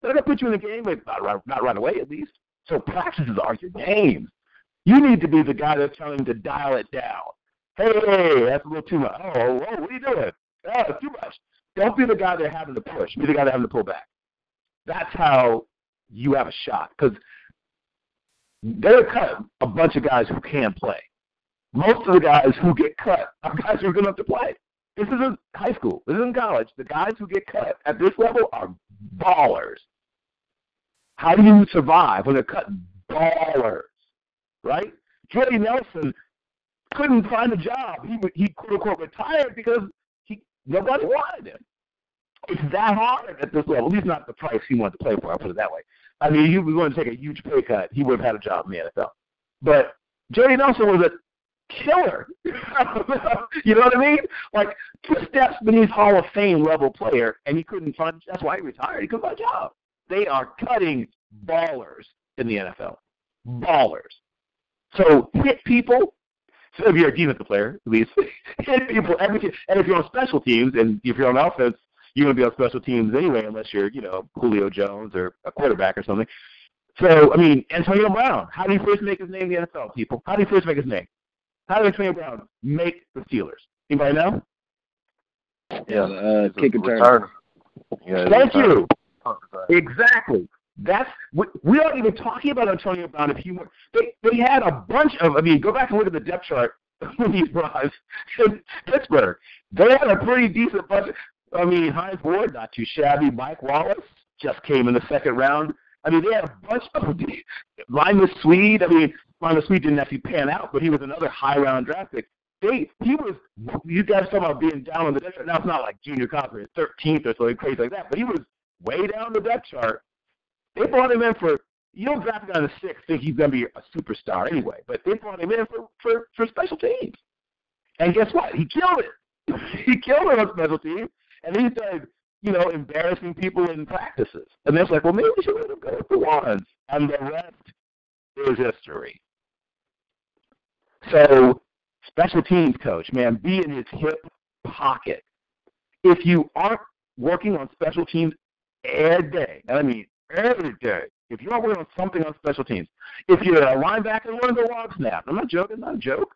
They're to put you in the game, but not right, not right away at least. So practices are your games. You need to be the guy that's telling to dial it down. Hey, that's a little too much. Oh, oh, what are you doing? Oh, too much. Don't be the guy that's having to push. Be the guy that's having to pull back. That's how you have a shot. Because they're cut a bunch of guys who can play. Most of the guys who get cut are guys who are going to have to play. This isn't high school. This isn't college. The guys who get cut at this level are ballers. How do you survive when they're cut ballers? Right? Jordy Nelson couldn't find a job. He he quote unquote retired because he nobody wanted him. It's that hard at this level. At least not the price he wanted to play for. I'll put it that way. I mean, he was going to take a huge pay cut. He would have had a job in the NFL. But Jordy Nelson was a killer. you know what I mean? Like two steps beneath Hall of Fame level player, and he couldn't find. That's why he retired. He couldn't find a job. They are cutting ballers in the NFL. Ballers. So hit people. So if you're a defensive player, at least hit people every. And if you're on special teams, and if you're on offense, you're going to be on special teams anyway, unless you're, you know, Julio Jones or a quarterback or something. So, I mean, Antonio Brown, how did he first make his name in the NFL, people? How did he first make his name? How did Antonio Brown make the Steelers? Anybody know? Yeah, uh, kick and turn. Yeah, Thank you. Exactly. That's we, we aren't even talking about Antonio Brown. If you they they had a bunch of I mean, go back and look at the depth chart when he was in Pittsburgh. They had a pretty decent bunch. I mean, Hines Ward not too shabby. Mike Wallace just came in the second round. I mean, they had a bunch of Limas Sweed. I mean, Mondo Sweet didn't actually pan out, but he was another high round draft pick. They, he was, you guys talking about being down on the depth chart. Now it's not like junior college, 13th or something crazy like that, but he was way down the depth chart. They brought him in for, you don't draft a guy in the sixth think he's going to be a superstar anyway, but they brought him in for, for, for special teams. And guess what? He killed it. he killed it on special teams, and he started, you know, embarrassing people in practices. And they're like, well, maybe we should let him go with the ones. And the rest is history. So, special teams coach, man, be in his hip pocket. If you aren't working on special teams every day, and I mean every day, if you aren't working on something on special teams, if you're a linebacker and learn the long snap, I'm not joking, not a joke.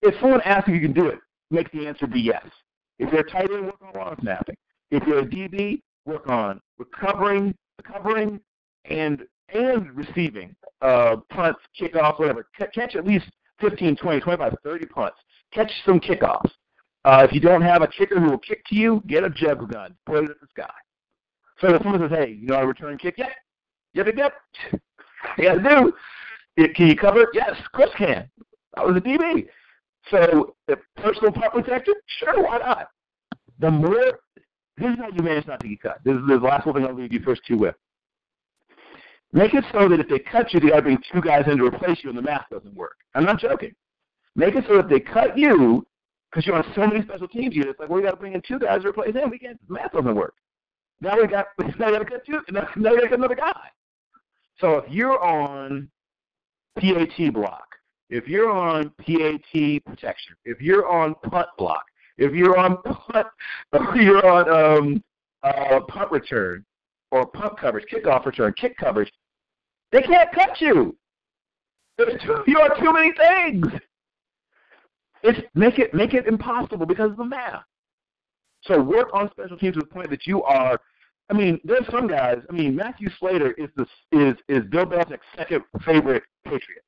If someone asks if you can do it, make the answer be yes. If you're a tight end, work on long snapping. If you're a DB, work on recovering, recovering, and and receiving uh, punts, kickoffs, whatever. C- catch at least 15, 20, 25, 30 punts. Catch some kickoffs. Uh, if you don't have a kicker who will kick to you, get a jug gun, point it at the sky. So if someone says, "Hey, you know how to return kick?" Yeah, yep, yep, yep. yeah, I do. It, can you cover it? Yes, Chris can. I was a DB. So the personal punt protector, sure, why not? The more, this is how you manage not to get cut. This is the last one thing I'll leave you first two with. Make it so that if they cut you, they got to bring two guys in to replace you, and the math doesn't work. I'm not joking. Make it so that if they cut you, because you're on so many special teams You units, like well, we got to bring in two guys to replace him. We can't. Math doesn't work. Now we got now we got to cut two. Now, now we got to cut another guy. So if you're on PAT block, if you're on PAT protection, if you're on punt block, if you're on punt, you're on um, uh, punt return or punt coverage, kickoff return, kick coverage, they can't cut you. Too, you are too many things. It's make it make it impossible because of the math. So work on special teams to the point that you are. I mean, there's some guys. I mean, Matthew Slater is the is is Bill Belichick's second favorite Patriot,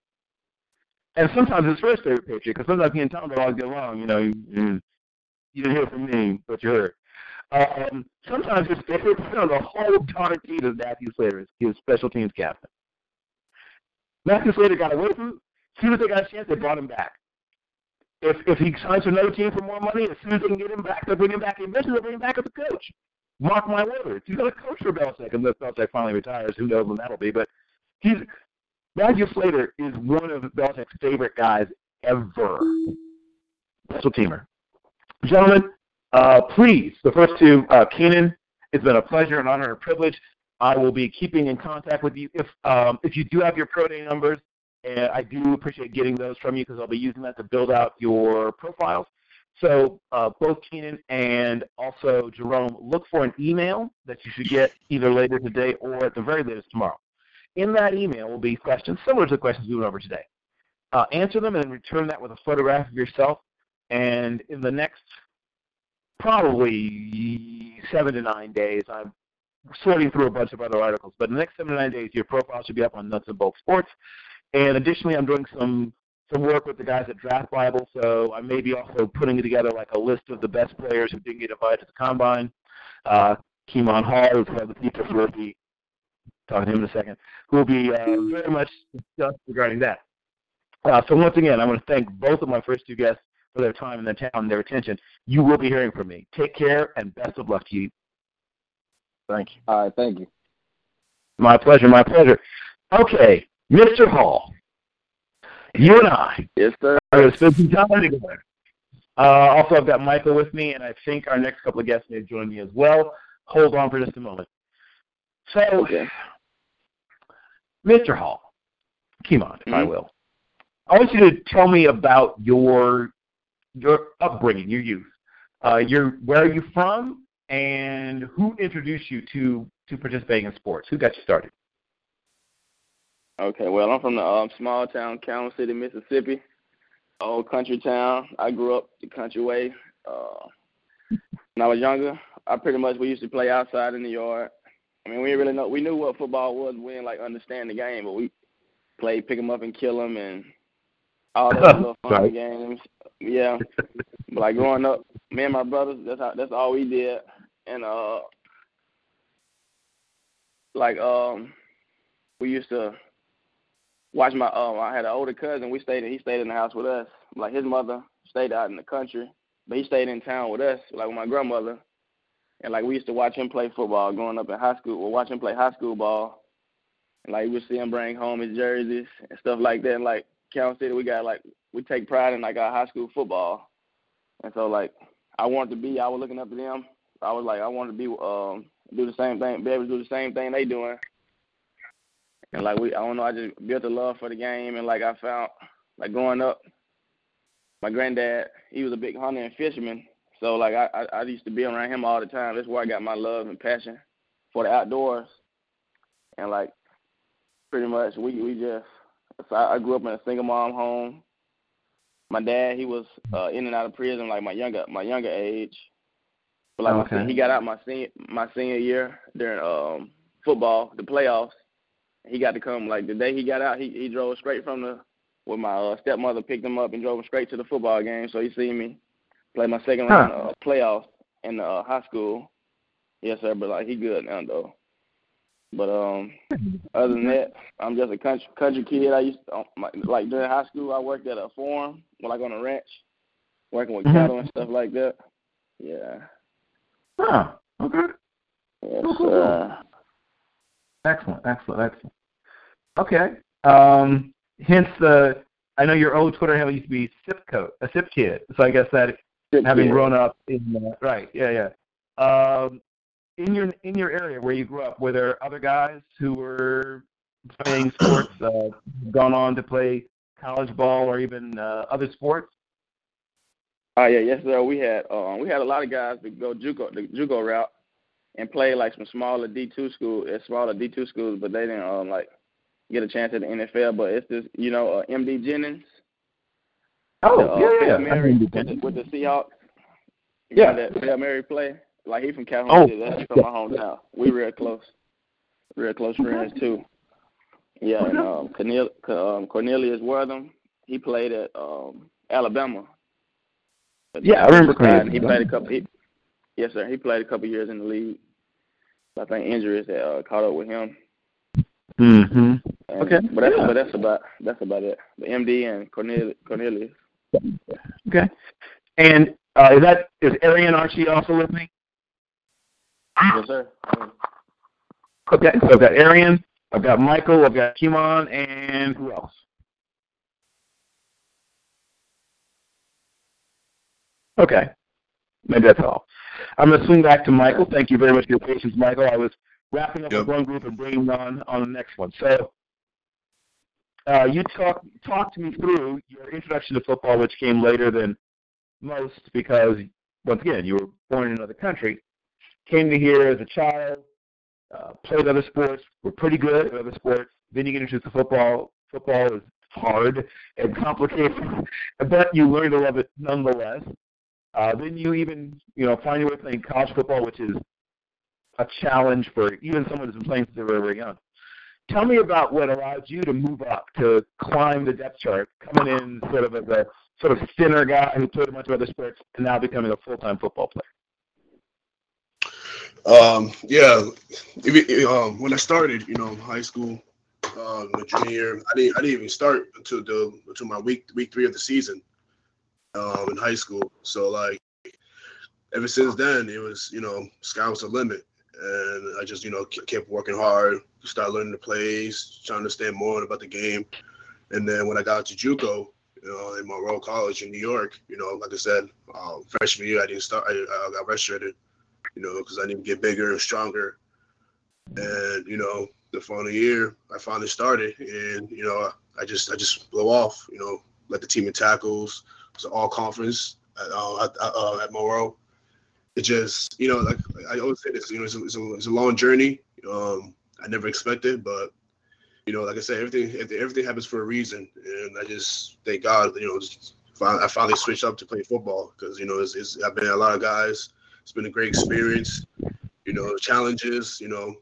and sometimes his first favorite Patriot because sometimes he and Tom don't always get along. You know, you, you didn't hear from me, but you heard. Um, sometimes his favorite player on the whole darn team is Matthew Slater. He was special teams captain. Matthew Slater got away from. As soon as they got a chance, they brought him back. If if he signs for another team for more money, as soon as they can get him back, they'll bring him back. Eventually, they'll bring him back as a coach. Mark my words. He's going to coach for Belichick unless Belichick finally retires. Who knows when that'll be? But he's Matthew Slater is one of Belichick's favorite guys ever. Special teamer, gentlemen. Uh, please, the first two, uh, Keenan. It's been a pleasure, an honor, and a privilege. I will be keeping in contact with you if um, if you do have your pro day numbers, and I do appreciate getting those from you because I'll be using that to build out your profiles. So uh, both Keenan and also Jerome, look for an email that you should get either later today or at the very latest tomorrow. In that email will be questions similar to the questions we went over today. Uh, answer them and return that with a photograph of yourself. And in the next probably seven to nine days, I'm sorting through a bunch of other articles. But in the next seven to nine days, your profile should be up on Nuts and Bolts Sports. And additionally, I'm doing some some work with the guys at Draft Bible, so I may be also putting together like a list of the best players who didn't get invited to the combine. Uh, Kemon Hall, who's one of the features, will talking to him in a second, who will be uh, very much discussed regarding that. Uh, so once again, I want to thank both of my first two guests for their time and their talent and their attention. You will be hearing from me. Take care and best of luck to you. Thank you. All right, thank you. My pleasure, my pleasure. Okay, Mr. Hall, you and I Yes, sir. are going to spend some time together. Uh, also, I've got Michael with me, and I think our next couple of guests may join me as well. Hold on for just a moment. So, Okay. Mr. Hall, Kemon, if I Mhm. will, I want you to tell me about your your upbringing, your youth. Uh, your where are you from, and who introduced you to to participating in sports? Who got you started? Okay, well, I'm from the um, small town, Calhoun City, Mississippi, old country town. I grew up the country way. Uh, when I was younger, I pretty much we used to play outside in the yard. I mean, we didn't really know. We knew what football was. We didn't like understand the game, but we played pick 'em up and kill 'em and all those little fun games. Yeah, but like growing up, me and my brothers, that's how, that's all we did. And uh, like um, we used to watch my um I had an older cousin. We stayed he stayed in the house with us. Like his mother stayed out in the country, but he stayed in town with us, like with my grandmother. And like we used to watch him play football growing up in high school. We'll watch him play high school ball. And like we see him bring home his jerseys and stuff like that. And like Cal City, we got like we take pride in like our high school football. And so like I wanted to be, I was looking up to them. I was like I wanted to be um do the same thing, be able to do the same thing they doing. And like we, I don't know, I just built a love for the game, and like I found, like growing up, my granddad, he was a big hunter and fisherman, so like I, I, I used to be around him all the time. That's where I got my love and passion for the outdoors, and like pretty much we we just, so I, I grew up in a single mom home. My dad, he was uh, in and out of prison like my younger my younger age, but like okay. he got out my senior my senior year during um football, the playoffs he got to come like the day he got out. He he drove straight from the with my uh, stepmother picked him up and drove him straight to the football game. So he seen me play my second round huh. uh, playoffs in uh, high school. Yes, sir. But like he good now though. But um, other than that, I'm just a country country kid. I used to, um, like during high school, I worked at a farm, like on a ranch, working with mm-hmm. cattle and stuff like that. Yeah. Huh. Okay. Yes, cool, cool, uh, Excellent, excellent, excellent. Okay. Um, hence the, I know your old Twitter handle used to be Sipcoat, a Sip Kid. So I guess that Sip having Kid. grown up in, uh, right, yeah, yeah. Um, in your in your area where you grew up, were there other guys who were playing sports, uh, gone on to play college ball or even uh, other sports? Oh yeah, yes sir. We had um we had a lot of guys that go JUCO the JUCO route and play like some smaller D two school, uh, smaller D two schools, but they didn't um like get a chance at the NFL. But it's just you know uh, MD Jennings. Oh the, uh, yeah, yeah. Mary with, the, Seahawks. You Yeah. that Hail Mary play. Like he from Calhoun Oh. City. That's from my hometown. We real close. Real close friends too. Yeah, and um, Cornel, um, Cornelius Wortham, he played at um, Alabama. Yeah, I remember Cornelius. He played a couple. He, yes, sir. He played a couple years in the league. I think injuries that uh, caught up with him. Mm-hmm. Okay, but that's yeah. but that's about that's about it. The MD and Cornelius. Cornelius. Okay. And uh, is that is Arrion Archie also listening? Yes, sir. Okay, so I've got Arrion, I've got Michael, I've got Kemon, and who else? Okay, maybe that's all. I'm going to swing back to Michael. Thank you very much for your patience, Michael. I was wrapping up Yep. with one group and bringing on on the next one. So, uh, you talk talked me through your introduction to football, which came later than most because, once again, you were born in another country. Came to here as a child, uh, played other sports, were pretty good at other sports. Then you get introduced to football. Football is hard and complicated, but you learn to love it nonetheless. Uh, then you even, you know, find your way playing college football, which is a challenge for even someone who's been playing since they were very young. Tell me about what allowed you to move up, to climb the depth chart, coming in sort of as a sort of thinner guy who played a bunch of other sports, and now becoming a full-time football player. Um, yeah, um, when I started, you know, high school, uh, my junior year, I didn't, I didn't even start until the until my week week three of the season, um, in high school. So like, ever since then, it was you know, sky was the limit, and I just you know kept working hard, started learning the plays, trying to understand more about the game, and then when I got to JUCO, you know, in Monroe College in New York, you know, like I said, um, freshman year I didn't start, I, I got redshirted you know, because I need to get bigger and stronger. And you know, the final year, I finally started, and you know, I just I just blow off. You know, led the team in tackles. It was an all conference at, uh, at, uh, at Monroe. It just you know, like I always say this, you know, it's a, it's a, it's a long journey. Um, I never expected, but you know, like I said, everything everything happens for a reason, and I just thank God, you know, I finally switched up to play football because you know, it's, it's I've been a lot of guys. It's been a great experience. You know, challenges. You know,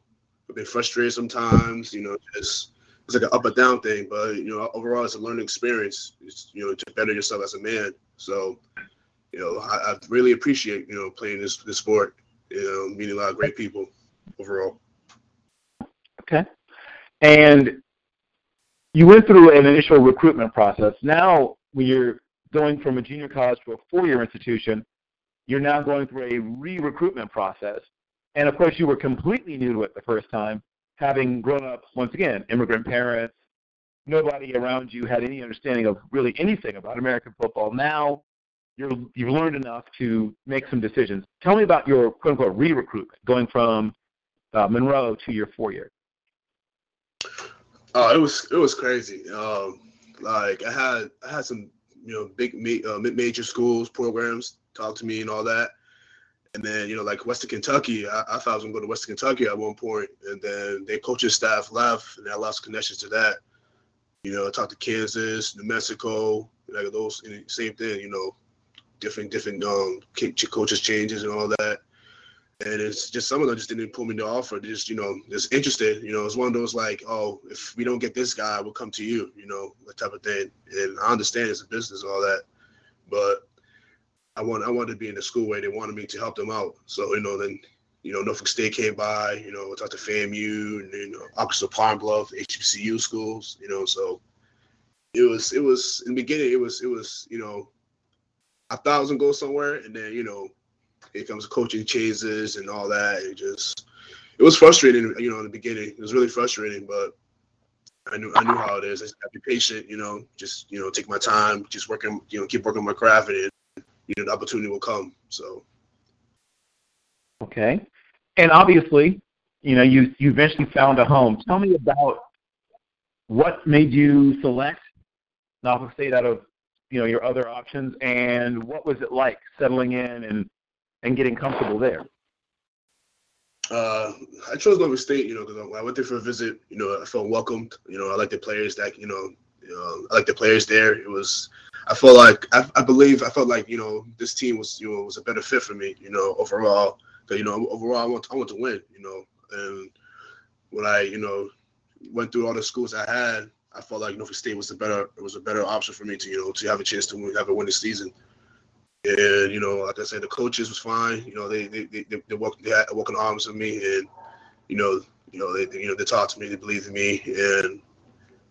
I've been frustrated sometimes. You know, just it's like an up and down thing. But you know, overall, it's a learning experience. It's you know to better yourself as a man. So, you know, I, I really appreciate you know playing this this sport. You know, meeting a lot of great people overall. Okay. And you went through an initial recruitment process. Now, when you're going from a junior college to a four-year institution, you're now going through a re-recruitment process. And of course, you were completely new to it the first time, having grown up once again immigrant parents. Nobody around you had any understanding of really anything about American football. Now, you're, you've learned enough to make some decisions. Tell me about your quote unquote re-recruitment, going from uh, Monroe to your four-year. Oh, it was it was crazy. Um, like I had I had some you know big uh, major schools programs talk to me and all that, and then you know like Western Kentucky, I, I thought I was gonna go to Western Kentucky at one point, and then their coaching staff left, and I lost connections to that. You know, I talked to Kansas, New Mexico, like those same thing. You know, different different um coaches changes and all that and it's just some of them just didn't pull me the offer. They're just you know just interested. You know, it's one of those like, oh, if we don't get this guy, we'll come to you. You know, that type of thing. And I understand it's a business and all that, but I want I wanted to be in the school where they wanted me to help them out. So you know, then you know Norfolk State came by. You know, talked to FAMU and you know Arkansas Pine Bluff, HBCU schools. You know, so it was it was in the beginning it was it was you know Was gonna go somewhere, and then you know it comes coaching changes and all that. It just it was frustrating, you know, in the beginning. It was really frustrating, but I knew I knew how it is. I just have to be patient, you know, just you know, take my time, just working, you know, keep working my craft, and you know, the opportunity will come. So. Okay, and obviously, you know, you you eventually found a home. Tell me about what made you select Norfolk State out of you know your other options, and what was it like settling in and and getting comfortable there? Uh, I chose Norfolk State, you know, because I went there for a visit. You know, I felt welcomed. You know, I like the players that, you know, know I like the players there. It was, I felt like, I, I believe, I felt like, you know, this team was, you know, was a better fit for me, you know, overall. Because, you know, overall, I want, I want to win, you know. And when I, you know, went through all the schools I had, I felt like Norfolk State was a better, it was a better option for me to, you know, to have a chance to win, have a winning season. And you know, like I said, the coaches was fine. You know, they they they, they, walked they had walking arms with me, and you know, you know they you know they talked to me, they believed in me, and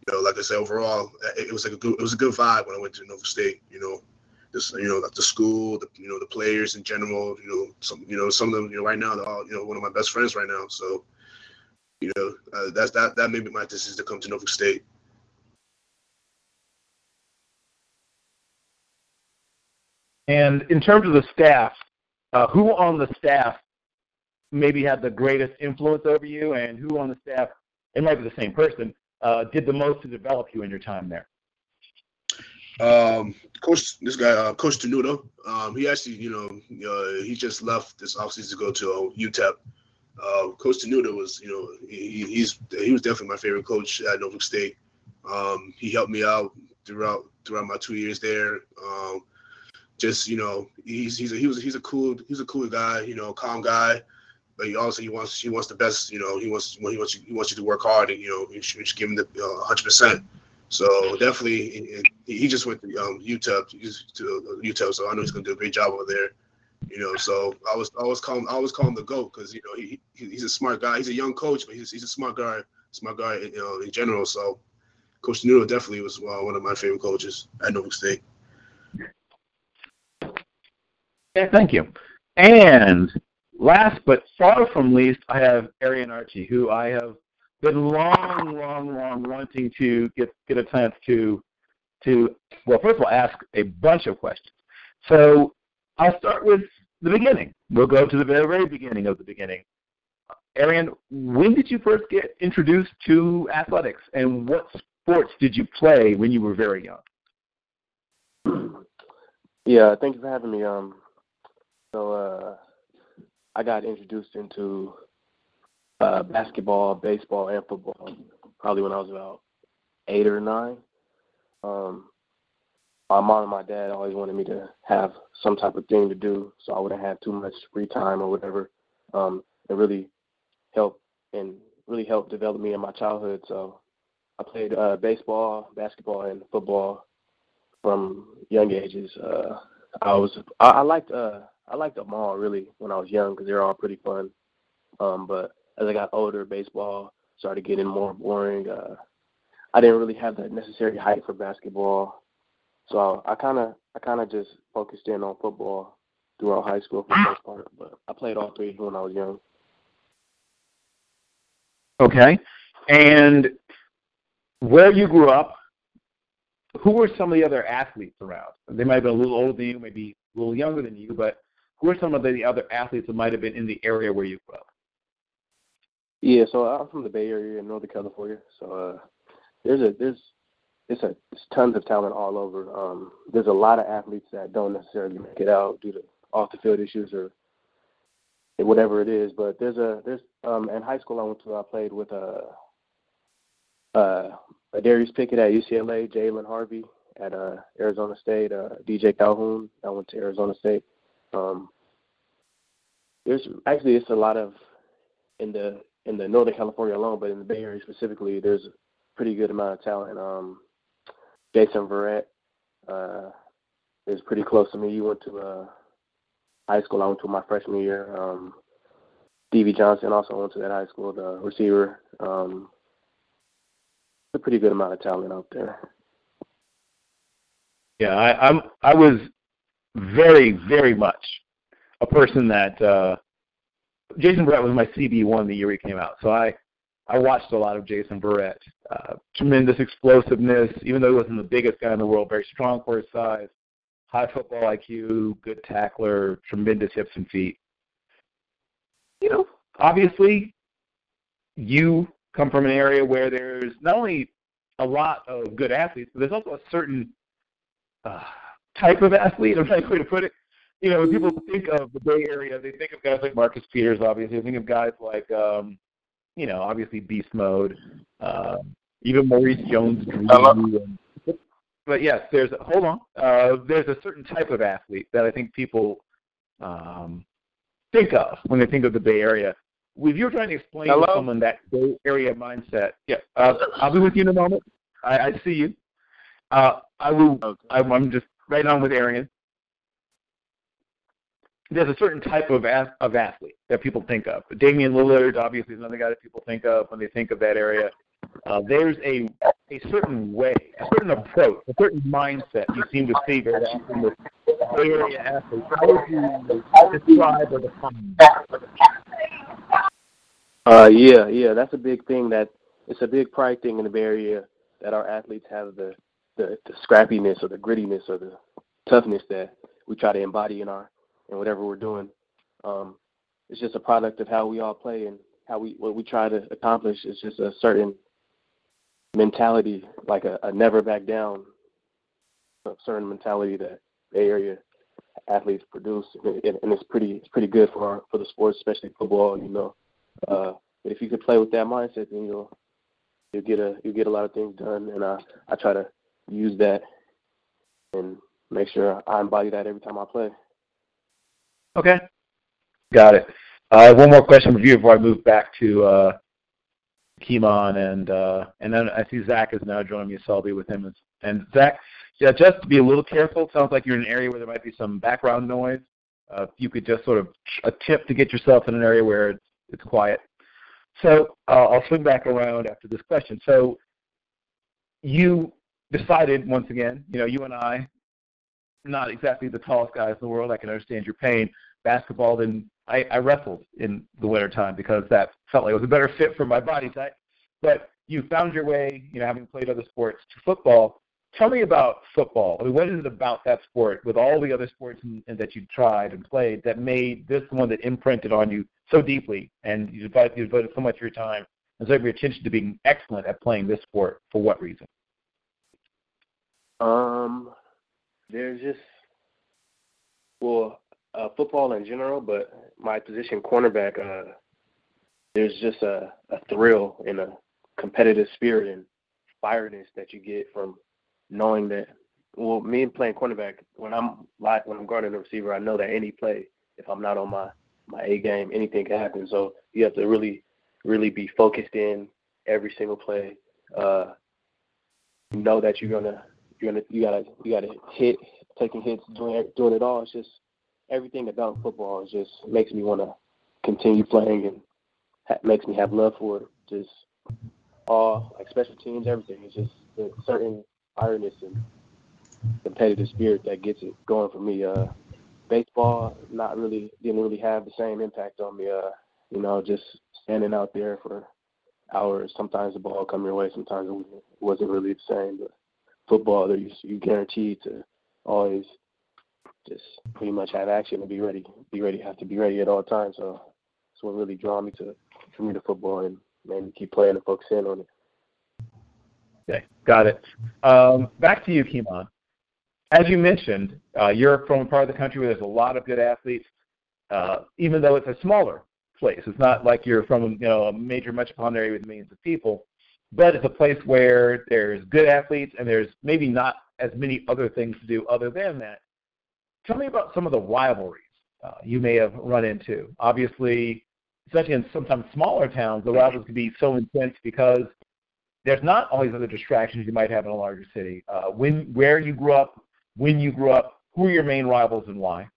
you know, like I said, overall, it, was like a good it was a good vibe when I went to Norfolk State. You know, just you know, like the school, the you know, the players in general. You know, some you know some of them you know right now they're all you know one of my best friends right now. So, you know, uh, that's that that made me my decision to come to Norfolk State. And in terms of the staff, uh, who on the staff maybe had the greatest influence over you, and who on the staff, it might be the same person, uh, did the most to develop you in your time there? Um, Coach, this guy, uh, Coach Tenuta, um, he actually, you know, uh, he just left this offseason to go to uh, UTEP. Uh, coach Tenuta was, you know, he, he's he was definitely my favorite coach at Norfolk State. Um, he helped me out throughout throughout my two years there. Um, just you know he's he's a, he was he's a cool he's a cool guy you know calm guy but he also he wants he wants the best you know he wants he wants you, he wants you to work hard and you know you should, give him the uh, hundred uh, percent so definitely he, just went to um, UTEP to UTEP so I know he's gonna do a great job over there you know so I was I always call him I always call him the goat because you know he, he he's a smart guy he's a young coach but he's he's a smart guy smart guy you know in general so Coach Nuno definitely was uh, one of my favorite coaches at Norfolk State. Okay, thank you. And last but far from least, I have Arrion Archie, who I have been long, long, long wanting to get get a chance to to well, first of all, ask a bunch of questions. So I'll start with the beginning. We'll go to the very, beginning of the beginning. Arrion, when did you first get introduced to athletics, and what sports did you play when you were very young? Yeah, thank you for having me. Um, so uh, I got introduced into uh, basketball, baseball, and football probably when I was about eight or nine. Um, my mom and my dad always wanted me to have some type of thing to do, so I wouldn't have too much free time or whatever. Um, it really helped and really helped develop me in my childhood. So I played uh, baseball, basketball, and football from young ages. Uh, I was I, I liked uh, I liked them all really when I was young because they're all pretty fun. Um, but as I got older, baseball started getting more boring. Uh, I didn't really have the necessary height for basketball, so I kind of I kind of just focused in on football throughout high school for the most part. But I played all three when I was young. Okay, and where you grew up, who were some of the other athletes around? They might have been a little older than you, maybe a little younger than you, but who are some of the other athletes that might have been in the area where you grew up? Yeah, so I'm from the Bay Area in Northern California. So uh, there's a there's it's a there's tons of talent all over. Um, there's a lot of athletes that don't necessarily make it out due to off the field issues or whatever it is. But there's a there's um in high school I went to I played with a uh, uh Darius Pickett at UCLA, Jalen Harvey at uh Arizona State, uh DJ Calhoun I went to Arizona State. Um there's actually it's a lot of in the in the Northern California alone, but in the Bay Area specifically, there's a pretty good amount of talent. Um Jason Verrett uh is pretty close to me. He went to uh high school I went to my freshman year. Um Stevie Johnson also went to that high school, the receiver. Um a pretty good amount of talent out there. Yeah, I, I'm. I was very, very much a person that uh, Jason Verrett was my CB one the year he came out. So I, I watched a lot of Jason Verrett. Uh, tremendous explosiveness, even though he wasn't the biggest guy in the world. Very strong for his size, high football IQ, good tackler, tremendous hips and feet. You know, obviously, you come from an area where there's not only a lot of good athletes, but there's also a certain uh, type of athlete. I'm to way to put it. You know, when people think of the Bay Area, they think of guys like Marcus Peters. Obviously, they think of guys like, um, you know, obviously Beast Mode, uh, even Maurice Jones-Drew. But yes, there's hold on. Uh, there's a certain type of athlete that I think people um, think of when they think of the Bay Area if you're trying to explain Hello? to someone that Bay Area mindset, yeah, uh, I'll be with you in a moment. I, I see you. Uh, I will. Okay. I'm, I'm just right on with Arrion. There's a certain type of of athlete that people think of. Damian Lillard, obviously, is another guy that people think of when they think of that area. Uh, there's a a certain way, a certain approach, a certain mindset you seem to see very often with Area athletes. How would you describe or define that? Uh, yeah, yeah, that's a big thing. That it's a big pride thing in the Bay Area that our athletes have the the, the scrappiness or the grittiness or the toughness that we try to embody in our in whatever we're doing. Um, it's just a product of how we all play and how we what we try to accomplish. It's just a certain mentality, like a, a never back down, a certain mentality that Bay Area athletes produce, and, and it's pretty it's pretty good for our, for the sports, especially football. You know, uh, but if you could play with that mindset, then you'll you'll get a you'll get a lot of things done. And I I try to use that and make sure I embody that every time I play. Okay. Got it. Uh, I have one more question for you before I move back to uh, Kemon and uh, and then I see Zach is now joining me, so I'll be with him. And Zach, yeah, just to be a little careful. It sounds like you're in an area where there might be some background noise. Uh, if you could just sort of a tip to get yourself in an area where it's it's quiet. So uh, I'll swing back around after this question. So you decided once again, you know, you and I, not exactly the tallest guys in the world. I can understand your pain. Basketball, then I, I wrestled in the wintertime because that felt like it was a better fit for my body type. But you found your way, you know, having played other sports, to football. Tell me about football. I mean, what is it about that sport, with all the other sports in, in that you tried and played, that made this one that imprinted on you so deeply, and you devoted, you devoted so much of your time and so of your attention to being excellent at playing this sport? For what reason? Um, there's just well, uh, football in general, but my position, cornerback, uh, there's just a, a thrill and a competitive spirit and fireness that you get from knowing that. Well, me playing cornerback, when I'm like when I'm guarding a receiver, I know that any play, if I'm not on my my A game, anything can happen. So you have to really, really be focused in every single play. Uh, know that you're gonna you're gonna you gotta you gotta hit, taking hits, doing doing it all. It's just everything about football. Is just makes me want to continue playing and ha- makes me have love for it. Just all like special teams, everything. It's just a certain fireness and competitive spirit that gets it going for me. Uh, baseball not really didn't really have the same impact on me. Uh, you know, just standing out there for hours. Sometimes the ball come your way, sometimes it wasn't really the same. But football, there you you guaranteed to always just pretty much have action and be ready. Be ready, have to be ready at all times. So that's what really draw me to for me to football and made keep playing and focus in on it. Okay, got it. Um, back to you, Kemon. As you mentioned, uh, you're from a part of the country where there's a lot of good athletes, uh, even though it's a smaller place. It's not like you're from you know a major metropolitan area with millions of people, but it's a place where there's good athletes and there's maybe not as many other things to do other than that. Tell me about some of the rivalries uh, you may have run into. Obviously, especially in sometimes smaller towns, the rivalries can be so intense because there's not all these other distractions you might have in a larger city. Uh, when, where you grew up, when you grew up, who are your main rivals and why?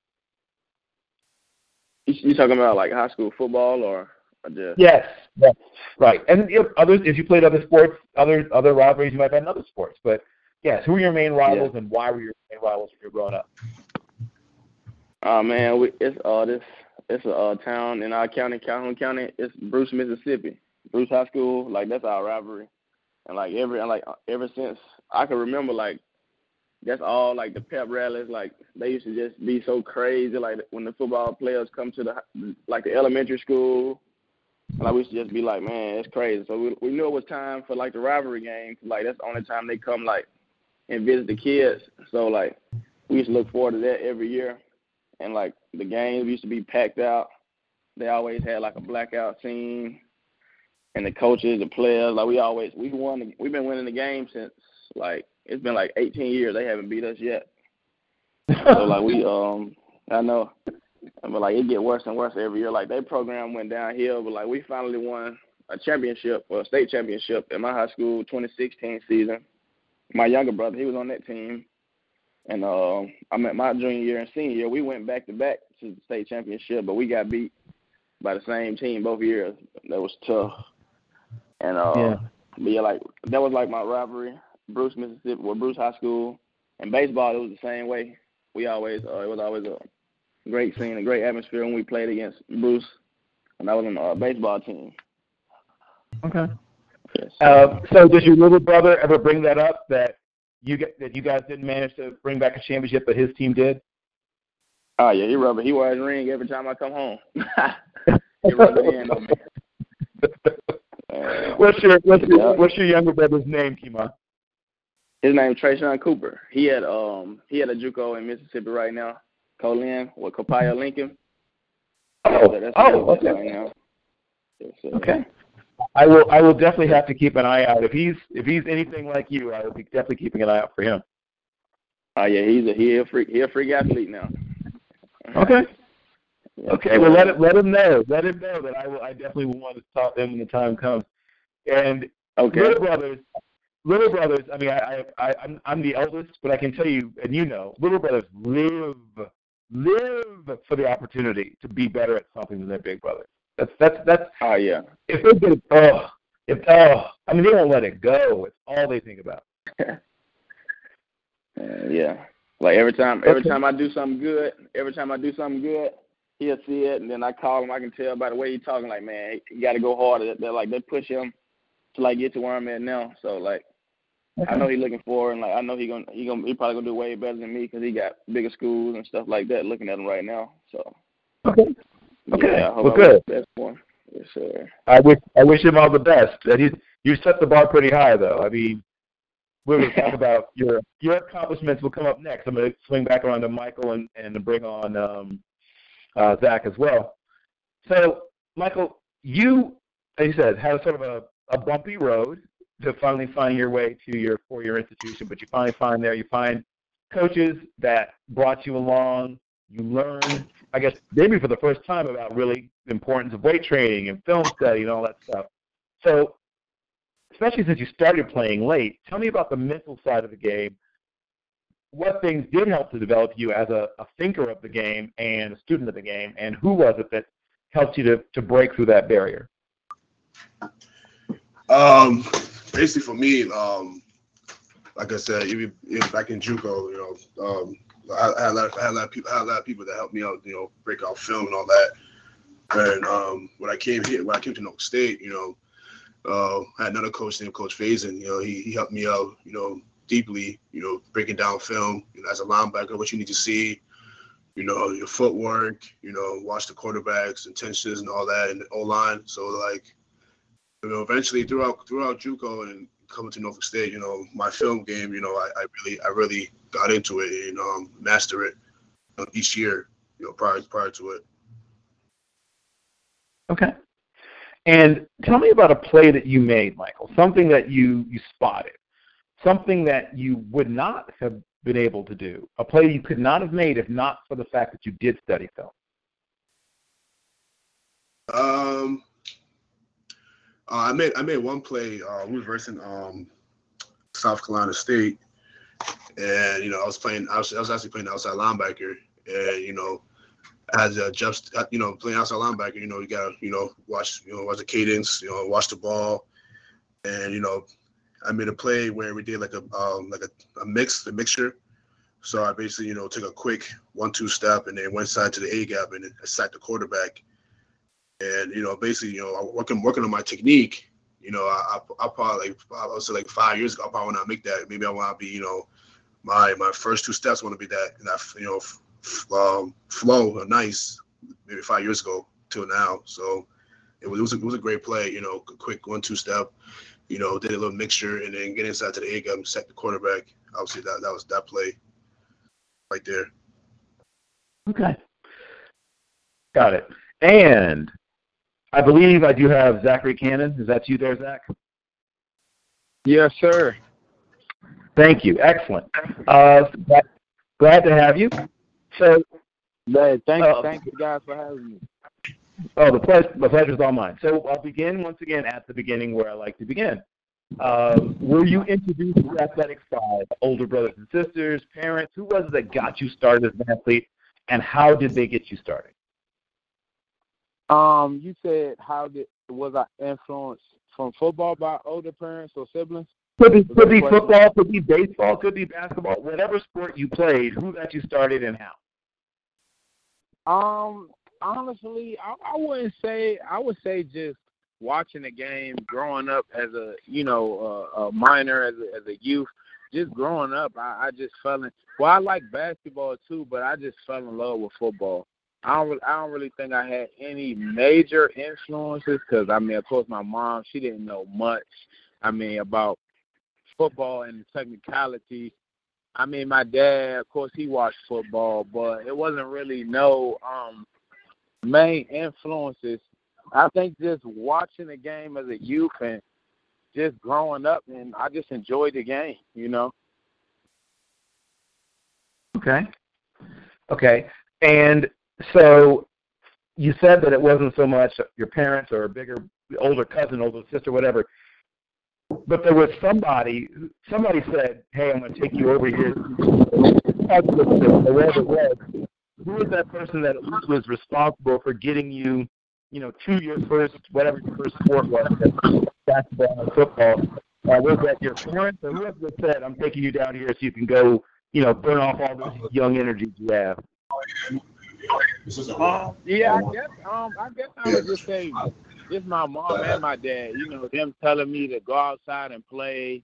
You talking about like high school football or just? Yes, yes, right. And if others, if you played other sports, other other rivalries, you might have had in other sports. But yes, who are your main rivals yeah. and why were your main rivals when you were growing up? Oh man, we, it's uh this it's a uh, town in our county, Calhoun County. It's Bruce, Mississippi. Bruce High School, like that's our rivalry. And like every and like ever since I can remember, like that's all like the pep rallies. Like they used to just be so crazy. Like when the football players come to the like the elementary school, like we used to just be like, man, it's crazy. So we we knew it was time for like the rivalry game. Like that's the only time they come like and visit the kids. So like we used to look forward to that every year. And like the games used to be packed out. They always had like a blackout scene and the coaches, the players, like we always we won. We've been winning the game since like it's been like 18 years. They haven't beat us yet. so like we um I know, but like it get worse and worse every year. Like their program went downhill, but like we finally won a championship or a state championship in my high school 2016 season. My younger brother, he was on that team. And uh, I mean, my junior year and senior year, we went back to back to the state championship, but we got beat by the same team both years. That was tough. And uh, yeah. but yeah, like that was like my rivalry. Bruce, Mississippi, well, Bruce High School, and baseball. It was the same way. We always, uh, it was always a great scene, a great atmosphere when we played against Bruce, and I was on the uh, baseball team. Okay. Yes. Uh, so, does your little brother ever bring that up that you get that you guys didn't manage to bring back a championship, but his team did? Oh yeah, he rub it. He wears ring every time I come home. he rubs it in on me. what's your what's your what's your younger brother's name, Kima? His name is Trayshawn Cooper. He had um he had a JUCO in Mississippi right now, Co-Lin with Copiah Lincoln. Oh, yeah, that's oh, okay. Right. So, okay. I will I will definitely have to keep an eye out. If he's if he's anything like you, I will be definitely keeping an eye out for him. Oh uh, yeah, he's a he a freak he a freak athlete now. Okay. Okay, well let it, let him know. Let him know that I will. I definitely will want to talk to him when the time comes. And okay. little brothers, little brothers. I mean, I, I, I'm, I'm the eldest, but I can tell you, and you know, little brothers live, live for the opportunity to be better at something than their big brother. That's that's that's. Oh uh, yeah. If they get oh, if oh, I mean, they won't let it go. It's all they think about. uh, yeah. Like every time, every okay. time I do something good, every time I do something good, he'll see it, and then I call him. I can tell by the way he's talking, like, man, you got to go harder. They're like they push him to like get to where I'm at now. So like, okay. I know he's looking for, and like I know he gonna he gonna he probably gonna do way better than me because he got bigger schools and stuff like that. Looking at him right now, so okay, okay, yeah, I well, good. Best one. Yes, sir. I wish I wish him all the best. That he you set the bar pretty high, though. I mean, we're going to talk about your your accomplishments. Will come up next. I'm going to swing back around to Michael and and bring on um, uh, Zach as well. So, Michael, you, as you said, had a sort of a, a bumpy road to finally find your way to your four-year institution, but you finally find there, you find coaches that brought you along. You learn, I guess, maybe for the first time about really the importance of weight training and film study and all that stuff. So, especially since you started playing late, tell me about the mental side of the game what things did help to develop you as a, a thinker of the game and a student of the game, and who was it that helped you to, to break through that barrier? Um, basically for me, um, like I said, even, even back in JUCO, you know, um, I, I, had a lot, I had a lot of people, I had a lot of people that helped me out, you know, break out film and all that. And um, when I came here, when I came to Norfolk State, you know, uh, I had another coach named Coach Faison. You know, he, he helped me out, you know, deeply, you know, breaking down film, you know, as a linebacker, what you need to see, you know, your footwork, you know, watch the quarterbacks, intentions and all that, and O line. So like, you know, eventually throughout throughout JUCO and coming to Norfolk State, you know, my film game, you know, I, I really I really got into it and um, master it you know, each year, you know, prior prior to it. Okay. And tell me about a play that you made, Michael. Something that you you spotted, something that you would not have been able to do, a play you could not have made if not for the fact that you did study film. Um, uh, I made I made one play. Uh, we were versing um, South Carolina State, and you know I was playing. I was, I was actually playing outside linebacker, and you know as a just you know playing outside linebacker, you know you got to you know watch you know watch the cadence, you know watch the ball, and you know I made a play where we did like a um, like a, a mix a mixture. So I basically you know took a quick one two step and then went side to the A gap and I sacked the quarterback, and you know basically you know working working on my technique. You know I I, probably like I was like five years ago I probably want to make that. Maybe I want to be you know my my first two steps want to be that that you know um, flow nice maybe five years ago till now. So it was, it was, a, it was a great play, you know, quick one two step, you know, did a little mixture and then get inside to the A gap, set the quarterback. Obviously that that was that play right there. Okay. Got it. And I believe I do have Zachary Cannon. Is that you there, Zach? Yes, sir. Thank you. Excellent. Uh, glad to have you. So, hey, thank, uh, thank you guys for having me. Oh, the pleasure, the pleasure's all mine. So I'll begin once again at the beginning where I like to begin. Um, were you introduced to athletics by older brothers and sisters, parents? Who was it that got you started as an athlete, and how did they get you started? Um, you said how did was I influenced from football by older parents or siblings? Could be, could be football, could be baseball, could be basketball, whatever sport you played. Who got you started and how? Um, honestly, I, I wouldn't say. I would say just watching the game, growing up as a you know a, a minor, as a, as a youth, just growing up, I, I just fell in. Well, I like basketball too, but I just fell in love with football. I don't. I don't really think I had any major influences because I mean, of course, my mom she didn't know much. I mean about football and the technicality I mean, my dad, of course, he watched football, but it wasn't really no um main influences. I think just watching the game as a youth and just growing up, and I just enjoyed the game, you know. Okay. Okay. And so you said that it wasn't so much your parents or a bigger, older cousin, older sister, whatever but there was somebody somebody said, "Hey, I'm going to take you over here." Whoever it was, who was that person that was responsible for getting you, you know, to your first whatever your first sport was, basketball and football? Uh, was that your parents, or whoever that said, "I'm taking you down here so you can go, you know, burn off all this young energy you have"? Um, yeah, I guess um, I guess I would just say it's my mom and my dad. You know, them telling me to go outside and play,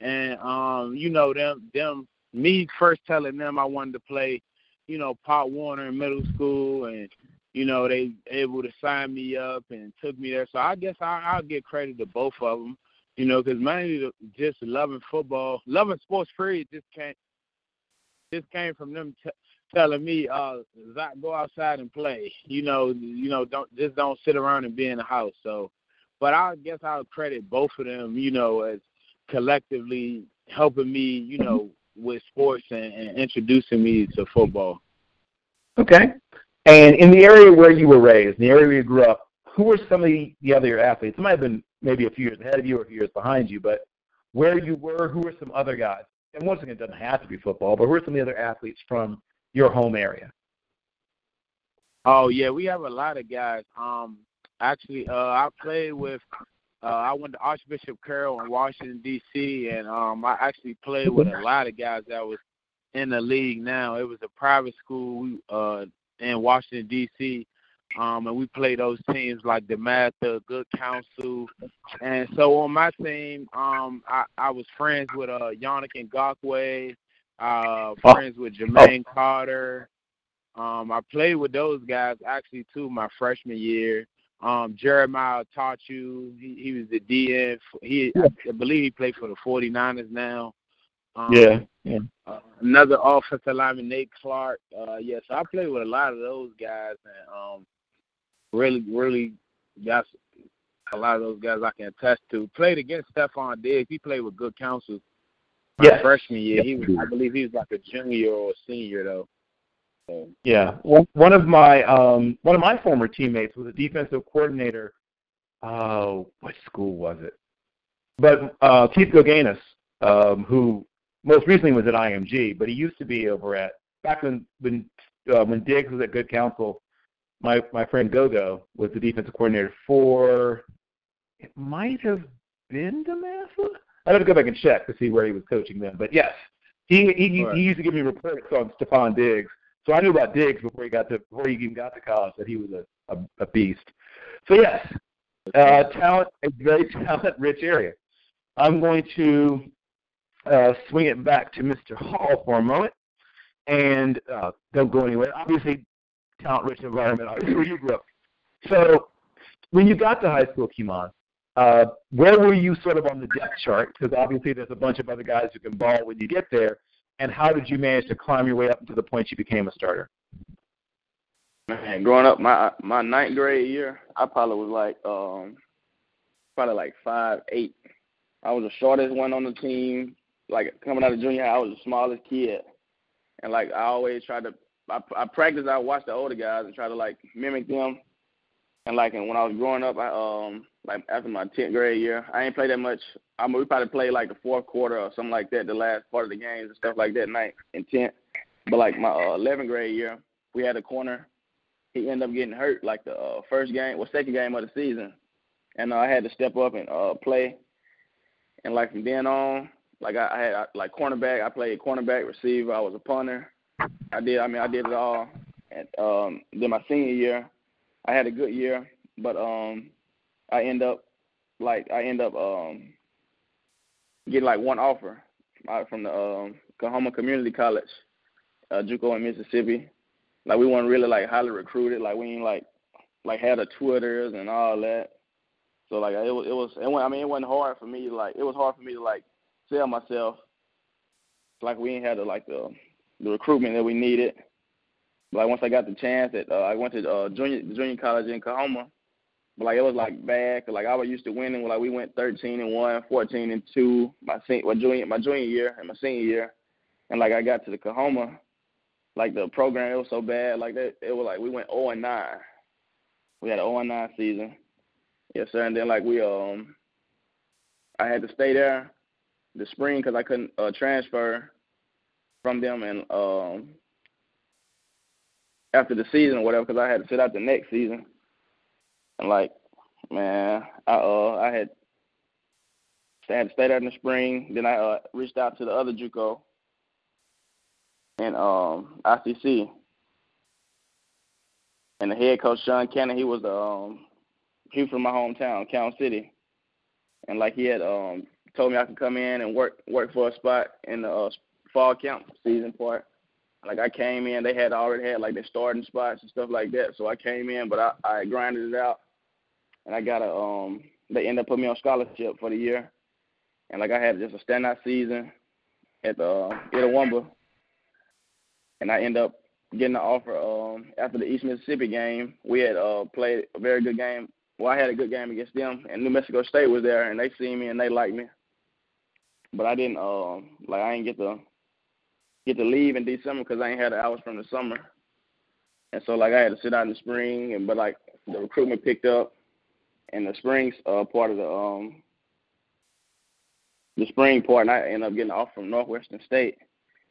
and um, you know them them me first telling them I wanted to play. You know, Pop Warner in middle school, and you know they able to sign me up and took me there. So I guess I, I'll get credit to both of them. You know, because mainly just loving football, loving sports period just came just came from them t- telling me, uh, Zach, go outside and play. You know, you know, don't just don't sit around and be in the house. So, but I guess I'll credit both of them, you know, as collectively helping me, you know, with sports and, and introducing me to football. Okay. And in the area where you were raised, in the area where you grew up, who were some of the, the other athletes? It might have been maybe a few years ahead of you or a few years behind you, but where you were, who were some other guys? And once again, it doesn't have to be football, but who are some of the other athletes from your home area? Oh yeah, we have a lot of guys. Um, actually, uh, I played with uh, I went to Archbishop Carroll in Washington D.C. and um, I actually played with a lot of guys that was in the league. Now it was a private school uh, in Washington D.C. Um, and we played those teams like DeMatha, Good Counsel, and so on my team, um, I, I was friends with uh, Yannick Ngakoue, uh, oh. friends with Jermaine oh. Carter. Um, I played with those guys actually too my freshman year. Um, Jeremiah you. He, he was the DN. He, yeah. I believe he played for the 49ers now. Um, yeah. yeah. Uh, another offensive lineman, Nate Clark. Uh, yeah, so I played with a lot of those guys, and um, really, really got a lot of those guys I can attest to. Played against Stefon Diggs. He played with good counsel. Yeah. Freshman year, he was. I believe he was like a junior or a senior though. Yeah, one one of my um one of my former teammates was a defensive coordinator. Oh, uh, what school was it? But uh, Keith Goganious, um, who most recently was at IMG, but he used to be over at back when when uh, when Diggs was at Good Counsel. My my friend Gogo was the defensive coordinator for. It might have been DeMatha. I have to go back and check to see where he was coaching then. But yes, he he, right. he used to give me reports on Stefon Diggs so I knew about Diggs before he got to before he even got to college that he was a, a, a beast. So yes, uh, talent, a very talent-rich area. I'm going to uh, swing it back to Mr. Hall for a moment, and uh, don't go anywhere. Obviously, talent-rich environment. Obviously, where you grew up. So when you got to high school, Kemon, uh, where were you sort of on the depth chart? Because obviously, there's a bunch of other guys who can ball when you get there and how did you manage to climb your way up to the point you became a starter? Man, growing up, my my ninth grade year, I probably was like um probably like five eight. I was the shortest one on the team. Like coming out of junior high, I was the smallest kid, and like I always tried to. I, I practiced. I watched the older guys and try to like mimic them. And like, and when I was growing up, I um like after my tenth grade year, I ain't played that much I mean, we probably played like the fourth quarter or something like that, the last part of the games and stuff like that, night in tenth. But like my uh, 11th grade year, we had a corner. He ended up getting hurt like the uh, first game, well, second game of the season, and uh, I had to step up and uh, play. And like from then on, like I, I had I, like cornerback, I played cornerback, receiver. I was a punter. I did. I mean, I did it all. And um, then my senior year, I had a good year, but um, I end up like I end up um get like one offer from the um, Coahoma Community College, uh, JUCO in Mississippi. Like we weren't really like highly recruited. Like we ain't like like had a Twitters and all that. So like it was it was it went, I mean it wasn't hard for me like it was hard for me to like sell myself. Like we ain't had the like the the recruitment that we needed. But like once I got the chance that uh, I went to uh, junior junior college in Coahoma, but like it was like bad. Cause like I was used to winning. Like we went 13 and one, 14 and two my senior, my junior, my junior year and my senior year, and like I got to the Coahoma, like the program it was so bad. Like that, it was like we went 0 and 9. We had an 0 and 9 season. Yes, sir. And then like we um, I had to stay there the spring because I couldn't uh, transfer from them and um after the season or whatever because I had to sit out the next season. And like, man, I uh I had I had to stay there in the spring. Then I uh, reached out to the other JUCO and um ICC. And the head coach Sean Cannon, he was um he was from my hometown, Calhoun City. And like he had um told me I could come in and work work for a spot in the uh, fall camp season part. Like I came in, they had already had like their starting spots and stuff like that. So I came in, but I, I grinded it out and I got a um they ended up putting me on scholarship for the year, and like I had just a standout season at the uh, Itawamba, and I end up getting the offer um after the East Mississippi game. We had uh played a very good game. Well, I had a good game against them, and New Mexico State was there, and they see me and they like me. But I didn't um like I didn't get to get to leave in December because I ain't had hours from the summer, and so like I had to sit out in the spring, and but like the recruitment picked up, in the spring uh, part of the um the spring part, and I ended up getting off from Northwestern State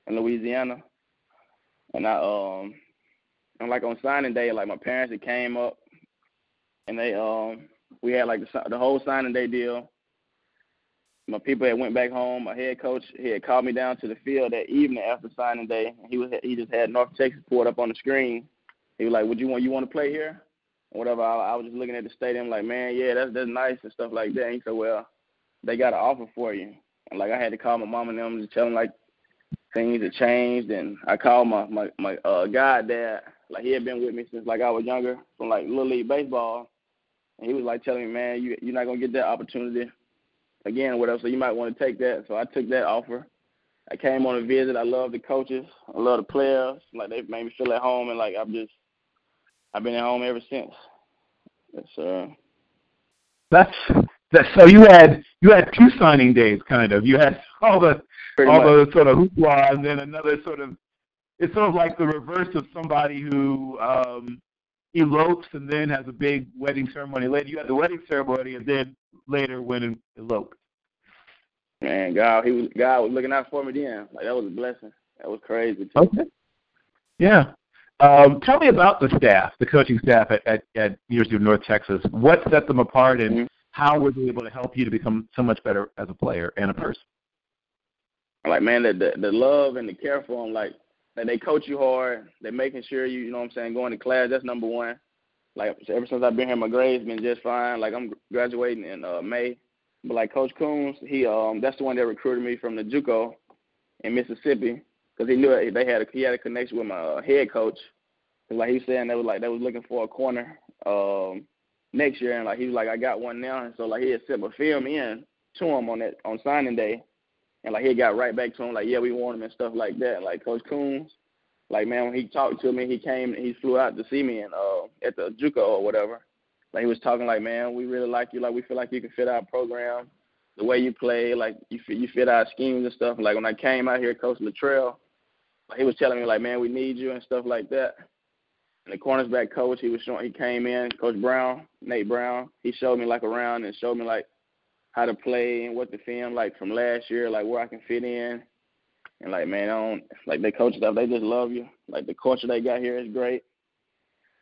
in Louisiana, and I um and like on signing day, like my parents it came up, and they um we had like the, the whole signing day deal. My people had went back home. My head coach he had called me down to the field that evening after signing day. He was he just had North Texas pulled up on the screen. He was like, "Would you want you want to play here?" Whatever. I, I was just looking at the stadium like, man, yeah, that's that's nice and stuff like that. And he said, well, they got an offer for you. And like I had to call my mom and them to tell them like things had changed. And I called my my my uh, god dad. Like he had been with me since like I was younger from like little league baseball. And he was like telling me, man, you you're not gonna get that opportunity again whatever. So you might want to take that. So I took that offer. I came on a visit. I love the coaches. I love the players. Like they made me feel at home, and like I'm just I've been at home ever since. Yes, sir. That's that. So you had you had two signing days, kind of. You had all the all much. the sort of hoopla, and then another sort of. It's sort of like the reverse of somebody who um, elopes and then has a big wedding ceremony later. You had the wedding ceremony and then later went and eloped. Man, God, he was God was looking out for me then. Like that was a blessing. That was crazy. Too. Okay. Yeah. Um, tell me about the staff, the coaching staff at, at, at University of North Texas. What set them apart, and Mhm. how were they able to help you to become so much better as a player and a person? Like man, the, the the love and the care for them. Like like they coach you hard. They're making sure you you know what I'm saying going to class. That's number one. Like ever since I've been here, my grades been just fine. Like I'm graduating in uh, May. But like Coach Coons, he um that's the one that recruited me from the JUCO in Mississippi because he knew they had a, he had a connection with my uh, head coach. 'Cause like he was saying they was like they was looking for a corner um next year and like he was like I got one now and so like he had sent a film in to him on that on signing day and like he got right back to him like yeah we want him and stuff like that. Like Coach Coons, like man when he talked to me he came he flew out to see me and uh at the JUCO or whatever. Like he was talking like man we really like you like we feel like you can fit our program the way you play like you fit, you fit our schemes and stuff. Like when I came out here, Coach Littrell, he was telling me like man we need you and stuff like that. And the cornersback coach, he was showing, he came in, Coach Brown, Nate Brown. He showed me like around and showed me like how to play and what to film like from last year, like where I can fit in. And like man, I don't like they coach stuff. They just love you. Like the culture they got here is great.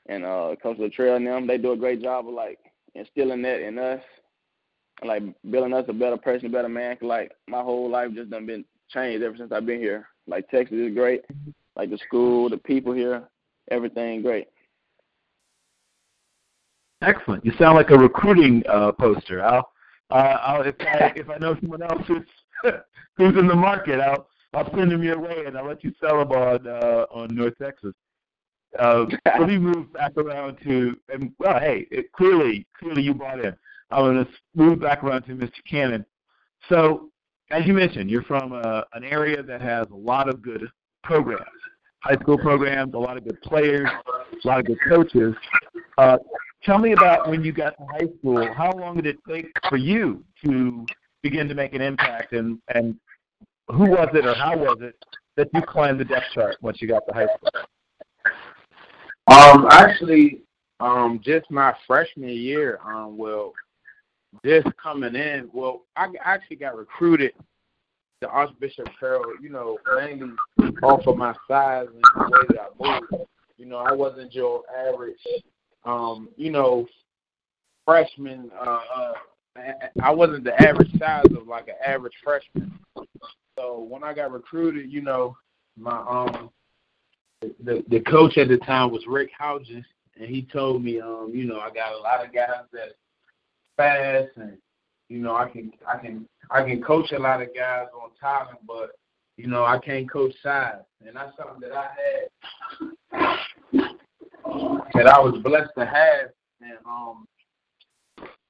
And uh, Coach Littrell and them, they do a great job of like instilling that in us, like building us a better person, a better man. 'Cause, like my whole life just done been changed ever since I've been here. Like Texas is great. Like the school, the people here, everything great. Excellent. You sound like a recruiting uh, poster. I'll, uh, I'll if I if I know someone else who's who's in the market, I'll I'll send them your way and I'll let you sell them on uh, on North Texas. Uh, let me move back around to and well, hey, it, clearly clearly you bought in. I'm going to move back around to Mr. Cannon. So, as you mentioned, you're from a, an area that has a lot of good programs, high school programs, a lot of good players, a lot of good coaches. Uh, tell me about when you got to high school. How long did it take for you to begin to make an impact, and and who was it or how was it that you climbed the depth chart once you got to high school? Um, actually, um, just my freshman year, um, well, just coming in, well, I actually got recruited to Archbishop Carroll, you know, mainly off of my size and the way that I moved. You know, I wasn't your average, um, you know, freshman. Uh, uh, I wasn't the average size of like an average freshman. So when I got recruited, you know, my um the the coach at the time was Rick Houges, and he told me, um, you know, I got a lot of guys that fast, and you know, I can I can I can coach a lot of guys on talent, but you know, I can't coach size, and that's something that I had that I was blessed to have, and um,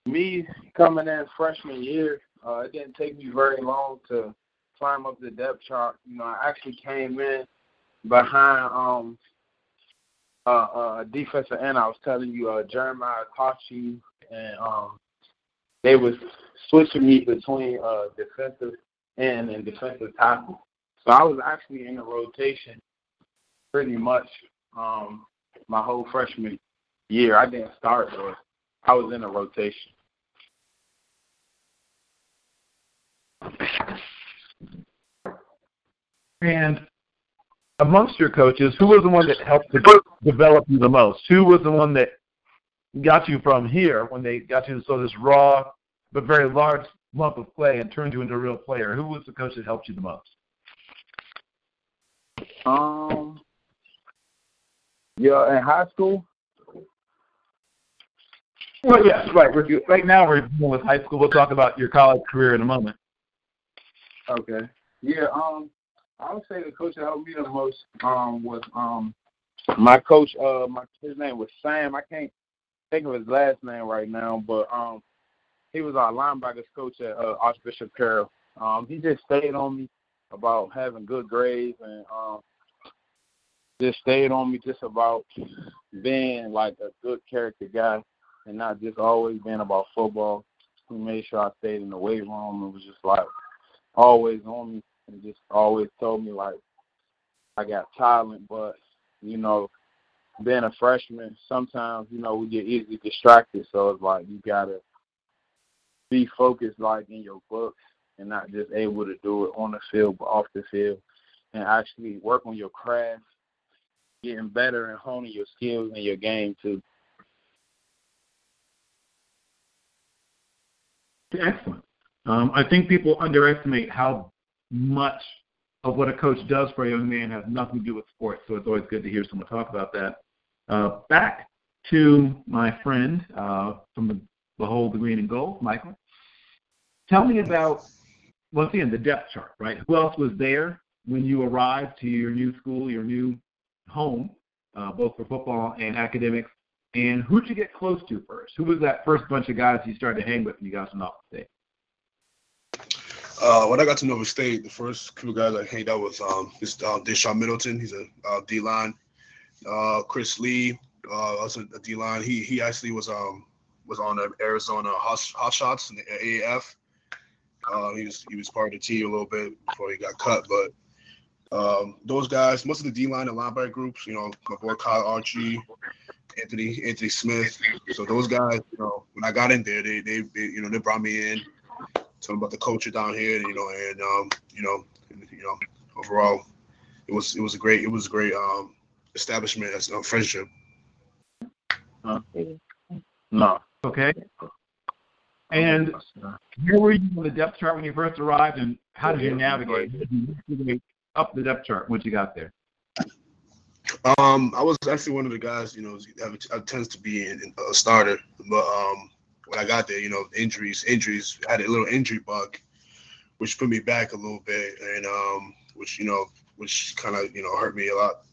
me coming in freshman year, uh, it didn't take me very long to climb up the depth chart. You know, I actually came in behind um uh uh defensive end. I was telling you, uh Jeremiah Kachi and um they was switching me between uh defensive end and defensive tackle. So I was actually in the rotation pretty much um my whole freshman year. I didn't start but I was in a rotation. And amongst your coaches, who was the one that helped to develop you the most? Who was the one that got you from here when they got you to sort of this raw but very large lump of clay and turned you into a real player? Who was the coach that helped you the most? Um, yeah, in high school. Well, yes, right. We're, right now we're dealing with high school. We'll talk about your college career in a moment. Okay. Yeah. Um, I would say the coach that helped me the most um was um my coach. Uh, my his name was Sam. I can't think of his last name right now, but um, he was our linebackers coach at uh, Archbishop Carroll. Um, he just stayed on me about having good grades and um, just stayed on me just about being like a good character guy and not just always being about football. He made sure I stayed in the weight room and was just like always on me and just always told me like I got talent, but you know, being a freshman, sometimes you know we get easily distracted. So it's like you gotta be focused, like in your books, and not just able to do it on the field but off the field, and actually work on your craft, getting better and honing your skills and your game too. Excellent. Um, I think people underestimate how much of what a coach does for a young man has nothing to do with sports. So it's always good to hear someone talk about that. Uh, back to my friend uh, from the Behold the Green and Gold, Michael. Tell me about once again the depth chart, right? Who else was there when you arrived to your new school, your new home, uh, both for football and academics? And who did you get close to first? Who was that first bunch of guys you started to hang with when you got to Norfolk State? Uh, when I got to Norfolk State, the first couple guys I hanged out with um, is uh, Deshaun Middleton. He's a uh, D line. Uh, Chris Lee, uh, also a D line. He he actually was um was on the Arizona Hot, hot Shots in the AAF. Uh, he was he was part of the team a little bit before he got cut, but um, those guys, most of the D line and linebacker groups, you know, my boy Kyle Archie, Anthony Anthony Smith. So those guys, you know, when I got in there, they they, they you know they brought me in talking about the culture down here, you know, and um, you know, you know, overall, it was it was a great it was a great um establishment as a friendship. No. Okay. And where were you on the depth chart when you first arrived, and how did you navigate up the depth chart once you got there? Um, I was actually one of the guys, you know, I tends to be in, in a starter, but um, when I got there, you know, injuries, injuries, I had a little injury bug, which put me back a little bit, and um, which you know, which kind of you know hurt me a lot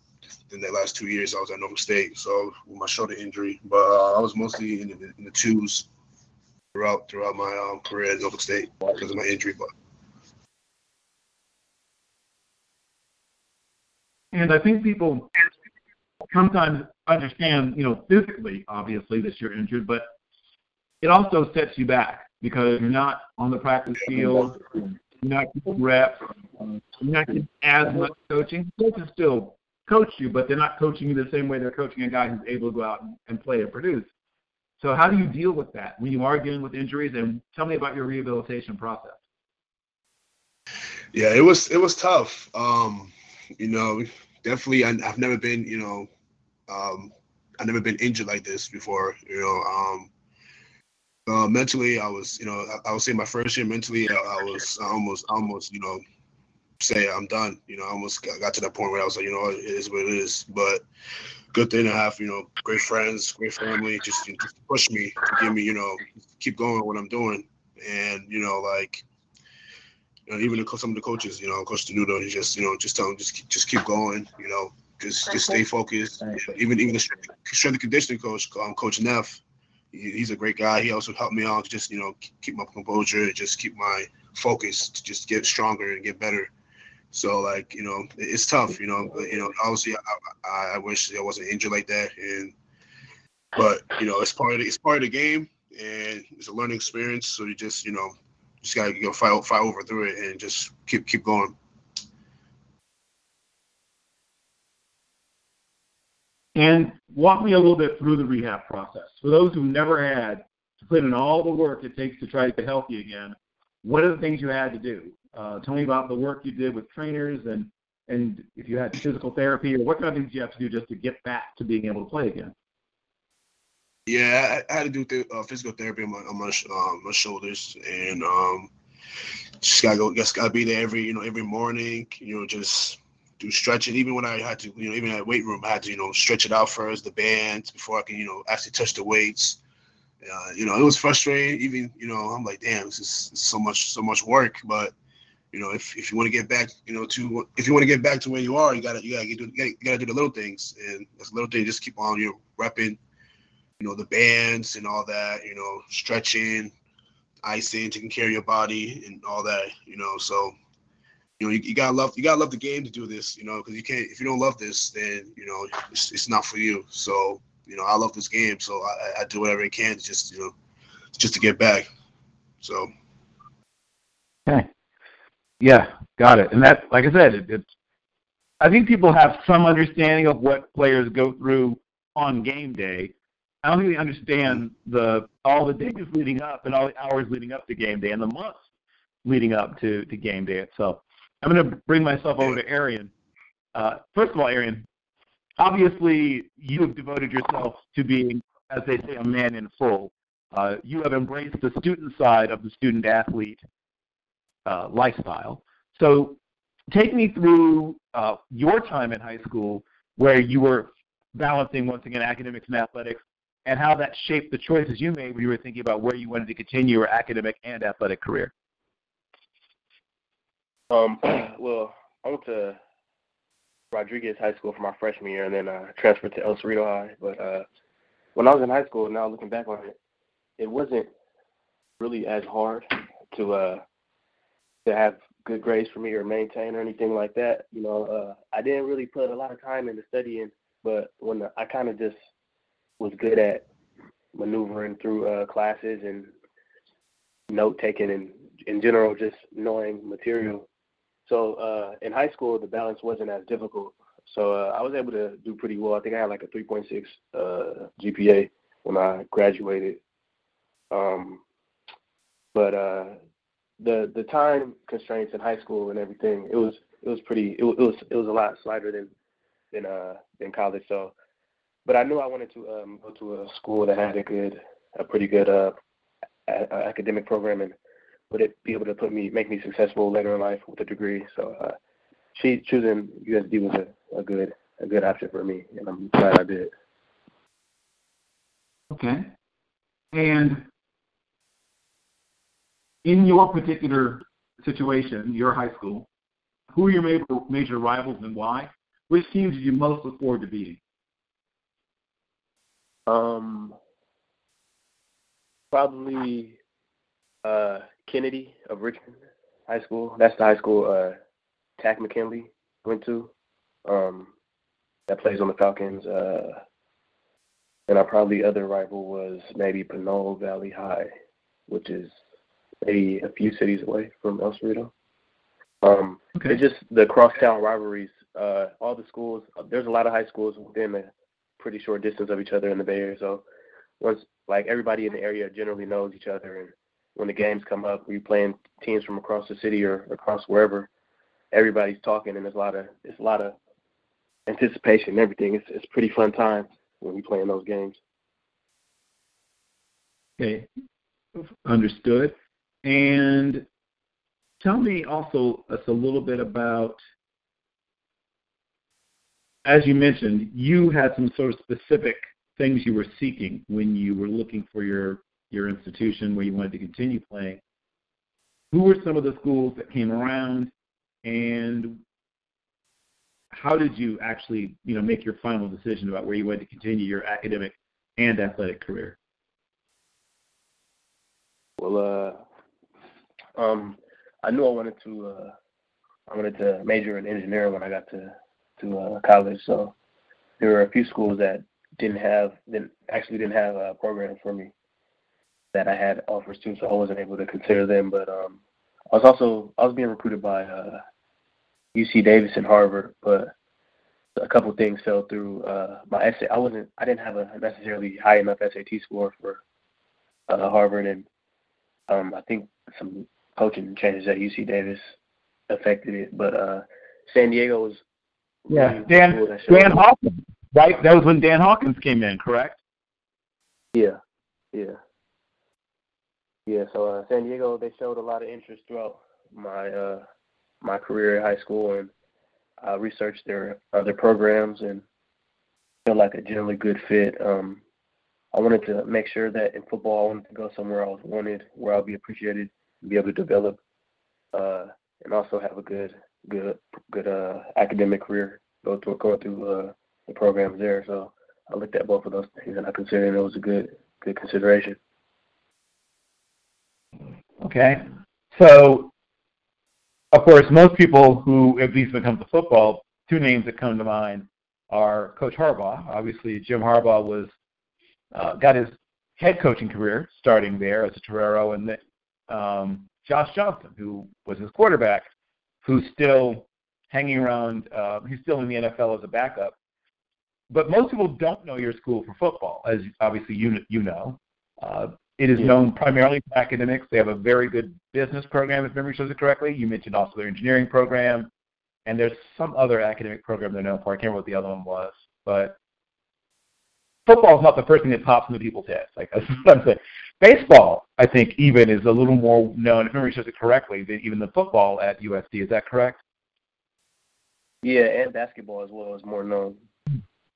in the last two years. I was at Norfolk State, so with my shoulder injury, but uh, I was mostly in the, in the twos throughout throughout my um, career at Norfolk State because of my injury But And I think people sometimes understand, you know, physically, obviously, that you're injured, but it also sets you back because you're not on the practice field, you're not getting reps, you're not getting as much coaching. Coaches still coach you, but they're not coaching you the same way they're coaching a guy who's able to go out and play and produce. So how do you deal with that when you are dealing with injuries? And tell me about your rehabilitation process. Yeah, it was it was tough. Um, you know, definitely. I, have never been, you know, um, I've never been injured like this before. You know, um, uh, mentally, I was, you know, I, I, would say my first year mentally, I, I was almost, almost, you know, say I'm done. You know, I almost got, got, to that point where I was like, you know, it is what it is. But good thing to have, you know, great friends, great family, just, you know, just push me to give me, you know, keep going what I'm doing. And you know, like, you know, even some of the coaches, you know, Coach Denudo, he just, you know, just tell them just just keep going. You know, just just stay focused. Even even the strength and conditioning coach, um, Coach Neff, he's a great guy. He also helped me out, just you know, keep my composure, just keep my focus, to just get stronger and get better. So like you know, it's tough. You know, you know, obviously I, I wish I wasn't injured like that, and but you know, it's part of the, it's part of the game, and it's a learning experience. So you just you know, just gotta go fight fight over through it and just keep keep going. And walk me a little bit through the rehab process. For those who never had to put in all the work it takes to try to get healthy again, what are the things you had to do? Uh, tell me about the work you did with trainers and and if you had physical therapy or what kind of things you have to do just to get back to being able to play again. Yeah, I, I had to do th- uh, physical therapy on my on my, um, my shoulders, and um, just gotta go. Just gotta be there every you know every morning. You know, just do stretching. Even when I had to, you know, even at weight room, I had to you know stretch it out first, the bands before I can you know actually touch the weights. Uh, you know, it was frustrating. Even you know, I'm like, damn, this is so much so much work. But you know, if, if you want to get back, you know, to if you want to get back to where you are, you gotta you gotta do you gotta, do the little things, and those little things just keep on you know repping you know, the bands and all that, you know, stretching, icing, taking care of your body and all that, you know. So, you know, you, you gotta love you gotta love the game to do this, you know, because you can't if you don't love this, then you know it's, it's not for you. So, you know, I love this game, so I, I do whatever I can to just you know just to get back. So. Okay. Yeah, got it. And that, like I said, it. I think people have some understanding of what players go through on game day, I don't think they understand the all the days leading up and all the hours leading up to game day and the months leading up to, to game day itself. I'm going to bring myself over to Arrion. Uh, first of all, Arrion, obviously you have devoted yourself to being, as they say, a man in full. Uh, you have embraced the student side of the student athlete uh, lifestyle. So take me through uh, your time in high school where you were balancing once again academics and athletics and how that shaped the choices you made when you were thinking about where you wanted to continue your academic and athletic career. Um, well, I went to Rodriguez High School for my freshman year, and then uh, transferred to El Cerrito High. But uh, when I was in high school, now looking back on it, it wasn't really as hard to uh, to have good grades for me or maintain or anything like that. You know, uh, I didn't really put a lot of time into studying, but when the, I kind of just was good at maneuvering through uh, classes and note taking and in general just knowing material. So uh, in high school, the balance wasn't as difficult. So uh, I was able to do pretty well. I think I had like a 3.6 uh, GPA when I graduated. Um, but uh, the the time constraints in high school and everything, it was it was pretty it, it was it was a lot slighter than than uh than college. So but I knew I wanted to um, go to a school that had a good, a pretty good uh, a- academic program, and would it be able to put me, make me successful later in life with a degree. So, uh, she choosing USD was a, a good, a good option for me, and I'm glad I did. Okay, and in your particular situation, your high school, who are your major, major rivals and why? Which teams did you most look forward to beating? Um, probably uh, Kennedy of Richmond High School. That's the high school uh, Takk McKinley went to. Um, that plays on the Falcons. Uh, and our probably other rival was maybe Pinole Valley High, which is maybe a few cities away from El Cerrito. Um, okay. It's just the crosstown rivalries. Uh, all the schools. There's a lot of high schools within a pretty short distance of each other in the Bay Area. So once like everybody in the area generally knows each other, and when the games come up, we playing teams from across the city or across wherever. Everybody's talking, and there's a lot of it's a lot of anticipation and everything. It's it's pretty fun time when we playing those games. Okay, understood. And tell me also a little bit about as you mentioned, you had some sort of specific things you were seeking when you were looking for your your institution where you wanted to continue playing. Who were some of the schools that came around, and how did you actually, you know, make your final decision about where you wanted to continue your academic and athletic career? Well, uh, um, I knew I wanted to. Uh, I wanted to major in engineering when I got to to uh, college. So there were a few schools that didn't have, didn't actually didn't have a program for me that I had offers to, so I wasn't able to consider them. But um, I was also I was being recruited by uh, UC Davis and Harvard, but a couple things fell through. Uh, my essay, I wasn't, I didn't have a necessarily high enough SAT score for uh, Harvard, and um, I think some coaching changes at UC Davis affected it. But uh, San Diego was yeah, Dan Dan Hawkins, right? That was when Dan Hawkins came in, correct? Yeah, yeah, yeah. So uh, San Diego, they showed a lot of interest throughout my uh, my career at high school, and I researched their other programs and feel like a generally good fit. Um, I wanted to make sure that in football, I wanted to go somewhere I was wanted, where I'll be appreciated, be able to develop, uh, and also have a good, good, good uh, academic career. Go through going through uh, the programs there. So I looked at both of those things, and I considered it was a good, good consideration. Okay, so of course, most people who, at least when it comes to football, two names that come to mind are Coach Harbaugh. Obviously, Jim Harbaugh was uh, got his head coaching career starting there as a Torero, and then um, Josh Johnson, who was his quarterback, who's still hanging around. Uh, he's still in the NFL as a backup. But most people don't know your school for football, as obviously you you know. Uh, it is known primarily for academics. They have a very good business program, if memory serves it correctly. You mentioned also their engineering program, and there's some other academic program they're known for. I can't remember what the other one was, but football is not the first thing that pops into people's heads. Like that's what I'm saying. Baseball, I think, even is a little more known, if memory serves it correctly, than even the football at USD. Is that correct? Yeah, and basketball as well is more known.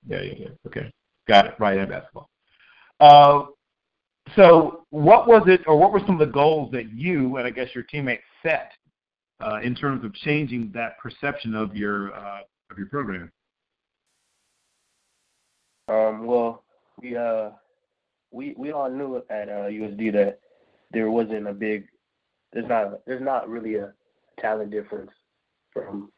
Yeah, yeah, yeah. Okay, got it. Right, and basketball. Uh, so, what was it, or what were some of the goals that you and I guess your teammates set uh, in terms of changing that perception of your uh, of your program? Um, well, we uh, we we all knew at uh, USD that there wasn't a big, there's not a, there's not really a talent difference from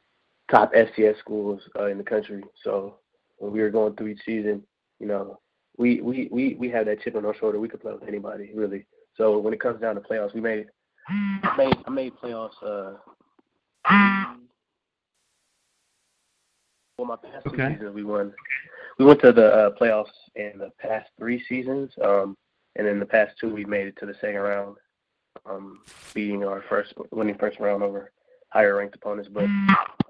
top FCS schools uh, in the country. So when we were going through each season, you know, we we we we had that chip on our shoulder. We could play with anybody, really. So when it comes down to playoffs, we made I made I made playoffs. Uh, well, my past two Okay. seasons we won. We went to the uh, playoffs in the past three seasons, um, and in the past two we made it to the second round, um, beating our first winning first round over higher ranked opponents. But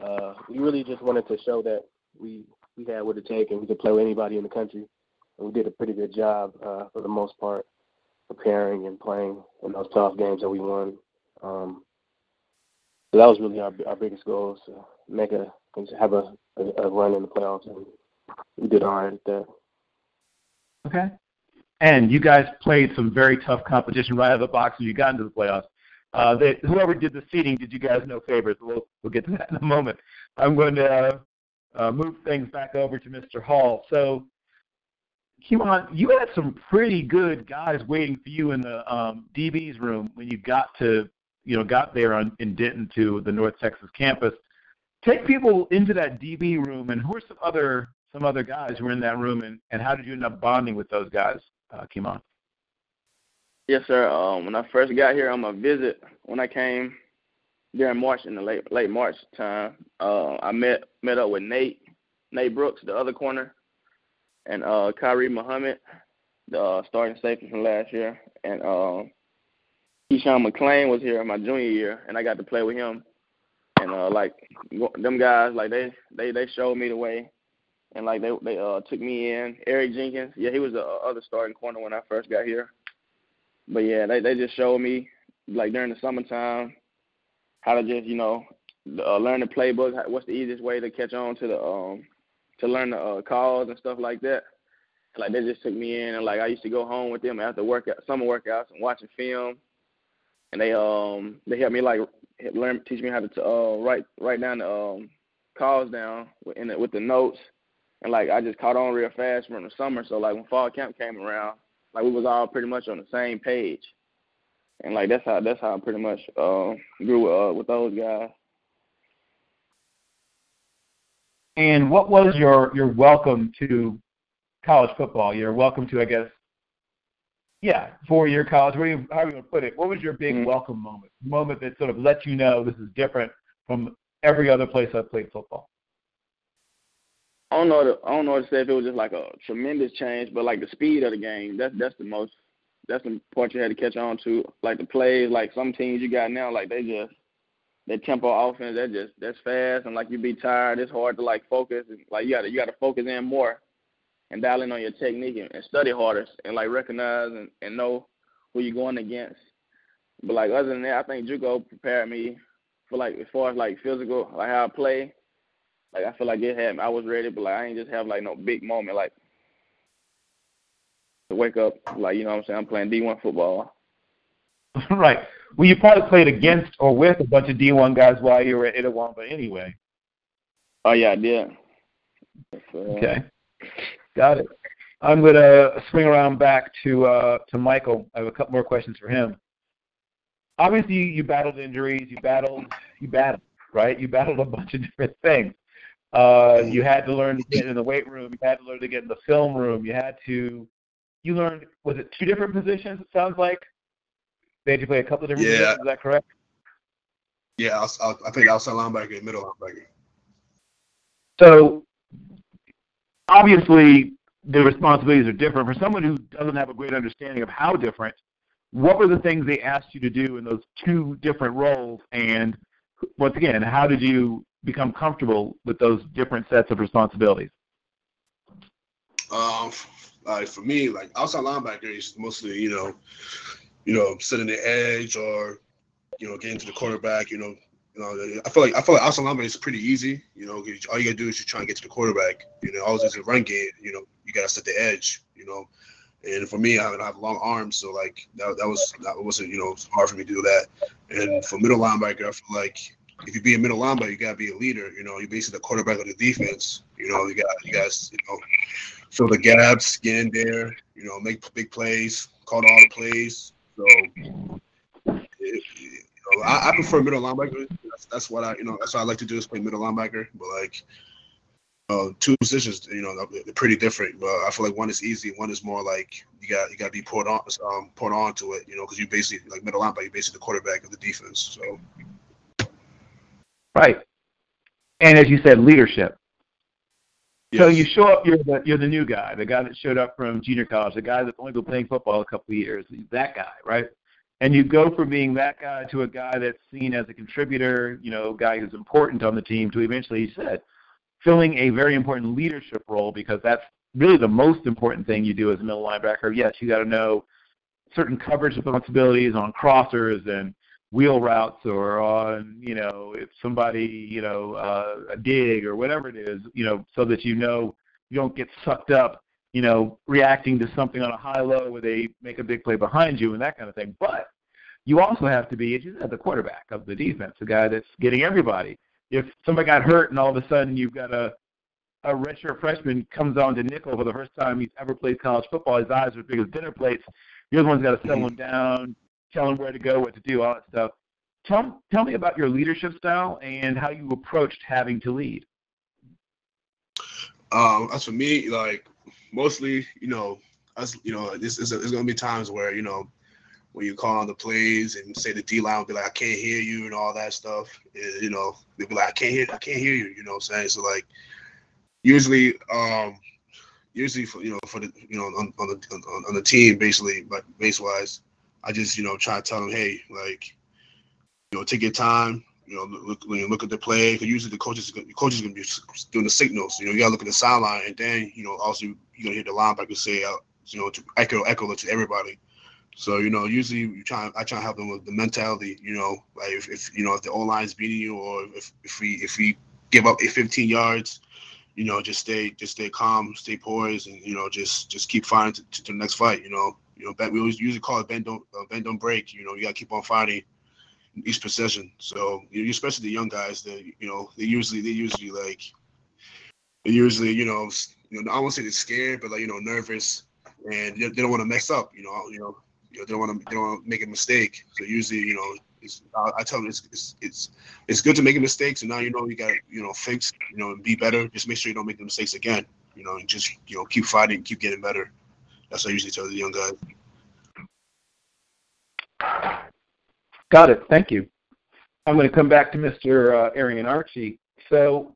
uh, we really just wanted to show that we we had what it takes and we could play with anybody in the country and we did a pretty good job uh, for the most part preparing and playing in those tough games that we won. Um, so that was really our our biggest goal to make a have a, a, a run in the playoffs, and we did all right at that. Okay. And you guys played some very tough competition right out of the box when you got into the playoffs. Uh, they, whoever did the seating did you guys no favors. We'll, we'll get to that in a moment. I'm going to uh, uh, move things back over to Mr. Hall. So Kemon, you had some pretty good guys waiting for you in the um, DB's room when you got to, you know, got there on, in Denton to the North Texas campus. Take people into that DB room, and who are some other some other guys were in that room, and, and how did you end up bonding with those guys, uh, Kemon? Yes, sir. Um, when I first got here on my visit, when I came during March in the late late March time, uh, I met met up with Nate Nate Brooks, the other corner, and uh, Kyrie Muhammad, the uh, starting safety from last year, and uh, Keyshawn McClain was here my junior year, and I got to play with him. And uh, like them guys, like they they they showed me the way, and like they they uh took me in. Eric Jenkins, yeah, he was the uh, other starting corner when I first got here. But yeah, they they just showed me like during the summertime how to just you know uh, learn the playbook. how- What's the easiest way to catch on to the um to learn the uh, calls and stuff like that. Like they just took me in and like I used to go home with them after workout summer workouts and watching film, and they um they helped me like learn teach me how to uh write write down the um calls down with- in the, with the notes, and like I just caught on real fast from the summer. So like when fall camp came around, like we was all pretty much on the same page, and like that's how that's how I pretty much uh grew uh with those guys. And what was your your welcome to college football? Your welcome to, I guess, yeah, four year college. Do you, how are you to put it? What was your big Mhm. welcome moment? Moment that sort of let you know this is different from every other place I've played football. I don't know. The, I don't know to say if it was just like a tremendous change, but like the speed of the game. That's that's the most. That's the part you had to catch on to. Like the plays, like some teams you got now, like they just their tempo offense. That just that's fast, and like you be tired. It's hard to like focus. And, like you got you got to focus in more. and dial in on your technique and, and study harder and like recognize and, and know who you're going against. But like other than that, I think JUCO prepared me for like as far as like physical, like how I play. Like I feel like it had I was ready, but like I ain't just have like no big moment like to wake up like you know what I'm saying I'm playing D1 football. right. Well, you probably played against or with a bunch of D1 guys while you were at Itawamba anyway. Oh yeah, I did. So, okay. Got it. I'm going to swing around back to uh, to Michael. I have a couple more questions for him. Obviously, you, you battled injuries. You battled. You battled. Right. You battled a bunch of different things. Uh, you had to learn to get in the weight room. You had to learn to get in the film room. You had to. You learned. Was it two different positions? It sounds like. They had to play a couple of different yeah. positions. Is that correct? Yeah, I, I, I played outside linebacker and middle linebacker. So obviously the responsibilities are different. For someone who doesn't have a great understanding of how different, what were the things they asked you to do in those two different roles? And once again, how did you become comfortable with those different sets of responsibilities? Um, like for me, like outside linebacker is mostly, you know, you know, sitting the edge or, you know, getting to the quarterback, you know, you know, I feel like I feel like outside linebacker is pretty easy. You know, all you gotta do is just try and get to the quarterback. You know, always is a run game. You know, you gotta set the edge. You know, and for me, I have, I have long arms, so like that, that was that wasn't you know hard for me to do that. And for middle linebacker, I feel like if you be a middle linebacker, you gotta be a leader. You know, you're basically the quarterback of the defense. You know, you got you guys you know fill the gaps, get in there. You know, make big plays, call all the plays. So. It, know, I, I, prefer middle linebacker. That's, that's, what I, you know, that's what I like to do is play middle linebacker. But like, uh, two positions, you know, they're pretty different. But I feel like one is easy, one is more like you got you got to be poured on, um, poured on to it, you know, because you basically like middle linebacker, you're basically the quarterback of the defense. So, right. And as you said, leadership. Yes. So you show up, you're the you're the new guy, the guy that showed up from junior college, the guy that's only been playing football a couple of years. That guy, right? and you go from being that guy to a guy that's seen as a contributor, you know, guy who's important on the team, to eventually, he said, filling a very important leadership role because that's really the most important thing you do as a middle linebacker. Yes, you got to know certain coverage responsibilities on crossers and wheel routes or on, you know, if somebody, you know, uh, a dig or whatever it is, you know, so that you know you don't get sucked up you know, reacting to something on a high low where they make a big play behind you and that kind of thing. But you also have to be, as you said, the quarterback of the defense, the guy that's getting everybody. If somebody got hurt and all of a sudden you've got a a redshirt freshman comes on to nickel for the first time he's ever played college football, his eyes are as big as dinner plates. You're the one's got to settle him down, tell him where to go, what to do, all that stuff. Tell tell me about your leadership style and how you approached having to lead. Um, as for me, like mostly, you know, us, you know, this is there's gonna be times where you know when you call on the plays and say the D line will be like, I can't hear you and all that stuff. It, you know, they'll be like, I can't hear, I can't hear you. You know what I'm saying? So like, usually, um, usually for you know for the you know on, on the on, on the team basically, but base wise, I just you know try to tell them, hey, like, you know, take your time. You know, look when you look at the play, because usually the coaches the coaches gonna be doing the signals. You know, you gotta look at the sideline, and then you know also you gonna hear the linebacker say, uh, you know, to echo echo it to everybody. So you know, usually you try. I try to help them with the mentality. You know, like if, if you know if the O is beating you, or if if we if we give up 15 yards, you know, just stay just stay calm, stay poised, and you know, just just keep fighting to, to, to the next fight. You know, you know, we always usually call it bend don't uh, bend don't break. You know, you gotta keep on fighting each possession. So you know, especially the young guys, that you know, they usually they usually like they usually you know you know I won't say they're scared, but like you know nervous and they don't want to mess up. You know, you know, you know they don't want to they don't want to make a mistake. So usually you know. It's, I, I tell them it's, it's it's it's good to make a mistake. So now you know you got you know fix you know and be better. Just make sure you don't make the mistakes again. You know, and just you know keep fighting, keep getting better. That's what I usually tell the young guys. Got it. Thank you. I'm going to come back to Mr. Uh, Arrion Archie. So,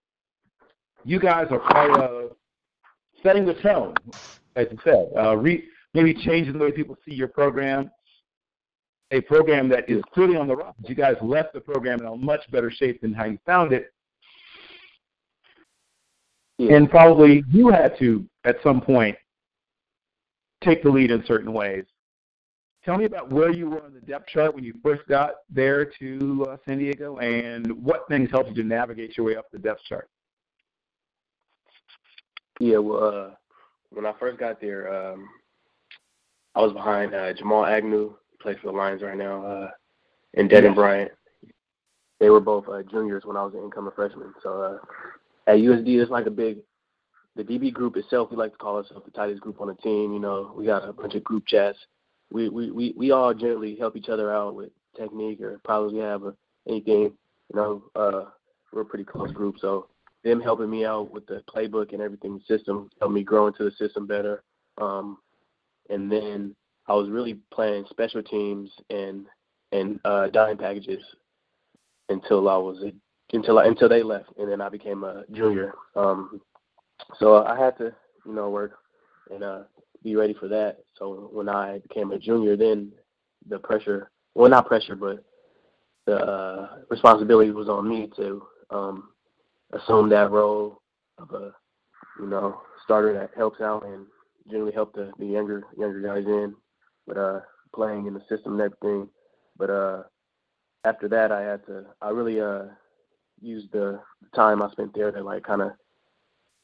you guys are part of setting the tone, as you said, uh, re- maybe changing the way people see your program. A program that is clearly on the rise. You guys left the program in a much better shape than how you found it. Yeah. And probably you had to at some point take the lead in certain ways. Tell me about where you were on the depth chart when you first got there to uh, San Diego, and what things helped you to navigate your way up the depth chart. Yeah, well, uh, when I first got there, um, I was behind uh, Jamal Agnew, plays for the Lions right now, uh, and Devin yeah. Bryant. They were both uh, juniors when I was an incoming freshman. So uh, at USD, it's like a big. The DB group itself, we like to call ourselves the tightest group on the team. You know, we got a bunch of group chats. We we we, we all generally help each other out with technique or problems we have or anything. You know, uh, we're a pretty close group, so them helping me out with the playbook and everything, the system helped me grow into the system better. Um, and then I was really playing special teams and and uh, dime packages until I was until I, until they left, and then I became a junior. Um, so I had to you know work and uh, be ready for that. So when I became a junior, then the pressure well not pressure but the uh, responsibility was on me to um, assume that role of a you know starter that helps out and generally help the, the younger younger guys in, but uh playing in the system and everything. But uh after that I had to I really uh used the time I spent there to like kind of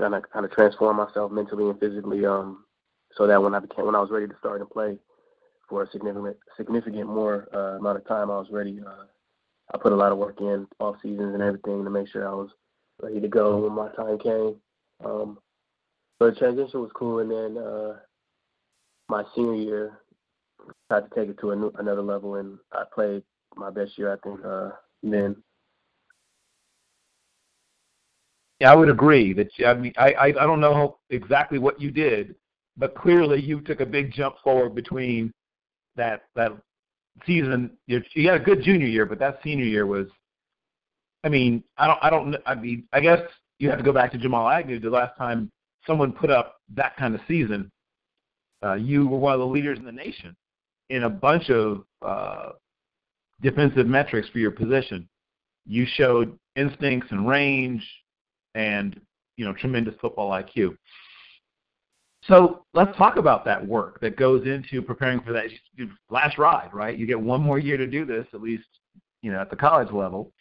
kind of kind of transform myself mentally and physically um so that when I became when I was ready to start and play for a significant significant more uh, amount of time I was ready uh I put a lot of work in off seasons and everything to make sure I was ready to go when my time came. Um, but transition was cool, and then uh, my senior year, tried to take it to new, another level, and I played my best year, I think, uh, then. Yeah, I would agree that. I mean, I, I I don't know exactly what you did, but clearly you took a big jump forward between that that season. You had a good junior year, but that senior year was I mean, I don't, I don't, I mean, I guess you have to go back to Jamal Agnew. The last time someone put up that kind of season, uh, you were one of the leaders in the nation in a bunch of uh, defensive metrics for your position. You showed instincts and range, and you know, tremendous football IQ. So let's talk about that work that goes into preparing for that last ride, right? You get one more year to do this, at least, you know, at the college level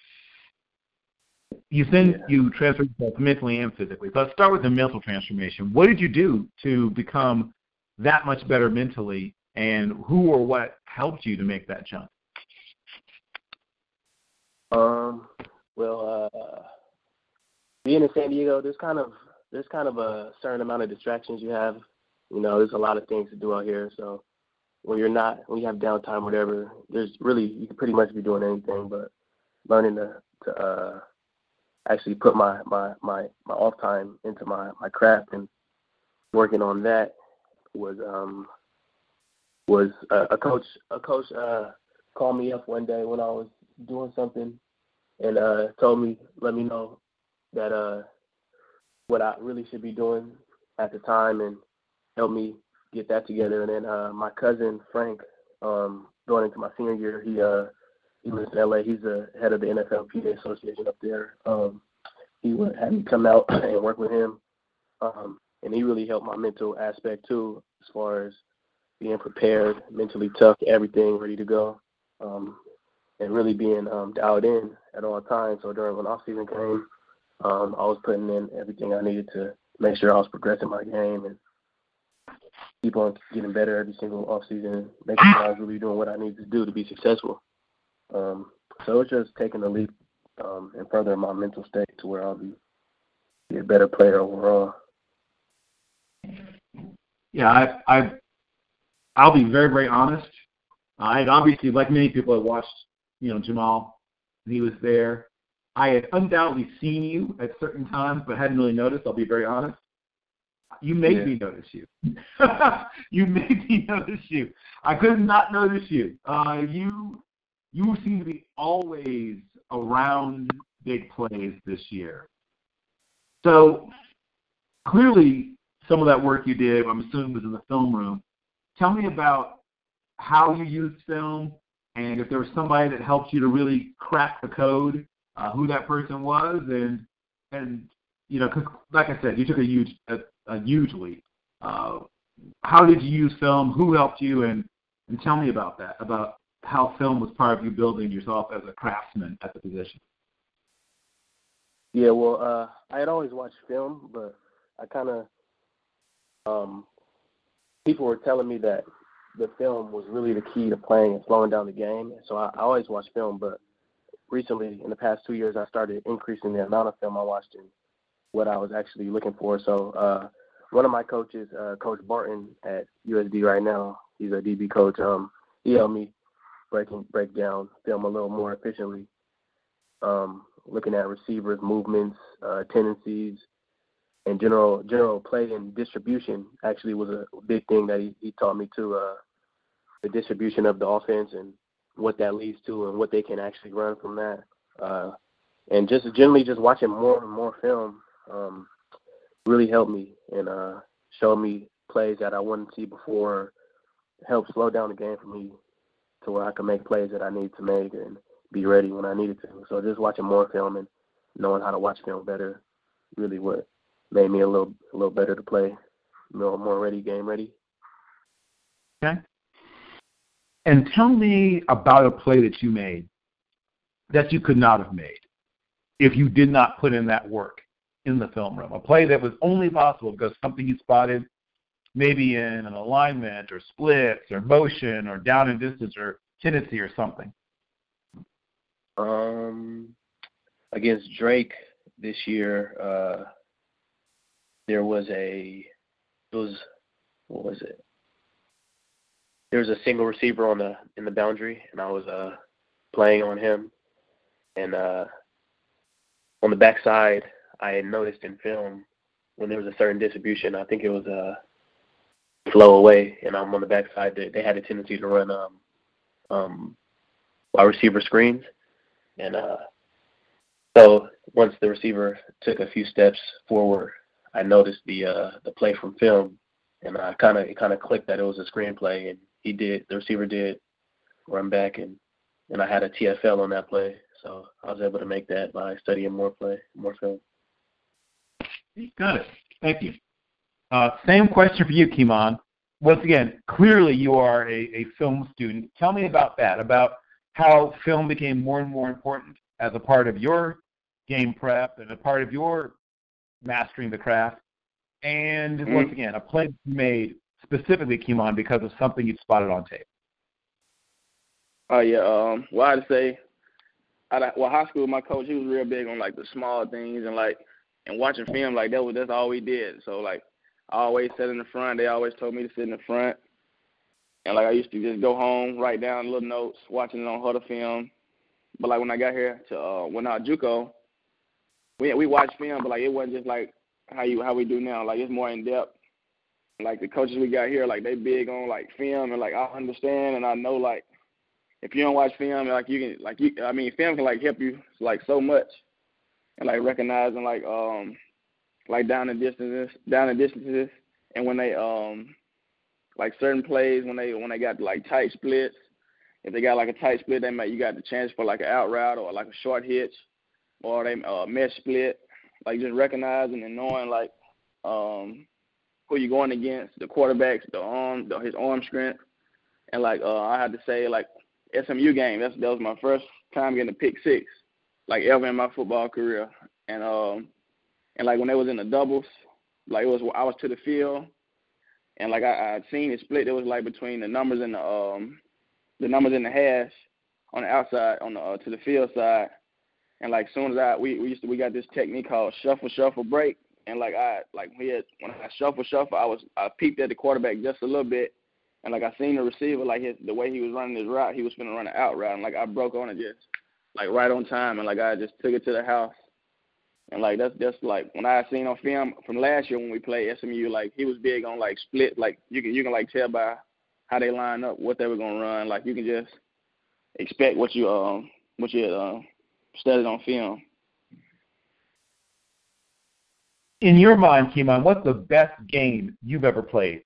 you think yeah. you transferred both mentally and physically. So let's start with the mental transformation. What did you do to become that much better mentally, and who or what helped you to make that jump? Um. Well, uh, being in San Diego, there's kind of there's kind of a certain amount of distractions you have. You know, there's a lot of things to do out here. So when you're not, when you have downtime, whatever, there's really you can pretty much be doing anything. But learning to to uh, actually put my my my my off time into my my craft and working on that was um was uh, a coach a coach uh called me up one day when I was doing something and uh told me let me know that uh what I really should be doing at the time and help me get that together. And then uh my cousin Frank um going into my senior year he uh he lives in LA. He's the head of the NFLPA Association up there. Um, he would have me come out and work with him, um, and he really helped my mental aspect too, as far as being prepared, mentally tough, everything ready to go, um, and really being um, dialed in at all times. So during when off season came, um, I was putting in everything I needed to make sure I was progressing my game and keep on getting better every single off season, making sure I was really doing what I needed to do to be successful. Um, so it's just taking a leap um, and further my mental state to where I'll be, be a better player overall. Yeah, I, I I'll be very very honest. I had obviously, like many people, had watched you know Jamal. and He was there. I had undoubtedly seen you at certain times, but hadn't really noticed. I'll be very honest. You made yeah. me notice you. you made me notice you. I could not notice you. Uh, you you seem to be always around big plays this year. So clearly, some of that work you did, I'm assuming, was in the film room. Tell me about how you used film, and if there was somebody that helped you to really crack the code, uh, who that person was, and and you know, cause like I said, you took a huge a, a huge leap Uh, how did you use film? Who helped you? And, and tell me about that, about how film was part of you building yourself as a craftsman at the position. Yeah, well, uh, I had always watched film, but I kind of, um, people were telling me that the film was really the key to playing and slowing down the game. So I, I always watched film, but recently, in the past two years, I started increasing the amount of film I watched and what I was actually looking for. So uh, one of my coaches, uh, Coach Barton at USD right now, he's a DB coach. Um, he helped me breaking break down film a little more efficiently. Um, looking at receivers' movements, uh, tendencies, and general general play and distribution actually was a big thing that he, he taught me to Uh, the distribution of the offense and what that leads to and what they can actually run from that. Uh, and just generally just watching more and more film um, really helped me and uh, showed me plays that I wouldn't see before. Helped slow down the game for me to where I can make plays that I need to make and be ready when I needed to. So just watching more film and knowing how to watch film better really what made me a little a little better to play, a little more ready, game ready. Okay. And tell me about a play that you made that you could not have made if you did not put in that work in the film room. A play that was only possible because something you spotted maybe in an alignment or splits or motion or down and distance or tendency or something. Um, against Drake this year, uh, there was a it was what was it? There was a single receiver on the in the boundary, and I was uh playing on him, and uh on the backside, I had noticed in film when there was a certain distribution. I think it was a uh, flow away, and I'm on the backside. They, they had a tendency to run um um wide receiver screens, and uh so once the receiver took a few steps forward, I noticed the uh, the play from film, and I kind of it kind of clicked that it was a screenplay, and he did the receiver did run back, and and I had a TFL on that play, so I was able to make that by studying more play, more film. Got it. Thank you. Uh, same question for you, Kemon. Once again, clearly you are a, a film student. Tell me about that, about how film became more and more important as a part of your game prep and a part of your mastering the craft. And mm-hmm. once again, a play made specifically Kemon because of something you spotted on tape. Oh uh, yeah. Um, well, I'd say, I well, high school, my coach he was real big on like the small things and like and watching film like that was that's all we did. So like I always sat in the front. They always told me to sit in the front. And like I used to just go home, write down little notes, watching it on Hudl film. But like when I got here to uh when I JUCO, we we watched film, but like it wasn't just like how you how we do now. Like it's more in depth. Like the coaches we got here, like they big on like film and like I understand and I know like if you don't watch film, like you can like you I mean film can like help you like so much and like recognizing like um like down the distances down the distances. And when they um like certain plays when they when they got like tight splits if they got like a tight split they might you got the chance for like an out route or like a short hitch or they uh, mesh split, like just recognizing and knowing like um, who you're going against, the quarterbacks, the arm, the, his arm strength, and like uh, I had to say like SMU game. That's that was my first time getting a pick six, like ever in my football career, and um, and like when they was in the doubles, like it was I was to the field, and like I I'd seen it split. It was like between the numbers in the um, the numbers in the hash on the outside on the uh, to the field side and like soon as I we, we used to we got this technique called shuffle shuffle break. And like I like we had when I shuffle shuffle I was I peeped at the quarterback just a little bit and like I seen the receiver like his the way he was running his route, he was gonna run an out route and like I broke on it just like right on time and like I just took it to the house. And like that's just like when I seen on film from last year when we played SMU, like he was big on like split, like you can you can like tell by how they line up what they were gonna run. Like you can just expect what you um what you um studied on film. In your mind, Kemon, what's the best game you've ever played?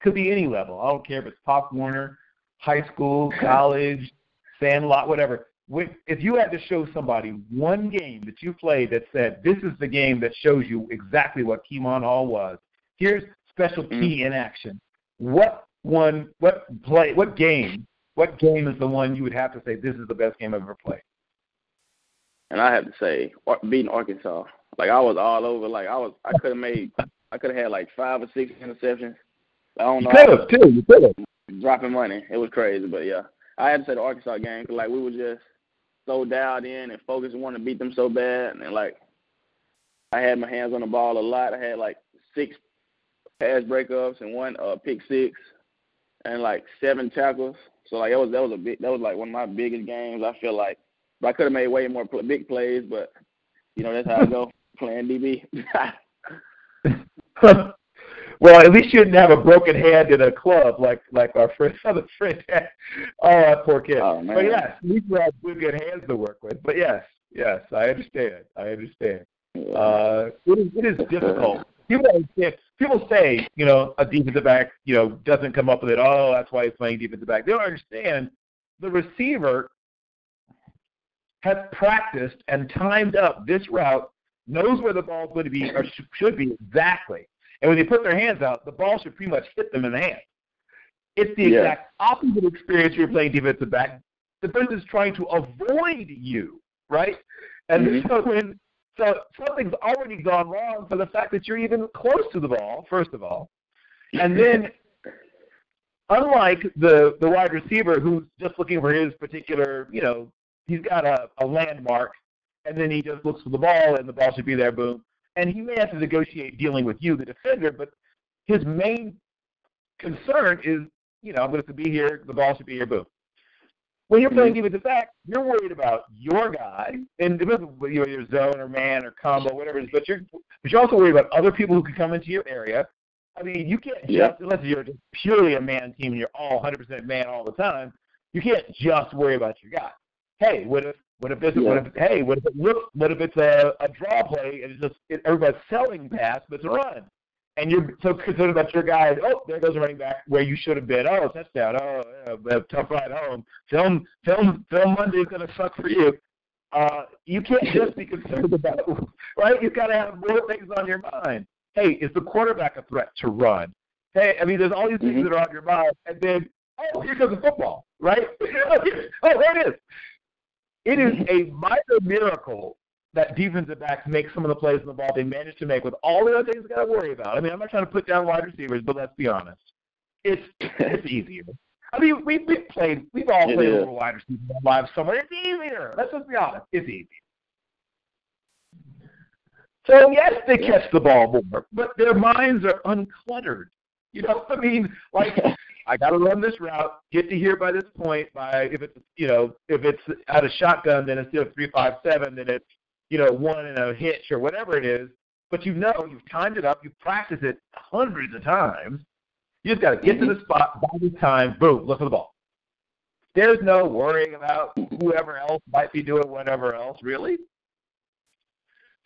Could be any level. I don't care if it's Pop Warner, high school, college, Sandlot, whatever. If you had to show somebody one game that you played that said, this is the game that shows you exactly what Kemon Hall was, here's special mm. key in action. What one? What play? What game? What game is the one you would have to say this is the best game I've ever played? And I have to say, beating Arkansas. Like I was all over. Like I was, I could have made, I could have had like five or six interceptions. I don't know. You could have too. You could have. Dropping money. It was crazy, but yeah, I had to say the Arkansas game because like we were just so dialed in and focused and wanted to beat them so bad, and like I had my hands on the ball a lot. I had like six pass breakups and one uh, pick six, and like seven tackles. So like that was that was a big that was like one of my biggest games. I feel like, but I could have made way more pl- big plays, but you know that's how I go playing DB. well, at least you didn't have a broken hand in a club like like our friend other friend had. Oh, poor kid. Oh, man. but yes, at least we have good, good hands to work with. But yes, yes, I understand. I understand. Uh, it is it is difficult. People say, people say, you know, a defensive back, you know, doesn't come up with it. Oh, that's why he's playing defensive back. They don't understand the receiver has practiced and timed up this route, knows where the ball's going to be or should be exactly. And when they put their hands out, the ball should pretty much hit them in the hand. It's the Yeah. exact opposite experience you're playing defensive back. The person is trying to avoid you, right? And Mhm. so when so something's already gone wrong for the fact that you're even close to the ball, first of all. And then unlike the the wide receiver who's just looking for his particular, you know, he's got a, a landmark and then he just looks for the ball and the ball should be there, boom. And he may have to negotiate dealing with you, the defender, but his main concern is, you know, I'm going to be here, the ball should be here, boom. When you're playing defensive back, you're worried about your guy, and whether you're your zone or man or combo, whatever it is. But you're but you're also worried about other people who can come into your area. I mean, you can't Yeah. just unless you're just purely a man team and you're all 100% man all the time. You can't just worry about your guy. Hey, what if what if this? Yeah. What if hey? What if it looks? What if it's a, a draw play and it's just it, everybody's selling pass, but it's a run, and you're so concerned about your guy. Oh, there goes the running back where you should have been. Oh, touchdown. Oh, yeah, tough ride home. Film, film, film Monday's gonna suck for you. Uh, you can't just be concerned about right. You've got to have more things on your mind. Hey, is the quarterback a threat to run? Hey, I mean, there's all these things Mhm. that are on your mind, and then oh, here comes the football, right? oh, there it is. It is mm-hmm. a minor miracle that defensive backs make some of the plays in the ball they manage to make with all the other things they got to worry about. I mean, I'm not trying to put down wide receivers, but let's be honest, it's it's easier. I mean, we've, we've played, we've all It played a is. little wide receiver in lives somewhere. It's easier. Let's just be honest. It's easier. So yes, they catch the ball more, but their minds are uncluttered. You know, I mean, like I got to run this route, get to here by this point. By if it's you know if it's out of shotgun, then instead of three five seven, then it's you know one and a hitch or whatever it is. But you know you've timed it up, you've practiced it hundreds of times. You just got to get to mm-hmm. the spot by the time. Boom, look for the ball. There's no worrying about whoever else might be doing whatever else, really.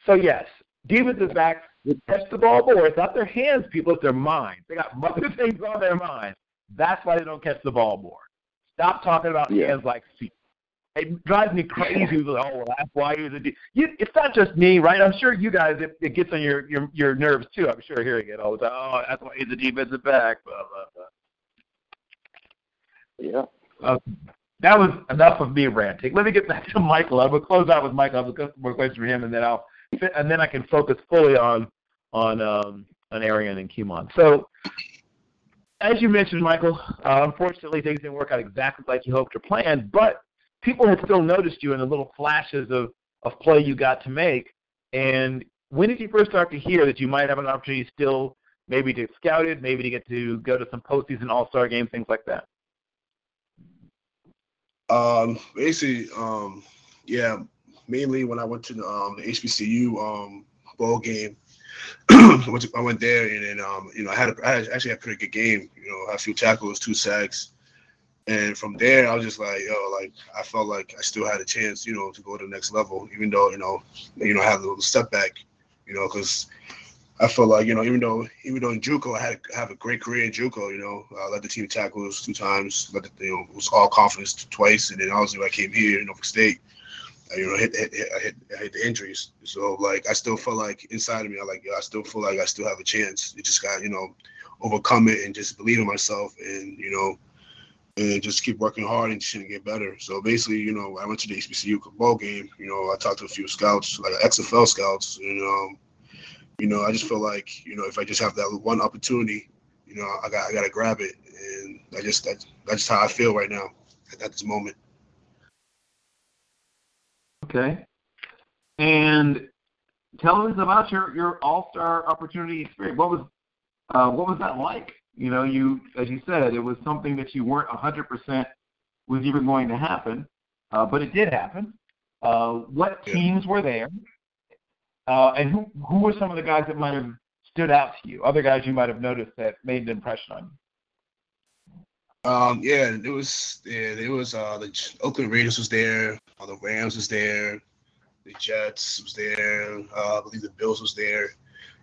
So yes, defensive backs would catch the ball more. It's not their hands, people. It's their minds. They got other things on their minds. That's why they don't catch the ball more. Stop talking about Yeah. hands like feet. It drives me crazy. Like, oh, well, that's why he was a D. You, it's not just me, right? I'm sure you guys, it, it gets on your, your your nerves too. I'm sure hearing it all the time. Oh, that's why he's a defensive back. Blah blah blah. yeah. Uh, that was enough of me ranting. Let me get back to Michael. I'm gonna close out with Michael. I have a couple more questions for him, and then I'll and then I can focus fully on on um, on Arrion and Kemon. So, as you mentioned, Michael, uh, unfortunately things didn't work out exactly like you hoped or planned, but people had still noticed you in the little flashes of of play you got to make. And when did you first start to hear that you might have an opportunity still, maybe to get scouted, maybe to get to go to some postseason All Star games, things like that? Um, basically, um, yeah, mainly when I went to the, um, the HBCU um, bowl game, I went, to, I went there and then um, you know I had a, I actually had a pretty good game. You know, had a few tackles, two sacks, and from there I was just like, yo, like I felt like I still had a chance, you know, to go to the next level, even though you know, you know, I had a little step back, you know, because. I felt like you know, even though even though in JUCO I had have a great career in JUCO, you know, I led the team tackles two times, led the, you know, was all confidence twice, and then obviously when I came here in Norfolk State, you know, hit, hit, hit, I hit I hit the injuries. So like I still felt like inside of me, I like yeah, I still feel like I still have a chance. It just got you know, overcome it and just believe in myself and you know and just keep working hard and shit get better. So basically, you know, I went to the HBCU ball game. You know, I talked to a few scouts, like XFL scouts, You um, know, you know, I just feel like you know if I just have that one opportunity, you know, I got I got to grab it, and I just that, that's just how I feel right now at this moment. Okay, and tell us about your your All Star opportunity experience. What was uh, what was that like? You know, you as you said, it was something that you weren't 100% was even going to happen, uh, but it did happen. Uh, what teams were there, uh, and who who were some of the guys that might have stood out to you? Other guys you might have noticed that made an impression on you. Um, yeah, it was yeah, it was uh, the Oakland Raiders was there, uh, the Rams was there, the Jets was there, uh, I believe the Bills was there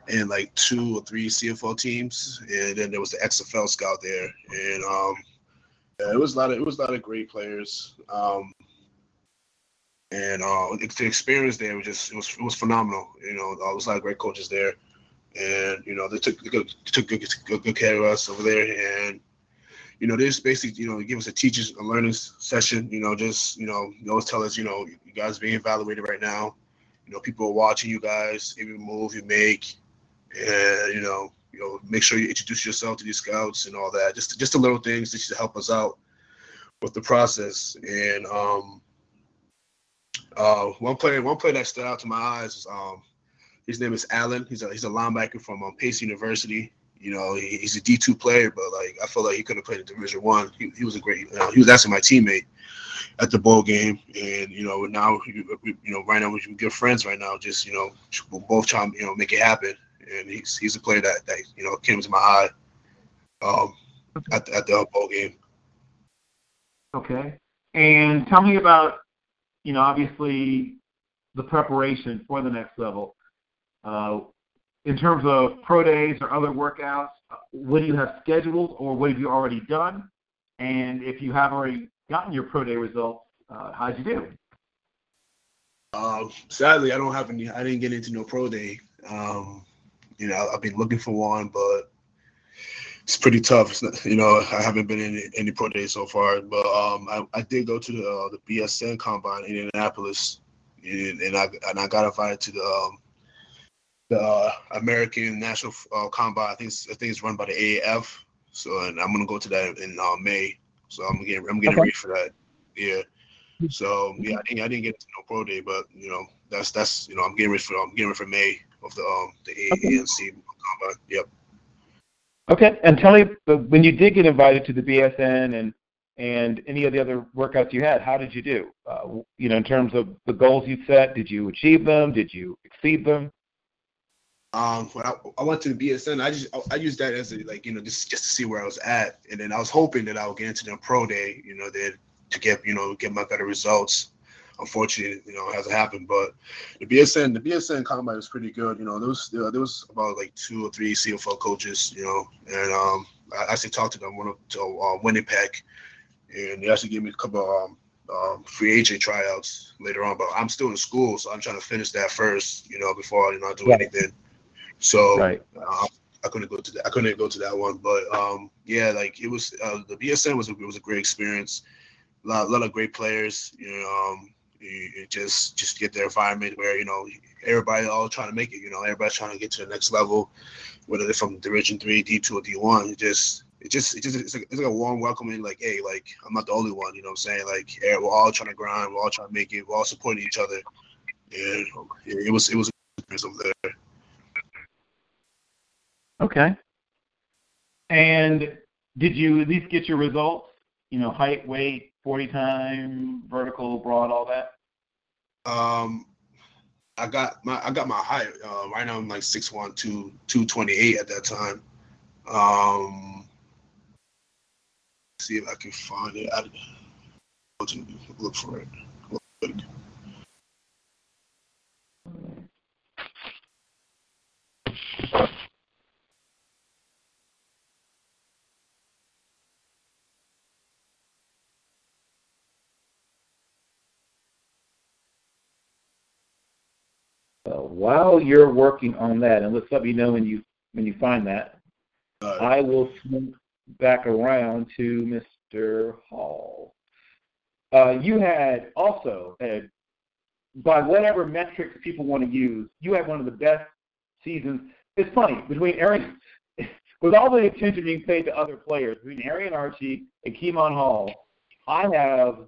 and like two or three CFL teams, and then there was the XFL scout there, and um, yeah, it was a lot of it was a lot of great players, um, and uh, the experience there was just it was it was phenomenal. You know, there was a lot of great coaches there, and you know they took they took good, good, good care of us over there, and you know, they just basically, you know, give us a teachers a learning session. You know, just you know, you always tell us, you know, you guys being evaluated right now. You know, people are watching you guys, every move you make and you know, you know, make sure you introduce yourself to these scouts and all that. Just just the little things that should help us out with the process. And um, uh, one player, one player that stood out to my eyes is um, his name is Allen. He's a he's a linebacker from um, Pace University. You know, he's a D two player, but like I feel like he could have played in Division One. He, he was a great. Uh, he was actually my teammate at the bowl game, and you know now you know right now we're good friends right now. Just you know we're both trying you know make it happen and he's he's a player that, that you know came to my eye um, at the, at the bowl game. Okay, and tell me about you know obviously the preparation for the next level. Uh, in terms of pro days or other workouts, what do you have scheduled or what have you already done? And if you have already gotten your pro day results, uh, how'd you do? Uh, sadly, I don't have any. I didn't get into no pro day. Um, you know, I've been looking for one, but it's pretty tough. Not, you know, I haven't been in any, any pro days so far, but um, I, I did go to the uh, the BSN combine in Indianapolis, and, and I and I got invited to the um, the uh, American National uh, Combine. I think it's, I think it's run by the AAF. So and I'm gonna go to that in uh, May. So I'm getting I'm getting okay. ready for that. Yeah. So yeah, I didn't I didn't get to no pro day, but you know that's that's you know I'm getting ready for I'm getting ready for May of the um the okay. ANC combine. Yep. Okay, and tell me when you did get invited to the BSN and and any of the other workouts you had, how did you do? Uh, you know, in terms of the goals you set, did you achieve them? Did you exceed them? Um, when I, I went to the BSN, I just I used that as a like you know just just to see where I was at, and then I was hoping that I would get into the pro day, you know, that to get you know get my better results unfortunately, you know, it hasn't happened. But the BSN, the BSN combine was pretty good. You know, there was there was about like two or three CFL coaches. You know, and um, I actually talked to them one of to uh, Winnipeg, and they actually gave me a couple of um, um, free agent tryouts later on. But I'm still in school, so I'm trying to finish that first. You know, before you know I do right. anything. So right. uh, I couldn't go to that. I couldn't go to that one, but um, yeah, like it was uh, the BSN was a, it was a great experience. A lot, a lot of great players. You know, um, you, just just get the environment where you know everybody all trying to make it. You know, everybody's trying to get to the next level, whether they're from Division Three, D two, or D one. It just it just it just it's like, it's like a warm welcoming. Like, hey, like I'm not the only one. You know what I'm saying? Like, we're all trying to grind. We're all trying to make it. We're all supporting each other. And it was it was over there. Okay. And did you at least get your results? You know, height, weight, 40 time, vertical, broad, all that? Um, I got my I got my height. Uh, right now I'm like 6'1", 2, 228 at that time. Um, see if I can find it. I look for it. Look. While you're working on that, and let's let me know when you when you find that. Uh, I will swing back around to Mr. Hall. Uh, you had also had, by whatever metrics people want to use, you had one of the best seasons. It's funny between Arrion, with all the attention being paid to other players, between Arrion Archie and Kemon Hall, I have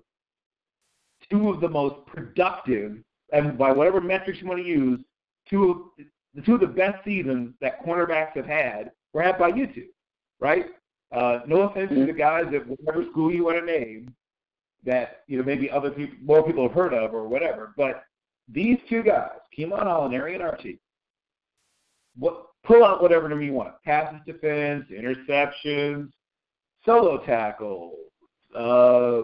two of the most productive, and by whatever metrics you want to use, two of the two of the best seasons that cornerbacks have had were had by you two, right? Uh, no offense to the guys at whatever school you want to name that you know maybe other people, more people have heard of or whatever, but these two guys, Kemon Hall and Arrion Archie, what pull out whatever number you want: passes, defense, interceptions, solo tackles, uh,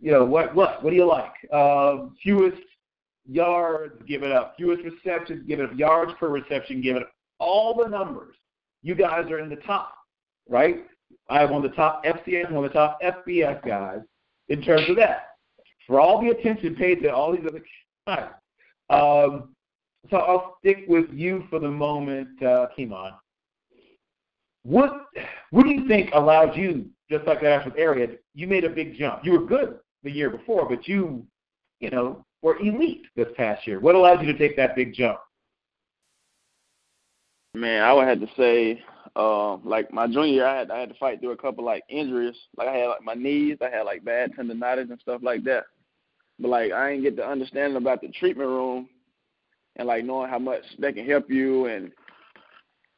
you know what what what do you like? Uh, fewest yards given up, fewest receptions given up, yards per reception given up. All the numbers, you guys are in the top, right? I have one of the top FCS, one of the top FBS guys in terms of that. For all the attention paid to all these other guys. Um, so I'll stick with you for the moment, uh, Kemon. What what do you think allowed you, just like that with Arrion, you made a big jump. You were good the year before, but you, you know, were elite this past year. What allowed you to take that big jump? Man, I would have to say, uh, like my junior year, I had I had to fight through a couple like injuries. Like I had like my knees, I had like bad tendonitis and stuff like that. But like I didn't get the understanding about the treatment room and like knowing how much they can help you and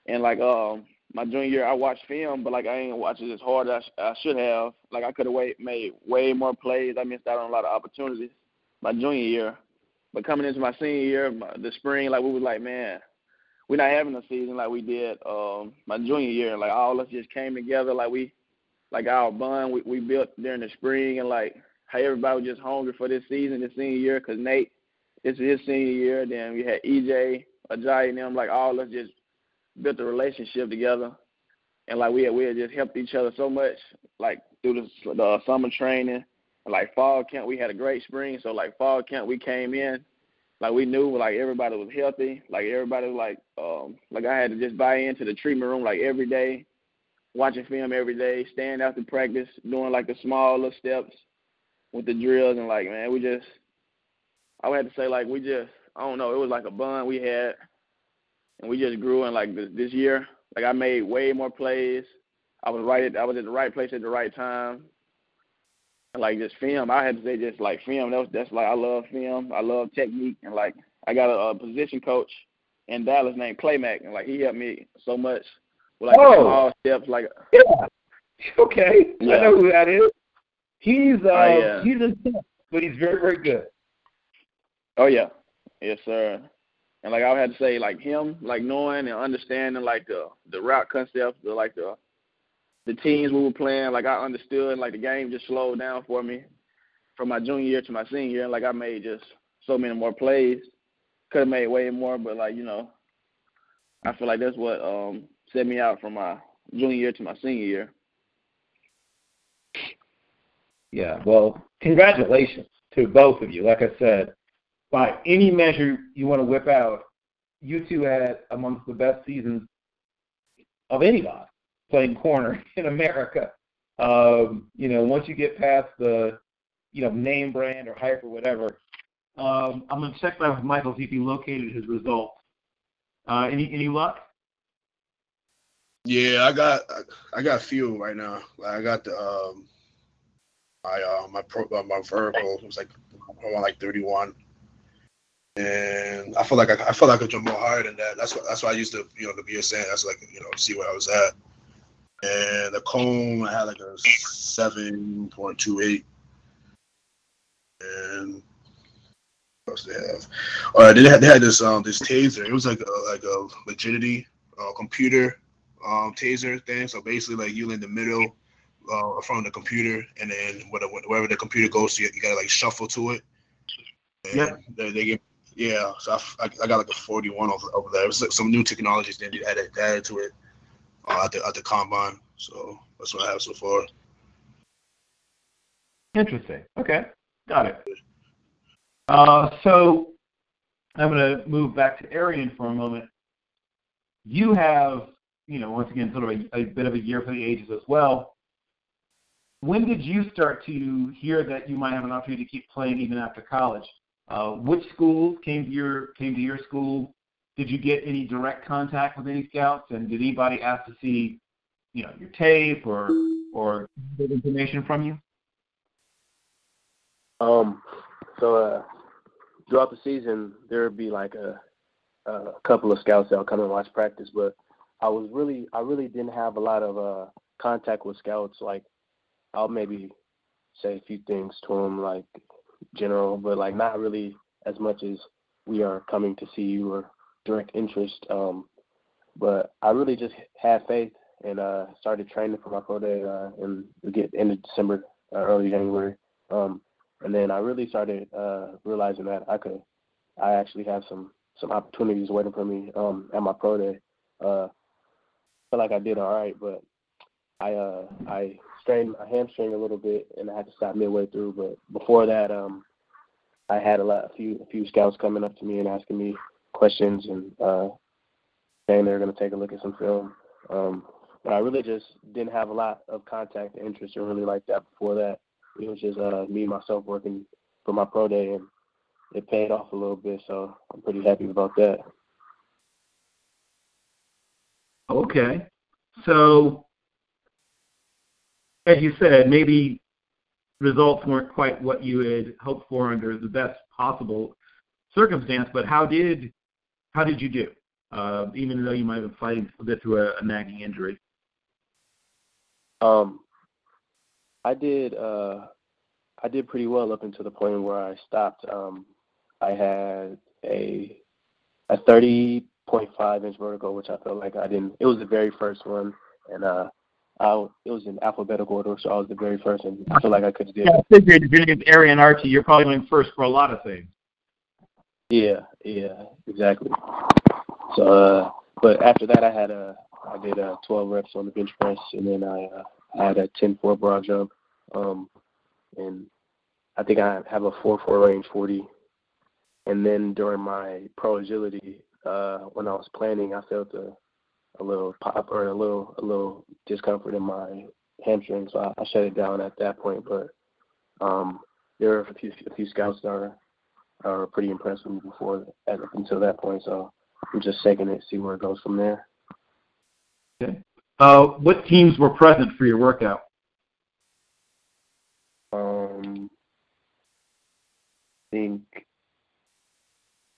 and like um my junior year I watched film, but like I ain't watch it as hard as I, I should have. Like I could have made way more plays. I missed out on a lot of opportunities my junior year. But coming into my senior year, my, the spring, like we was like, man, we're not having a season like we did um my junior year. Like all of us just came together, like we, like our bond we, we built during the spring, and like how everybody was just hungry for this season, this senior year, because Nate this is his senior year. Then we had EJ, Ajay, and them. Like all of us just built a relationship together, and like we had we had just helped each other so much. Like through the, the summer training, like fall camp, we had a great spring. So like fall camp, we came in, like we knew like everybody was healthy. Like everybody was like um like I had to just buy into the treatment room like every day, watching film every day, staying after practice, doing like the small little steps with the drills, and like man, we just I would have to say like we just I don't know it was like a bond we had, and we just grew. And like this, this year, like I made way more plays. I was right at I was at the right place at the right time. Like just film, I had to say just like film. That was that's like I love film. I love technique, and like I got a, a position coach in Dallas named Clay Mack, and like he helped me so much with like oh. small steps. Like yeah, okay, yeah. I know who that is. He's uh, uh yeah. he's a but he's very very good. Oh yeah, yes sir. And like I would have to say, like him, like knowing and understanding like the the route concept, the like the the teams we were playing, like I understood, like the game just slowed down for me from my junior year to my senior year. Like I made just so many more plays. Could have made way more, but like you know, I feel like that's what um set me out from my junior year to my senior year. Yeah, well, congratulations to both of you. Like I said, by any measure you want to whip out, you two had amongst the best seasons of anybody playing corner in America. Um, you know, once you get past the, you know, name brand or hype or whatever, um, I'm going to check back with Michael see if he located his results. Uh, any any luck? Yeah, I got I got a few right now. I got the um, my uh, my pro, uh, my vertical was like around like 31 and I feel like I, I feel like I could jump more higher than that. That's what that's why I used to you know the BSN. That's like you know see where I was at. And the cone I had like a seven point two eight. And what else they have? All right, they had they had this um this taser. It was like a like a rigidity uh, computer um taser thing. So basically like you in the middle uh, from the computer, and then wherever the computer goes, to, you, you gotta like shuffle to it. Yeah. They, they give yeah, so I, I got like a 41 over, over there. It was like some new technologies they added, added to it uh, at, the, at the combine. So that's what I have so far. Interesting. Okay, got it. Uh, so I'm going to move back to Arrion for a moment. You have you know, once again, sort of a, a bit of a year for the ages as well. When did you start to hear that you might have an opportunity to keep playing even after college? Uh, which schools came to your came to your school? Did you get any direct contact with any scouts? And did anybody ask to see, you know, your tape or or information from you? Um, so uh, throughout the season, there would be like a, a couple of scouts that would come and watch practice, but I was really, I really didn't have a lot of uh, contact with scouts. Like, I'll maybe say a few things to them, like general, but like not really as much as we are coming to see you or direct interest. Um, but I really just had faith and uh, started training for my pro day uh, in the end of December, uh, early January. Um, and then I really started uh, realizing that I could, I actually have some some opportunities waiting for me um, at my pro day. Uh, feel like I did all right, but I uh, I strained my hamstring a little bit and I had to stop midway through. But before that, um, I had a lot, a few, a few scouts coming up to me and asking me questions and uh, saying they're going to take a look at some film. Um, but I really just didn't have a lot of contact interest or really like that before that it was just uh, me myself working for my pro day, and it paid off a little bit. So I'm pretty happy about that. Okay, so as you said, maybe results weren't quite what you had hoped for under the best possible circumstance. But how did how did you do? Uh, even though you might have been fighting a bit through a, a nagging injury. Um, I did uh I did pretty well up until the point where I stopped. Um I had a a thirty point five inch vertical which I felt like I didn't it was the very first one and uh I it was in alphabetical order, so I was the very first, and I feel like I could have did. Yeah, I figured if you're Arrion Archie, you're probably going first for a lot of things. Yeah, yeah, exactly. So, uh, but after that, I had a I did uh, 12 reps on the bench press, and then I uh, had a 10-4 broad jump, um, and I think I have a 4-4 range 40. And then during my pro agility, uh, when I was planning, I felt a, a little pop or a little a little discomfort in my hamstring, so I, I shut it down at that point. But um, there are a few a few scouts that are are pretty impressed with before up until that point. So I'm just taking it, see where it goes from there. Okay. Uh, what teams were present for your workout? Um, I think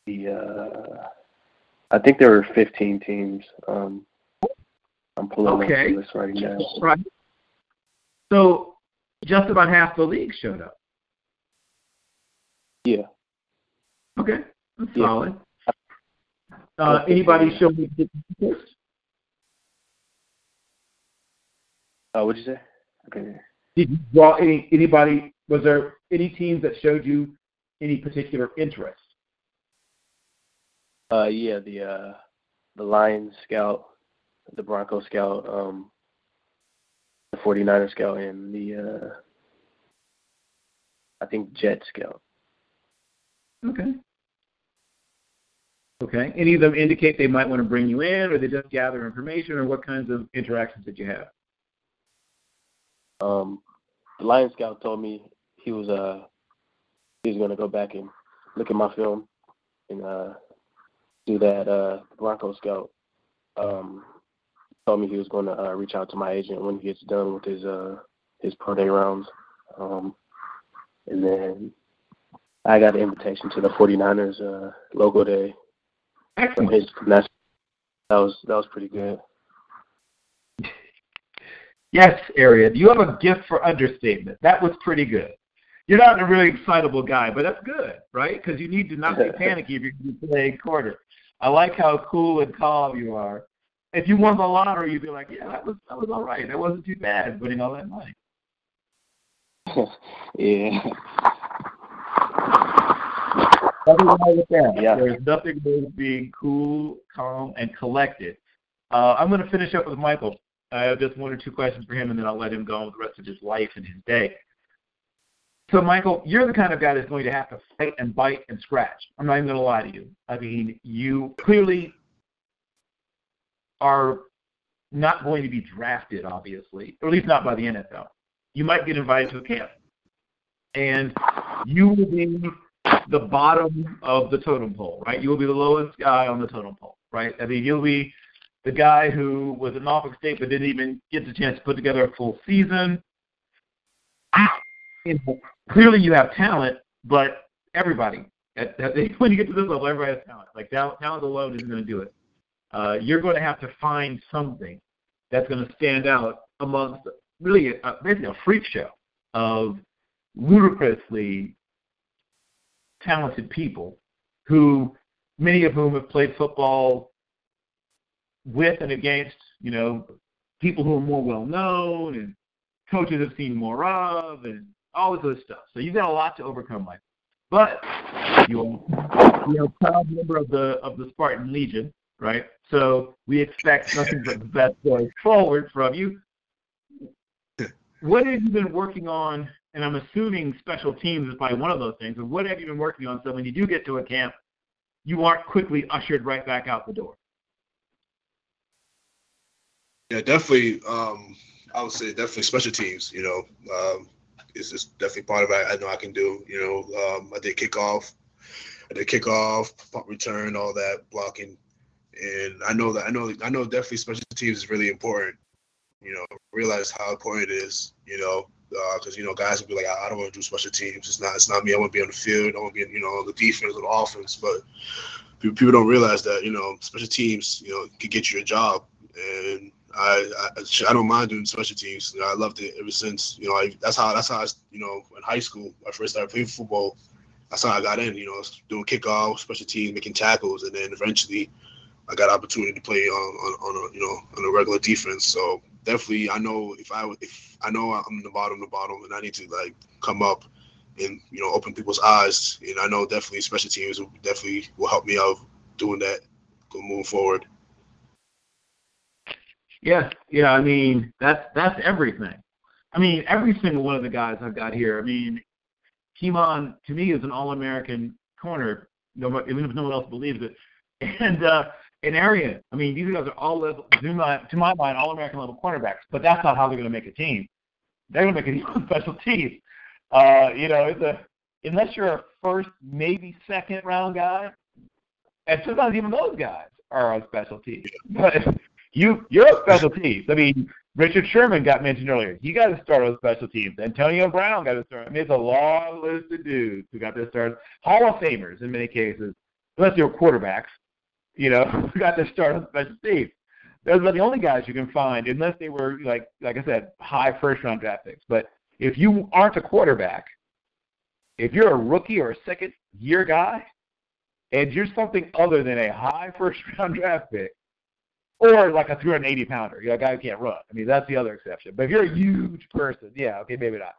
the uh, I think there were 15 teams. Um, I'm pulling okay. up the list right now. Right. So just about half the league showed up. Yeah. Okay, that's Yeah. solid. Uh, anybody show me interest? Uh, what'd you say? Okay. Did you draw any anybody? Was there any teams that showed you any particular interest? Uh, yeah, the uh, the Lions scout, the Bronco scout, um, the 49er scout, and the uh, I think Jet scout. Okay. Okay. Any of them indicate they might want to bring you in, or they just gather information, or what kinds of interactions did you have? Um, the Lion scout told me he was uh he was gonna go back and look at my film and uh do that. Uh, Bronco scout um told me he was gonna uh, reach out to my agent when he gets done with his uh his pro day rounds. Um, and then I got an invitation to the 49ers uh local day Excellent. his that was that was pretty good. Yes, Arrion. You have a gift for understatement. That was pretty good. You're not a really excitable guy, but that's good, right? Because you need to not be panicky if you're going to be playing quarter. I like how cool and calm you are. If you won the lottery, you'd be like, "Yeah, that was that was all right. That wasn't too bad, winning all that money." yeah. Nothing wrong with that. Yeah. There's nothing wrong with being cool, calm, and collected. Uh, I'm going to finish up with Michael. I have just one or two questions for him, and then I'll let him go on with the rest of his life and his day. So, Michael, you're the kind of guy that's going to have to fight and bite and scratch. I'm not even going to lie to you. I mean, you clearly are not going to be drafted, obviously, or at least not by the NFL. You might get invited to a camp, and you will be the bottom of the totem pole, right? You will be the lowest guy on the totem pole, right? I mean, you'll be the guy who was in Norfolk State but didn't even get the chance to put together a full season. Clearly, you have talent, but everybody, at, at, when you get to this level, everybody has talent. Like talent, talent alone isn't going to do it. Uh, you're going to have to find something that's going to stand out amongst really a, basically a freak show of ludicrously talented people who many of whom have played football with and against, you know, people who are more well known and coaches have seen more of and all this other stuff. So you've got a lot to overcome, Mike. But you're you're a proud member of the of the Spartan Legion, right? So we expect nothing but the best going forward from you. What have you been working on? And I'm assuming special teams is probably one of those things. But what have you been working on so when you do get to a camp, you aren't quickly ushered right back out the door? Yeah, definitely. Um, I would say definitely special teams. You know, um, is just definitely part of it. I know I can do. You know, um, I did kickoff, I did kickoff, punt return, all that blocking, and I know that I know I know definitely special teams is really important. You know, realize how important it is. You know, because uh, you know guys will be like, I, I don't want to do special teams. It's not it's not me. I want to be on the field. I want to be you know on the defense or the offense. But people, don't realize that you know special teams you know can get you a job and I, I, I don't mind doing special teams. You know, I loved it ever since. You know, I, that's how that's how I, you know in high school I first started playing football. That's how I got in. You know, doing kickoff, special teams, making tackles, and then eventually I got opportunity to play on, on, on a you know on a regular defense. So definitely, I know if I if I know I'm the bottom, the bottom, and I need to like come up and you know open people's eyes. And I know definitely special teams will definitely will help me out doing that, moving forward. Yes, yeah. I mean, that's that's everything. I mean, every single one of the guys I've got here. I mean, Kemon to me is an All-American corner, no, even if no one else believes it. And uh, an Arrion. I mean, these guys are all level, to my to my mind, All-American level cornerbacks. But that's not how they're going to make a team. They're going to make a team on special teams. Uh, you know, it's a unless you're a first, maybe second round guy, and sometimes even those guys are on special teams. But you you're a special teams. I mean, Richard Sherman got mentioned earlier. He got to start on special teams. Antonio Brown got to start. I mean, it's a long list of dudes who got to start. Hall of Famers in many cases, unless they were quarterbacks, you know, got to start on special teams. Those are the only guys you can find, unless they were like like I said, high first round draft picks. But if you aren't a quarterback, if you're a rookie or a second year guy, and you're something other than a high first round draft pick, or like a 380 pounder, you know, a guy who can't run. I mean, that's the other exception. But if you're a huge person, yeah, okay, maybe not.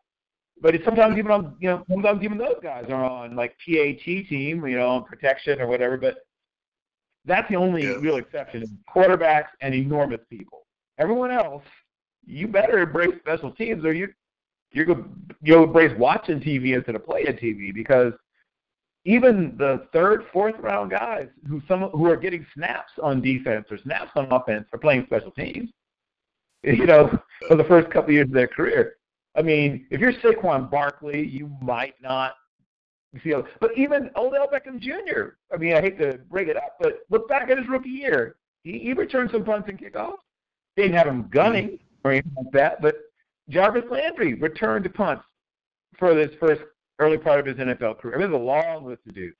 But it's sometimes even on, you know, sometimes even those guys are on like PAT team, you know, on protection or whatever. But that's the only yeah. real exception: quarterbacks and enormous people. Everyone else, you better embrace special teams, or you you're gonna you'll embrace watching TV instead of playing TV because even the third, fourth round guys who some who are getting snaps on defense or snaps on offense are playing special teams. You know, for the first couple of years of their career. I mean, if you're Saquon Barkley, you might not But even Odell Beckham Jr. I mean, I hate to bring it up, but look back at his rookie year. He, he returned some punts and kickoffs. They didn't have him gunning or anything like that, but Jarvis Landry returned punts for this first early part of his NFL career. I mean, there's a long list to do.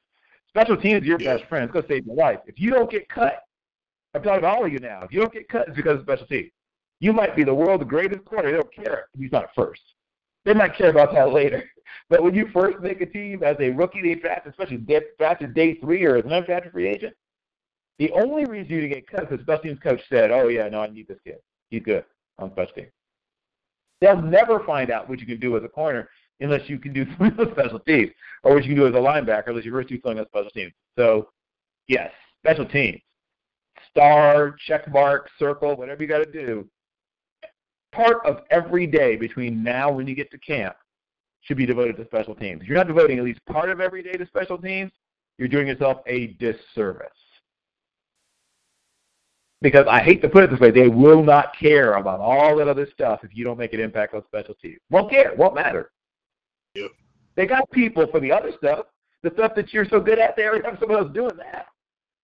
Special teams, your best friend. It's going to save your life. If you don't get cut, I'm talking to all of you now. If you don't get cut, it's because of special teams. You might be the world's greatest corner. They don't care he's not first. They might care about that later. But when you first make a team as a rookie they draft, especially drafted day three or as an undrafted free agent, the only reason you get cut is the special teams coach said, "Oh yeah, no, I need this kid. He's good on special teams." They'll never find out what you can do as a corner unless you can do something with special teams, or what you can do as a linebacker unless you're first do something with special teams. So, yes, special teams, star, check mark, circle, whatever you got to do. Part of every day between now when you get to camp should be devoted to special teams. If you're not devoting at least part of every day to special teams, you're doing yourself a disservice. because I hate to put it this way, they will not care about all that other stuff if you don't make an impact on special teams. Won't care. Won't matter. Yep. They got people for the other stuff, the stuff that you're so good at. They already have someone else doing that.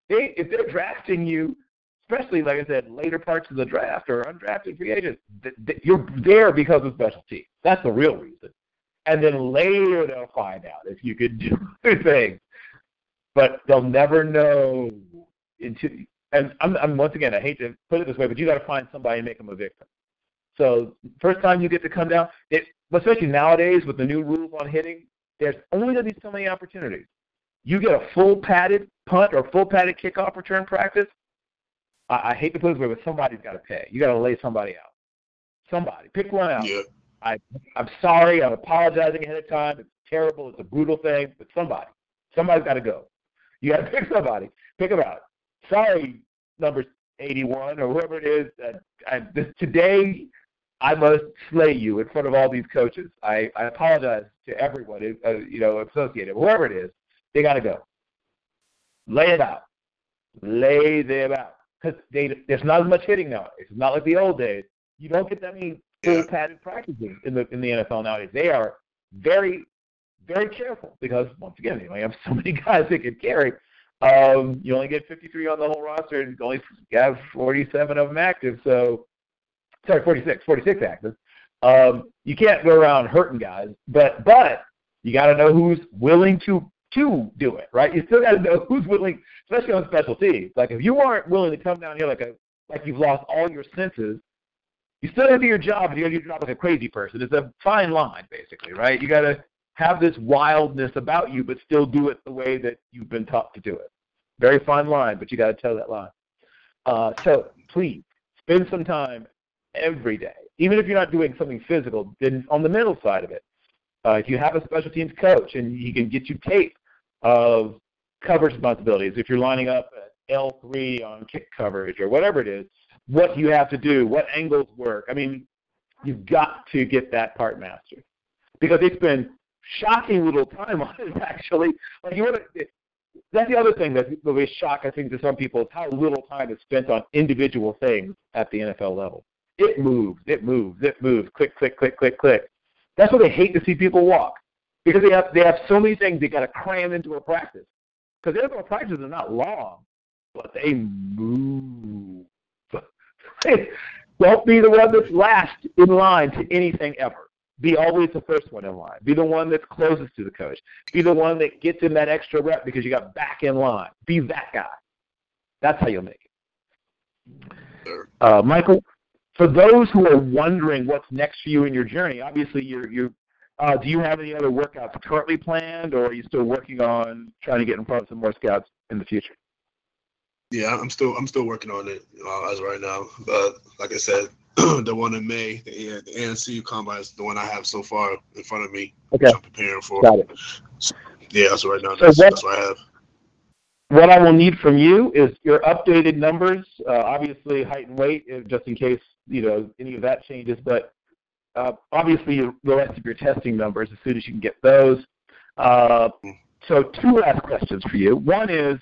They, if they're drafting you, especially like I said, later parts of the draft or undrafted free agents, you're there because of special teams. That's the real reason. And then later they'll find out if you could do other things, but they'll never know until and I'm, I'm once again, I hate to put it this way, but you got to find somebody and make them a victim. So first time you get to come down, it, especially nowadays with the new rules on hitting, there's only going to be so many opportunities. You get a full padded punt or full padded kickoff return practice. I, I hate to put it this way, but somebody's got to pay. You got to lay somebody out. Somebody pick one out. Yeah. I I'm sorry. I'm apologizing ahead of time. It's terrible. It's a brutal thing, but somebody, somebody's got to go. You got to pick somebody. Pick them out. Sorry, number 81 or whoever it is. Uh, I, this, today, I must slay you in front of all these coaches. I, I apologize to everyone, uh, you know, associated, whoever it is. They got to go. Lay it out. Lay them out. Because there's not as much hitting now. It's not like the old days. You don't get that many full padded practices in the in the NFL nowadays. They are very, very careful because once again, they only have so many guys they can carry. Um, you only get 53 on the whole roster, and you only have 47 of them active. So, sorry, 46, 46 active. Um, you can't go around hurting guys, but but you got to know who's willing to to do it, right? You still got to know who's willing, especially on special teams. Like if you aren't willing to come down here like a like you've lost all your senses, you still got to do your job, and you got to do your job like a crazy person. It's a fine line, basically, right? You got to have this wildness about you, but still do it the way that you've been taught to do it. Very fine line, but you got to tell that line. Uh, so please spend some time every day, even if you're not doing something physical, then on the mental side of it. Uh, if you have a special teams coach and he can get you tape of coverage responsibilities, if you're lining up at L3 on kick coverage or whatever it is, what you have to do, what angles work. I mean, you've got to get that part mastered because they spend shocking little time on it. Actually, like you want to, that's the other thing that will be shock, I think, to some people is how little time is spent on individual things at the NFL level. It moves, it moves, it moves, click, click, click, click, click. That's why they hate to see people walk because they have they have so many things they got to cram into a practice. Because their practices are not long, but they move. Don't be the one that's last in line to anything ever. Be always the first one in line. Be the one that's closest to the coach. Be the one that gets in that extra rep because you got back in line. Be that guy. That's how you'll make it. Uh, Michael, for those who are wondering what's next for you in your journey, obviously you're, you're uh, do you have any other workouts currently planned, or are you still working on trying to get in front of some more scouts in the future? Yeah, I'm still I'm still working on it uh, as right now. But like I said, the one in May, the, the ANC combine is the one I have so far in front of me. Okay. I'm preparing for. Got it. So, yeah, that's right now. So That's, what- that's what I have. What I will need from you is your updated numbers, uh, obviously height and weight, just in case you know any of that changes. But uh, obviously the rest of your testing numbers as soon as you can get those. Uh, so two last questions for you. One is,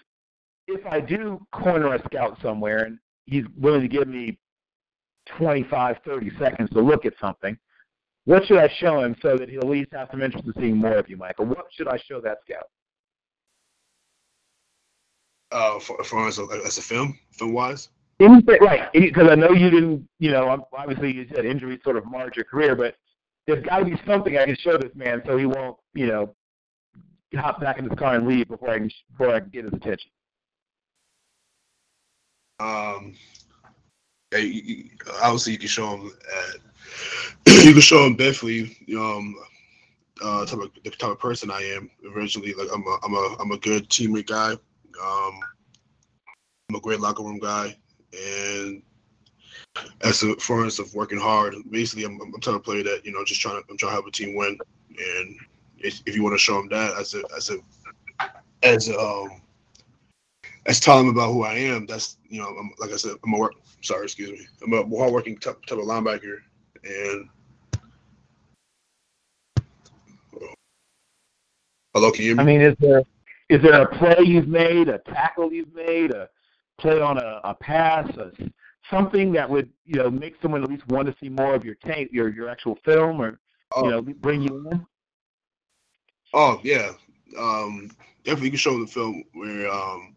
if I do corner a scout somewhere and he's willing to give me 25, 30 seconds to look at something, what should I show him so that he'll at least have some interest in seeing more of you, Michael? What should I show that scout? Uh, for, for as a, as a film, film wise. Anything, right? Because I know you didn't, you know, obviously you said injuries sort of marred your career, but there's got to be something I can show this man so he won't, you know, hop back in his car and leave before I can before I can get his attention. Um, obviously you can show him at you can show him definitely um uh type of, the type of person I am originally like I'm a I'm a I'm a good teammate guy um I'm a great locker room guy and as a as of working hard basically I'm I'm type of player that you know just trying to I'm trying to help a team win and if, if you want to show them that as a as a as a, um as telling them about who I am. That's you know, I'm, like I said, I'm a work. Sorry, excuse me. I'm a hardworking type, type of linebacker, and hello, can you? I mean, is there is there a play you've made, a tackle you've made, a play on a, a pass, a, something that would you know make someone at least want to see more of your tape, your your actual film, or Oh. you know bring you in? Oh yeah, um, definitely you can show the film where um,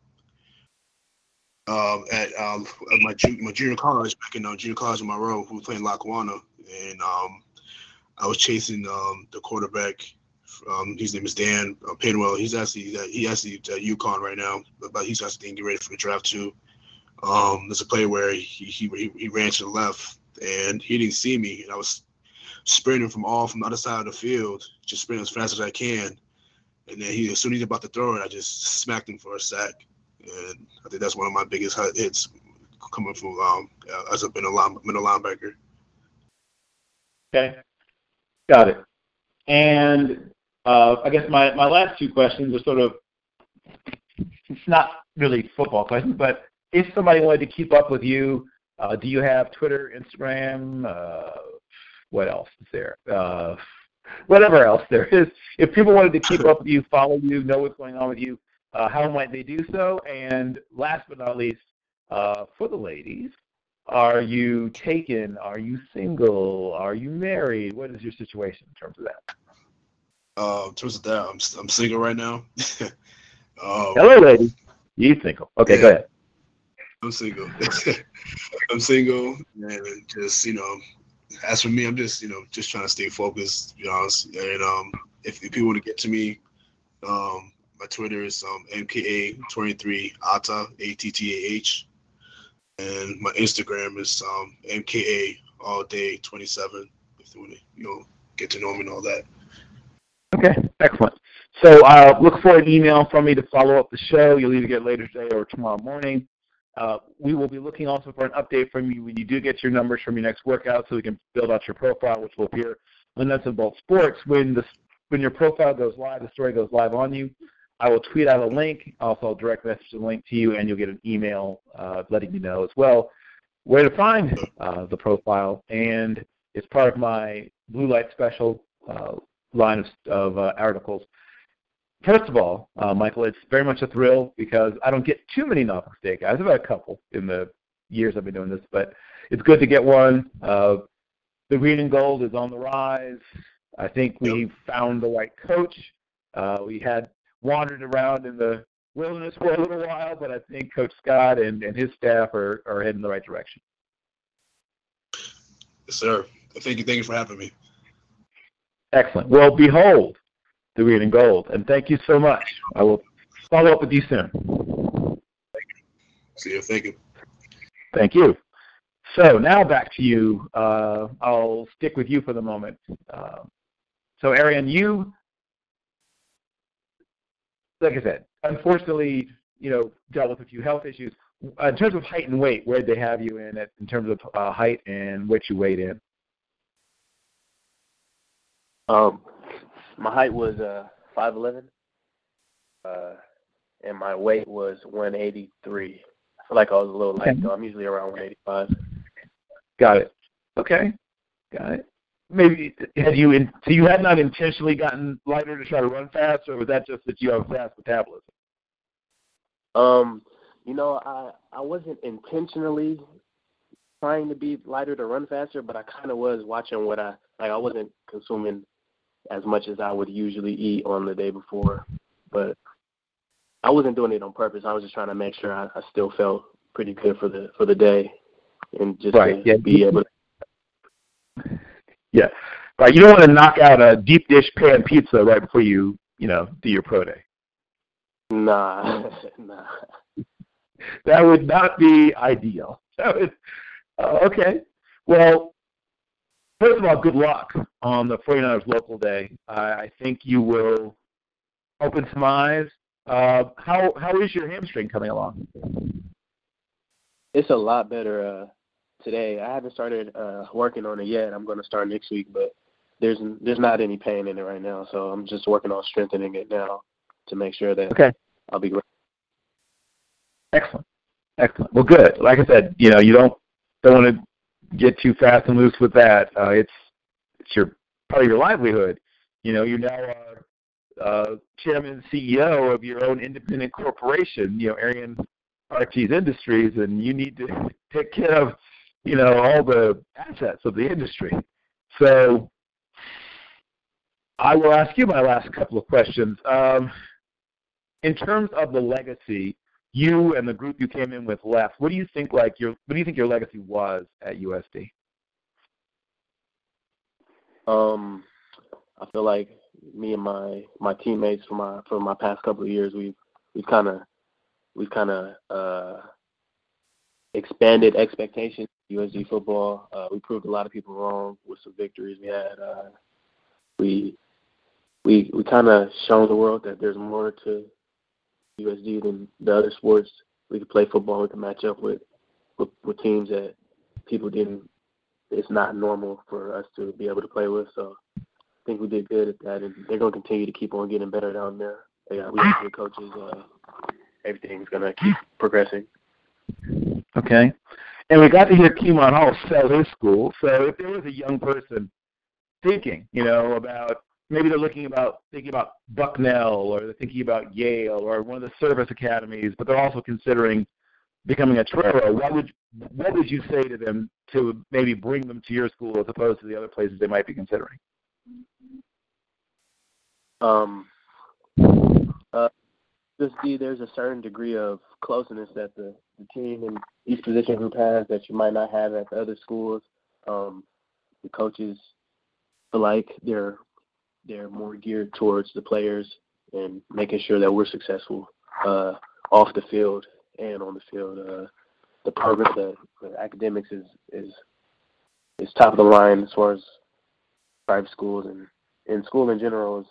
um, at um, at my my junior college back in uh, junior college in my room, we were playing Lackawanna, and um, I was chasing um, the quarterback. Um, his name is Dan uh, Pindell. He's actually he's he actually at UConn right now, but he's actually getting ready for the draft too. Um, there's a play where he, he he ran to the left and he didn't see me, and I was sprinting from all from the other side of the field, just sprinting as fast as I can. And then he, as soon as he's about to throw it, I just smacked him for a sack. And I think that's one of my biggest hits coming from um, as a middle, line, middle linebacker. Okay, got it. And uh, I guess my, my last two questions are sort of it's not really football questions, but if somebody wanted to keep up with you, uh, do you have Twitter, Instagram? Uh, what else is there? Uh, whatever else there is. If people wanted to keep up with you, follow you, know what's going on with you, uh, how might they do so? And last but not least, uh, for the ladies, are you taken? Are you single? Are you married? What is your situation in terms of that? Uh, in terms of that, I'm, I'm single right now. um, Hello, ladies. You single? Okay, go ahead. I'm single. I'm single, and just you know, as for me, I'm just you know just trying to stay focused. To be honest, and um, if, if people want to get to me, um, my Twitter is um mka23 ata a t t a h, and my Instagram is um mka all day 27. If they want to you know get to know me and all that. Okay, excellent. So uh, look for an email from me to follow up the show. You'll either get later today or tomorrow morning. Uh, we will be looking also for an update from you when you do get your numbers from your next workout so we can build out your profile, which will appear on and Bolts Sports. When, the, when your profile goes live, the story goes live on you, I will tweet out a link. Also, I'll direct message the link to you, and you'll get an email uh, letting you know as well where to find uh, the profile. And it's part of my Blue Light Special uh, line of, of uh, articles. First of all, uh, Michael, it's very much a thrill because I don't get too many Norfolk State guys. I've had a couple in the years I've been doing this, but it's good to get one. Uh, the green and gold is on the rise. I think we found the right coach. Uh, we had wandered around in the wilderness for a little while, but I think Coach Scott and, and his staff are, are heading in the right direction. Yes, sir. Thank you. Thank you for having me. Excellent. Well, behold the green and gold, and thank you so much. I will follow up with you soon. See you. Thank you. Thank you. So now back to you. Uh, I'll stick with you for the moment. Uh, so, Arrion, you, like I said, unfortunately, you know, dealt with a few health issues. Uh, in terms of height and weight, where did they have you in? At, in terms of uh, height and what you weighed in? Um, my height was uh five eleven, uh, and my weight was one eighty three. I feel like I was a little light Okay. though. I'm usually around one eighty five. Got it. Okay. Got it. Maybe had you in, so you had not intentionally gotten lighter to try to run fast, or was that just that you have fast metabolism? Um, you know, I I wasn't intentionally trying to be lighter to run faster, but I kind of was watching what I like. I wasn't consuming as much as I would usually eat on the day before, but I wasn't doing it on purpose. I was just trying to make sure I, I still felt pretty good for the for the day, and just Right, to yeah. be able. to Yeah. Right. You don't want to knock out a deep dish pan pizza right before you, you know, do your pro day. Nah, nah. That would not be ideal. That would, uh, okay. Well, first of all, good luck on the 49ers local day. I I think you will open some eyes. Uh, how how is your hamstring coming along? It's a lot better uh, today. I haven't started uh, working on it yet. I'm going to start next week, but there's there's not any pain in it right now. So I'm just working on strengthening it now to make sure that Okay. I'll be great. Excellent. Excellent. Well, good. Like I said, you know, you don't don't want to get too fast and loose with that. Uh, it's it's your part of your livelihood. You know, you're now uh, uh, chairman and CEO of your own independent corporation. You know, Arrion Archie's Industries, and you need to take care of, you know, all the assets of the industry. So I will ask you my last couple of questions. Um, in terms of the legacy, you and the group you came in with left. What do you think? Like your, what do you think your legacy was at USD? Um, I feel like me and my my teammates for my for my past couple of years, we've we've kind of we've kind of uh, expanded expectations. USD football. Uh, we proved a lot of people wrong with some victories we had. Uh, we we we kind of shown the world that there's more to USD than the other sports. We could play football. We could match up with with, with teams that people didn't. It's not normal for us to be able to play with. So I think we did good at that, and they're going to continue to keep on getting better down there. Yeah, we have good coaches. Uh, everything's going to keep progressing. Okay. And we got to hear Kemon Hall sell his school. So if there was a young person thinking, you know, about maybe they're looking about thinking about Bucknell or they're thinking about Yale or one of the service academies, but they're also considering becoming a Torero, what would what would you say to them to maybe bring them to your school as opposed to the other places they might be considering? Um, uh, just see there's a certain degree of closeness that the, the team and each position group has that you might not have at the other schools. Um, the coaches feel like they're they're more geared towards the players and making sure that we're successful uh, off the field and on the field. Uh, the program, the, the academics is is is top of the line as far as private schools and in school in general is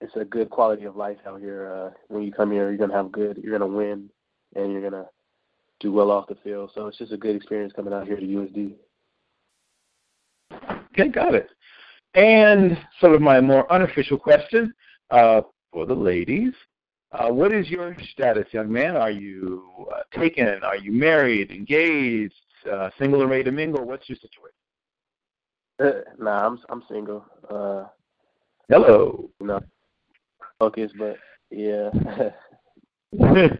it's a good quality of life out here. Uh, when you come here, you're gonna have good, you're gonna win, and you're gonna do well off the field. So it's just a good experience coming out here to USD. Okay, got it. And sort of my more unofficial question uh, for the ladies. Uh, what is your status, young man? Are you uh, taken? Are you married, engaged, uh, single or ready to mingle? What's your situation? nah, I'm I'm single. Uh, Hello. You know, focus, but yeah.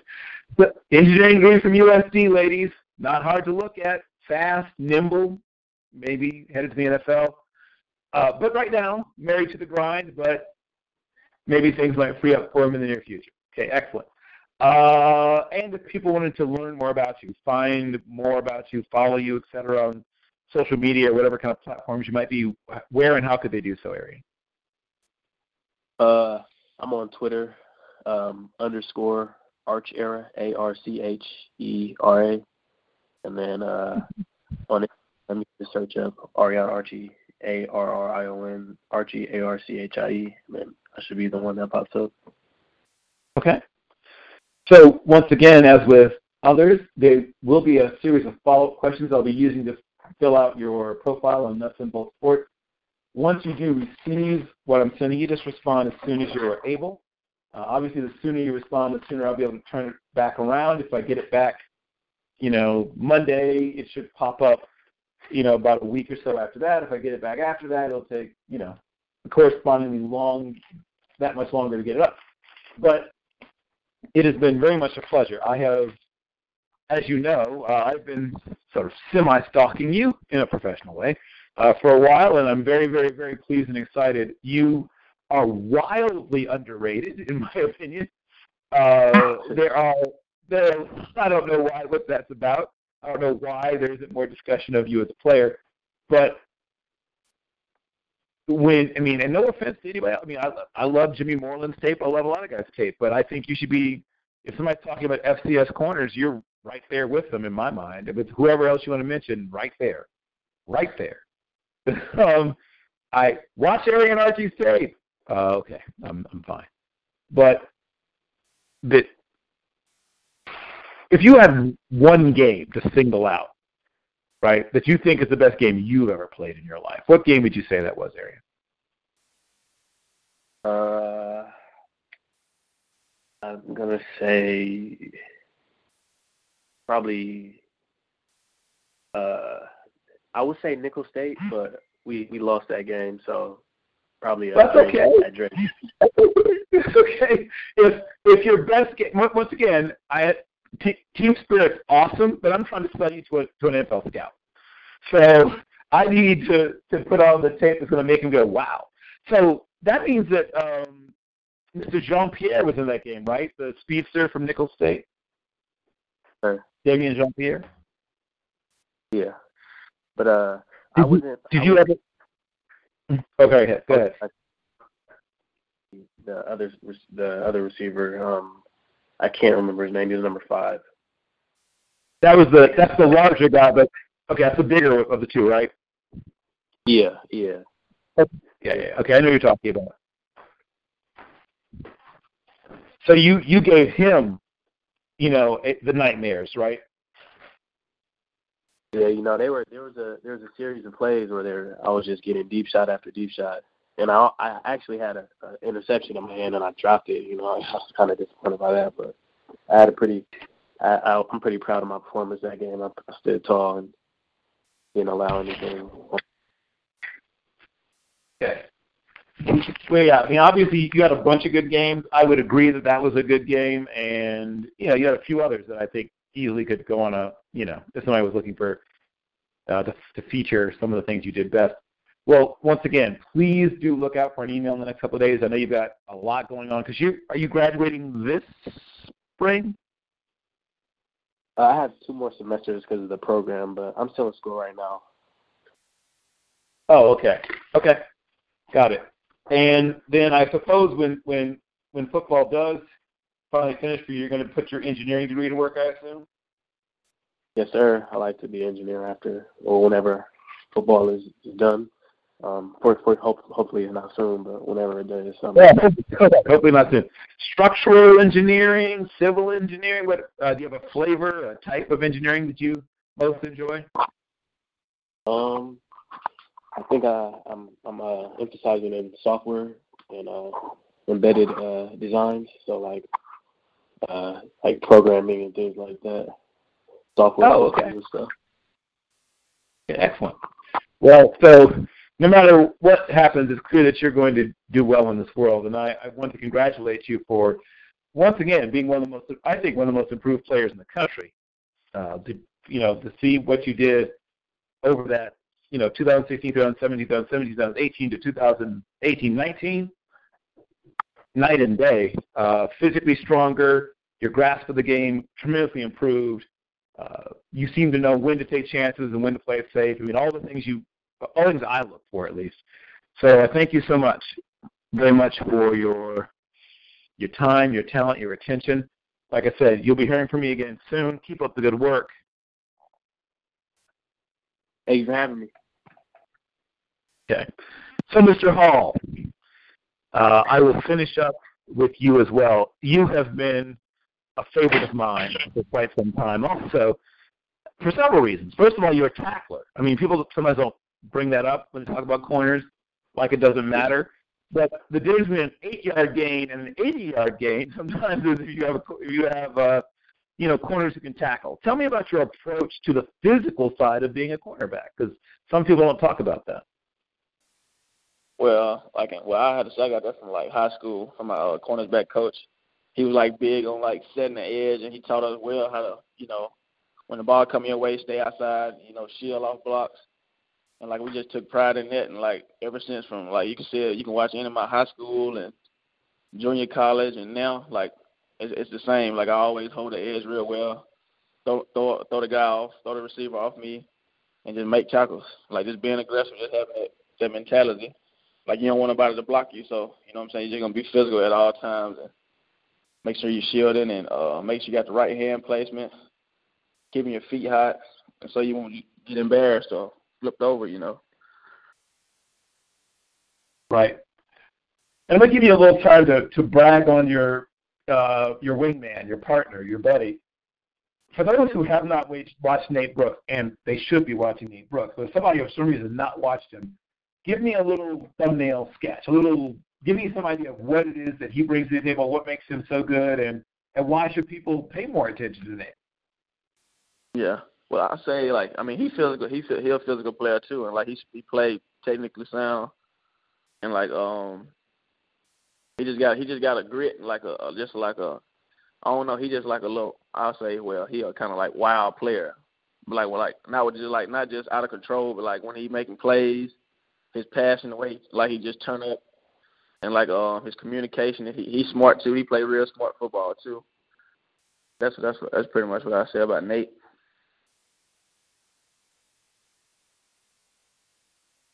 engineering degree from USD, ladies. Not hard to look at. Fast, nimble, maybe headed to the NFL. Uh, but right now, married to the grind, but maybe things might free up for him in the near future. Okay, excellent. Uh, and if people wanted to learn more about you, find more about you, follow you, etc., on social media or whatever kind of platforms you might be, where and how could they do so, Arrion? Uh, I'm on Twitter, um, underscore Arch Era, A R C H E R A, and then uh, on it, let me just search up Arrion Archie a R R I O N R G A R C H I E. Then I should be the one that pops up. Okay. So once again, as with others, there will be a series of follow-up questions I'll be using to fill out your profile on Nuts and Bolts Sports. Once you do receive what I'm sending you, just respond as soon as you're able. Uh, obviously, the sooner you respond, the sooner I'll be able to turn it back around. If I get it back, you know, Monday, it should pop up you know, about a week or so after that. If I get it back after that, it'll take, you know, correspondingly long, that much longer to get it up. But it has been very much a pleasure. I have, as you know, uh, I've been sort of semi-stalking you in a professional way uh, for a while, and I'm very, very, very pleased and excited. You are wildly underrated, in my opinion. Uh, there are, there, I don't know why, what that's about. I don't know why there isn't more discussion of you as a player, but when I mean, and no offense to anybody, I mean, I I love Jimmy Moreland's tape. I love a lot of guys' tape, but I think you should be. If somebody's talking about FCS corners, you're right there with them in my mind. If it's whoever else you want to mention, right there, right there. um, I watch Arrion Archie's tape. Uh, okay, I'm I'm fine, but that if you had one game to single out, right, that you think is the best game you've ever played in your life, what game would you say that was, Arrion? Uh, I'm gonna say probably. Uh, I would say Nicholls State, but we we lost that game, so probably a That's okay. That's okay. If if your best game once again, I t- team spirit's awesome, but I'm trying to study to, a, to an NFL scout. So I need to to put on the tape that's going to make him go, wow. So that means that um, Mr. Jean Pierre was in that game, right? The speedster from Nicholls State. Sure. Damien Jean Pierre. Yeah, but uh, did I wasn't. Did I you wasn't, ever? Okay, go ahead. The other the other receiver, um, I can't remember his name. He was number five. That was the that's the larger guy, but okay, that's the bigger of the two, right? Yeah, yeah. Yeah, yeah. Okay, I know you're talking about. So you you gave him, you know, eh, the nightmares, right? Yeah, you know, they were there was a there was a series of plays where there I was just getting deep shot after deep shot, and I I actually had a, a interception in my hand and I dropped it. You know, I was kind of disappointed by that, but I had a pretty I, I I'm pretty proud of my performance that game. I, I stood tall and didn't allow anything. Okay. Well, yeah, I mean, obviously you had a bunch of good games. I would agree that that was a good game, and you know, you had a few others that I think easily could go on a, you know, if somebody was looking for uh, to, to feature some of the things you did best. Well, once again, please do look out for an email in the next couple of days. I know you've got a lot going on because you are you graduating this spring? I have two more semesters because of the program, but I'm still in school right now. Oh, okay, okay, got it. And then I suppose when when when football does finally finish for you, you're going to put your engineering degree to work, I assume. Yes, sir. I like to be an engineer after or whenever football is, is done. Um, for for hope, hopefully not soon, but whenever it does. Um, yeah, hopefully not soon. Structural engineering, civil engineering. What uh, do you have a flavor, a type of engineering that you most enjoy? Um, I think I, I'm I'm uh, emphasizing in software and uh, embedded uh, designs. So like uh, like programming and things like that. Software oh, okay. stuff. excellent. Well, so no matter what happens, it's clear that you're going to do well in this world, and I, I want to congratulate you for once again being one of the most, I think, one of the most improved players in the country. Uh, to you know, to see what you did over that, you know, 2016, 2017, 2017, 2018 to 2018, 19, night and day. Uh, physically stronger, your grasp of the game tremendously improved. Uh, you seem to know when to take chances and when to play it safe. I mean, all the things you all things I look for at least. So I thank you so much, very much for your your time, your talent, your attention. Like I said, you'll be hearing from me again soon. Keep up the good work. Thank you for having me. Okay. So, Mr. Hall, uh, I will finish up with you as well. You have been a favorite of mine for quite some time. Also, for several reasons. First of all, you're a tackler. I mean, people sometimes don't bring that up when they talk about corners, like it doesn't matter. But the difference between an eight-yard gain and an 80-yard gain sometimes is if you have a, if you have uh, you know corners who can tackle. Tell me about your approach to the physical side of being a cornerback, because some people don't talk about that. Well, like well, I had to I got that from like high school from my uh, cornerback coach. He was like big on like setting the edge, and he taught us well how to, you know, when the ball come your way, stay outside, you know, shield off blocks and like we just took pride in that. And like ever since from like you can see it you can watch any of my high school and junior college and now like it's, it's the same. Like i always hold the edge real well. Throw throw throw the guy off throw the receiver off me and just make tackles. Like just being aggressive just having that, that mentality. Like you don't want nobody to block you. So you know what i'm saying? You're just gonna be physical at all times and make sure you're shielding and uh make sure you got the right hand placement keeping your feet hot and so you won't get embarrassed or flipped over, you know. Right. And I'm gonna give you a little time to, to brag on your uh, your wingman, your partner, your buddy. For those who have not watched Nate Brooks, and they should be watching Nate Brooks, but if somebody for some reason not watched him, give me a little thumbnail sketch, a little, give me some idea of what it is that he brings to the table, what makes him so good, and and why should people pay more attention to Nate? Yeah. Well, I say like I mean he physical. He's he a physical player too, and like he he played technically sound, and like um he just got he just got a grit like a, a just like a I don't know. He just like a little. I'll say, well, he a kind of like wild player, like well, like not just like not just out of control, but like when he making plays, his passion, the way like he just turn up, and like uh his communication. He he's smart too. He play real smart football too. That's that's that's pretty much what I say about Nate.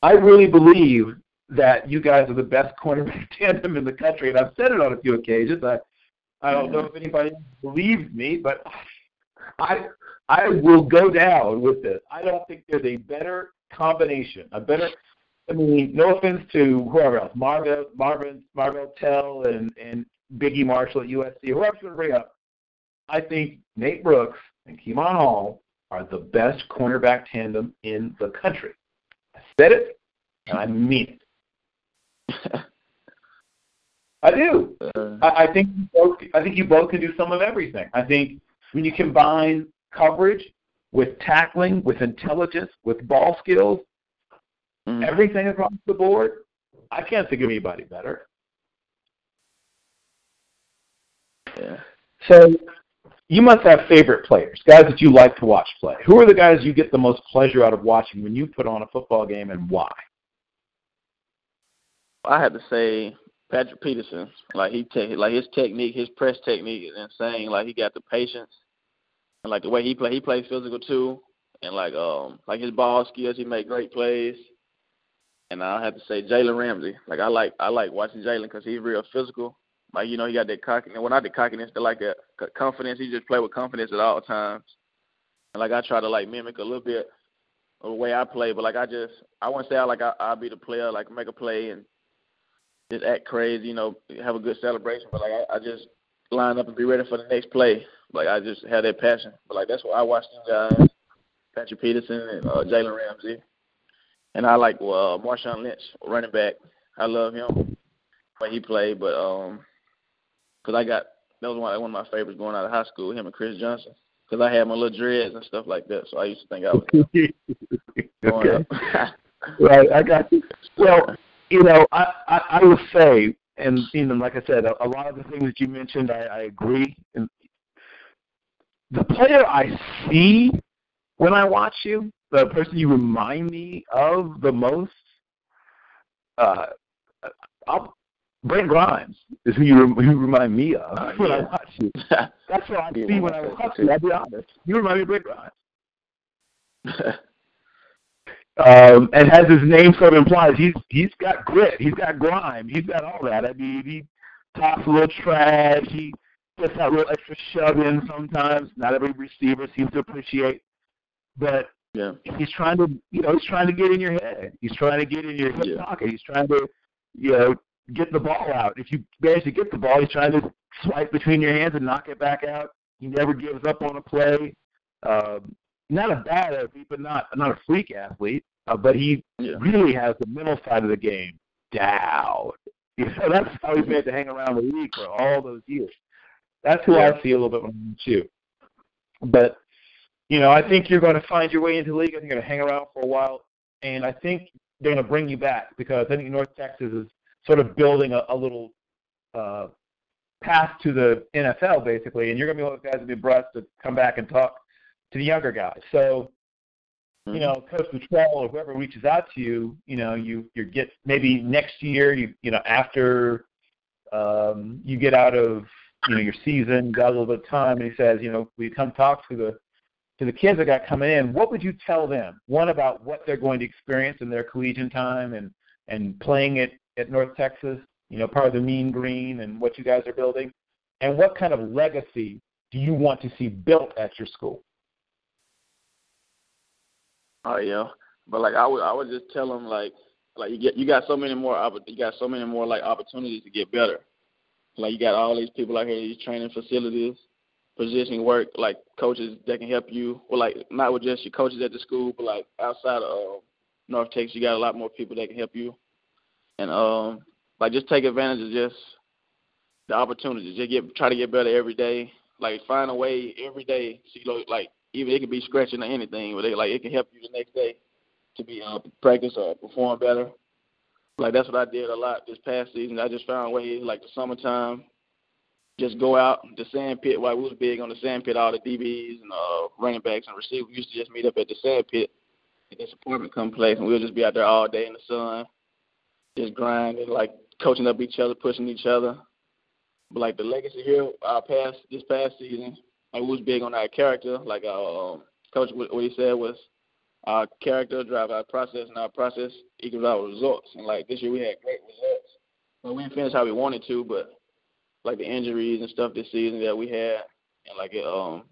I really believe that you guys are the best cornerback tandem in the country, and I've said it on a few occasions. I I don't know if anybody believes me, but I I will go down with this. I don't think there's a better combination, a better. I mean, no offense to whoever else, Marvin, Marvin, Marvell Tell, and and Biggie Marshall at USC, whoever's going to bring up. I think Nate Brooks and Kemon Hall are the best cornerback tandem in the country. I said it, and I mean it. I do. Uh, I, I think you both. I think you both can do some of everything. I think when you combine coverage with tackling, with intelligence, with ball skills, mm-hmm. everything across the board, I can't think of anybody better. Yeah. So you must have favorite players, guys that you like to watch play. Who are the guys you get the most pleasure out of watching when you put on a football game, and why? I had to say Patrick Peterson. Like he take like his technique, his press technique is insane. Like he got the patience, and like the way he play, he plays physical too, and like um like his ball skills, he make great plays. And I have to say Jalen Ramsey. Like I like I like watching Jalen because he's real physical. Like you know he got that cockiness. Well, not the cockiness, but like that confidence. He just play with confidence at all times. And like I try to like mimic a little bit of the way I play, but like I just I wouldn't say I like I, I'll be the player like make a play and just act crazy, you know, have a good celebration. But like I, I just line up and be ready for the next play. Like I just have that passion. But like that's what I watch them guys, Patrick Peterson and uh, Jalen Ramsey, and I like uh, Marshawn Lynch, running back. I love him, but he played. But um, cause I got that was one one of my favorites going out of high school. Him and Chris Johnson. Cause I had my little dreads and stuff like that, so I used to think I was. okay. right, I got you. Well, you know, I, I, I will say, and you know, like I said, a, a lot of the things that you mentioned, I, I agree. And the player I see when I watch you, the person you remind me of the most, uh, I'll, Brent Grimes is who you you remind me of uh, when yeah. I watch you. That's what I see when I watch you. I'll be honest. You remind me of Brent Grimes. um, and as his name sort of implies, he's he's got grit, he's got grime, he's got all that. I mean, he talks a little trash, he gets that little extra shove in sometimes. Not every receiver seems to appreciate, but yeah. he's trying to, you know, he's trying to get in your head. He's trying to get in your hip yeah. pocket. He's trying to, you know, get the ball out. If you manage to get the ball, he's trying to swipe between your hands and knock it back out. He never gives up on a play. Um, not a bad athlete, but not not a freak athlete. Uh, but he yeah. really has the mental side of the game down. You know, that's how he's made to hang around the league for all those years. That's who yeah. I see a little bit more too. But you know, I think you're going to find your way into the league. I think you're going to hang around for a while, and I think they're going to bring you back because I think North Texas is sort of building a, a little uh, path to the NFL, basically, and you're going to be one of those guys that be brought to come back and talk to the younger guys. So, you know, Coach Littrell or whoever reaches out to you, you know, you you get maybe next year, you you know, after um, you get out of you know your season, got a little bit of time, and he says, you know, we come talk to the to the kids that got coming in. What would you tell them? One about what they're going to experience in their collegiate time and and playing it at North Texas, you know, part of the Mean Green and what you guys are building, and what kind of legacy do you want to see built at your school? Oh yeah, but like I would I would just tell them like like you get you got so many more you got so many more like opportunities to get better. Like you got all these people out here, these training facilities, positioning work, like coaches that can help you. Well, like not with just your coaches at the school, but like outside of uh, North Texas, you got a lot more people that can help you. And um, like just take advantage of just the opportunities. Just get try to get better every day. Like find a way every day. See, like even it could be scratching or anything, but they like it can help you the next day to be uh, practice or perform better. Like that's what I did a lot this past season. I just found ways like the summertime. just go out the sand pit. While we was big on the sand pit, all the DBs and uh, running backs and receivers used to just meet up at the sand pit at this apartment complex, and we'll just be out there all day in the sun, just grinding, like coaching up each other, pushing each other. But like the legacy here, our past this past season, like we was big on our character. Like our um, coach, what he said was, our character drive our process, and our process equals our results. And like this year, we had great results. Well, we didn't finish how we wanted to, but like the injuries and stuff this season that we had, and like it, um,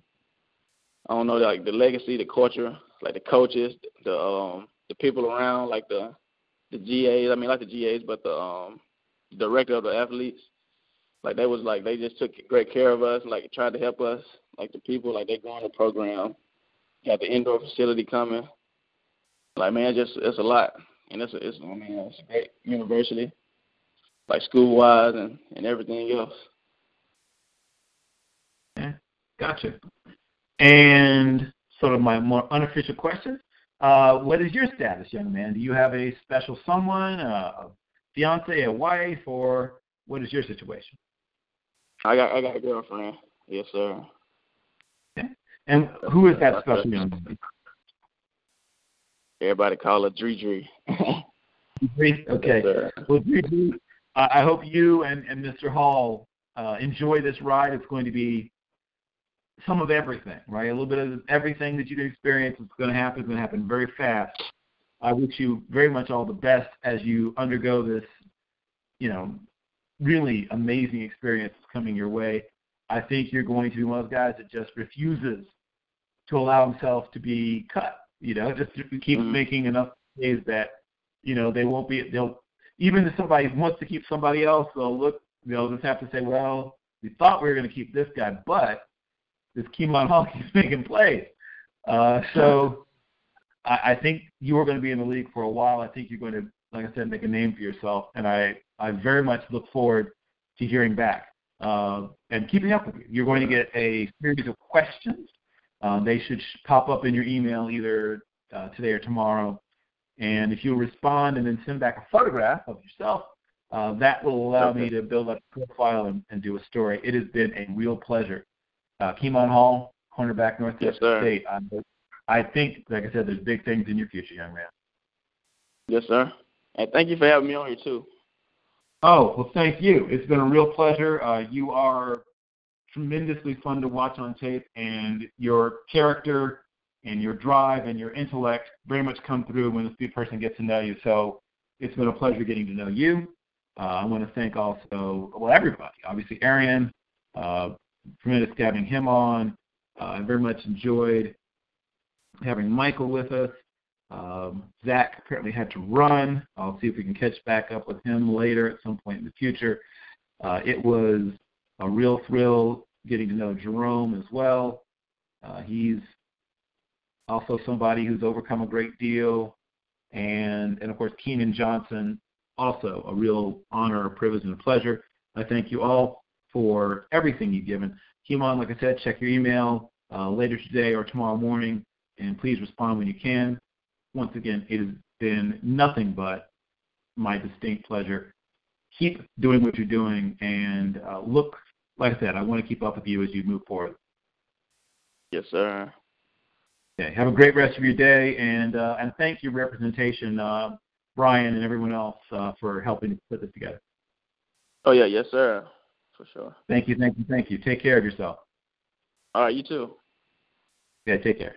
I don't know, like the legacy, the culture, like the coaches, the um, the people around, like the the GAs. I mean, like the GAs, but the um, director of the athletes, like they was like they just took great care of us, like tried to help us, like the people, like they growing the program, got the indoor facility coming. Like man, just it's a lot, and it's a, it's I mean it's a great university like school wise and and everything else. Yeah, gotcha. And sort of my more unofficial question: uh, What is your status, young man? Do you have a special someone, a fiance, a wife, or what is your situation? I got I got a girlfriend. Yes, sir. Okay. And who is that special young man? Everybody call her Dree Dree. Dree? Okay. Yes, well, Dree, I hope you and, and Mr. Hall uh, enjoy this ride. It's going to be some of everything, right? A little bit of everything that you can experience is going to happen. It's going to happen very fast. I wish you very much all the best as you undergo this, you know, really amazing experience coming your way. I think you're going to be one of those guys that just refuses to allow himself to be cut. You know, just keep mm-hmm. making enough plays that you know they won't be they'll even if somebody wants to keep somebody else, they'll look, they'll just have to say, well, we thought we were going to keep this guy, but this Kemon Hall keeps making plays. Uh, so I, I think you are going to be in the league for a while. I think you're going to, like I said, make a name for yourself, and I, I very much look forward to hearing back uh, and keeping up with you. You're going to get a series of questions. Uh, they should pop up in your email either uh, today or tomorrow. And if you respond and then send back a photograph of yourself, uh, that will allow me to build up a profile and, and, do a story. It has been a real pleasure. Uh, Kemon Hall, cornerback, North yes, State. I, I think, like I said, there's big things in your future, young man. Yes, sir. And thank you for having me on here, too. Oh, well, thank you. It's been a real pleasure. Uh, you are tremendously fun to watch on tape, and your character and your drive and your intellect very much come through when the person gets to know you. So it's been a pleasure getting to know you. Uh, I want to thank also, well, everybody. Obviously, Arrion, uh, tremendous having him on. Uh, I very much enjoyed having Michael with us. Um, Zach apparently had to run. I'll see if we can catch back up with him later at some point in the future. Uh, it was a real thrill getting to know Jerome as well. Uh, he's also somebody who's overcome a great deal, and and of course Keenan Johnson, also a real honor, privilege, and pleasure. I thank you all for everything you've given. Kemon, like I said, check your email uh, later today or tomorrow morning, and please respond when you can. Once again, it has been nothing but my distinct pleasure. Keep doing what you're doing, and uh, look, like I said, I want to keep up with you as you move forward. Yes, sir. Okay. Have a great rest of your day, and uh, and thank you, representation, uh, Brian, and everyone else uh, for helping put this together. Oh yeah, yes, sir, for sure. Thank you, thank you, thank you. Take care of yourself. All right, you too. Yeah, take care.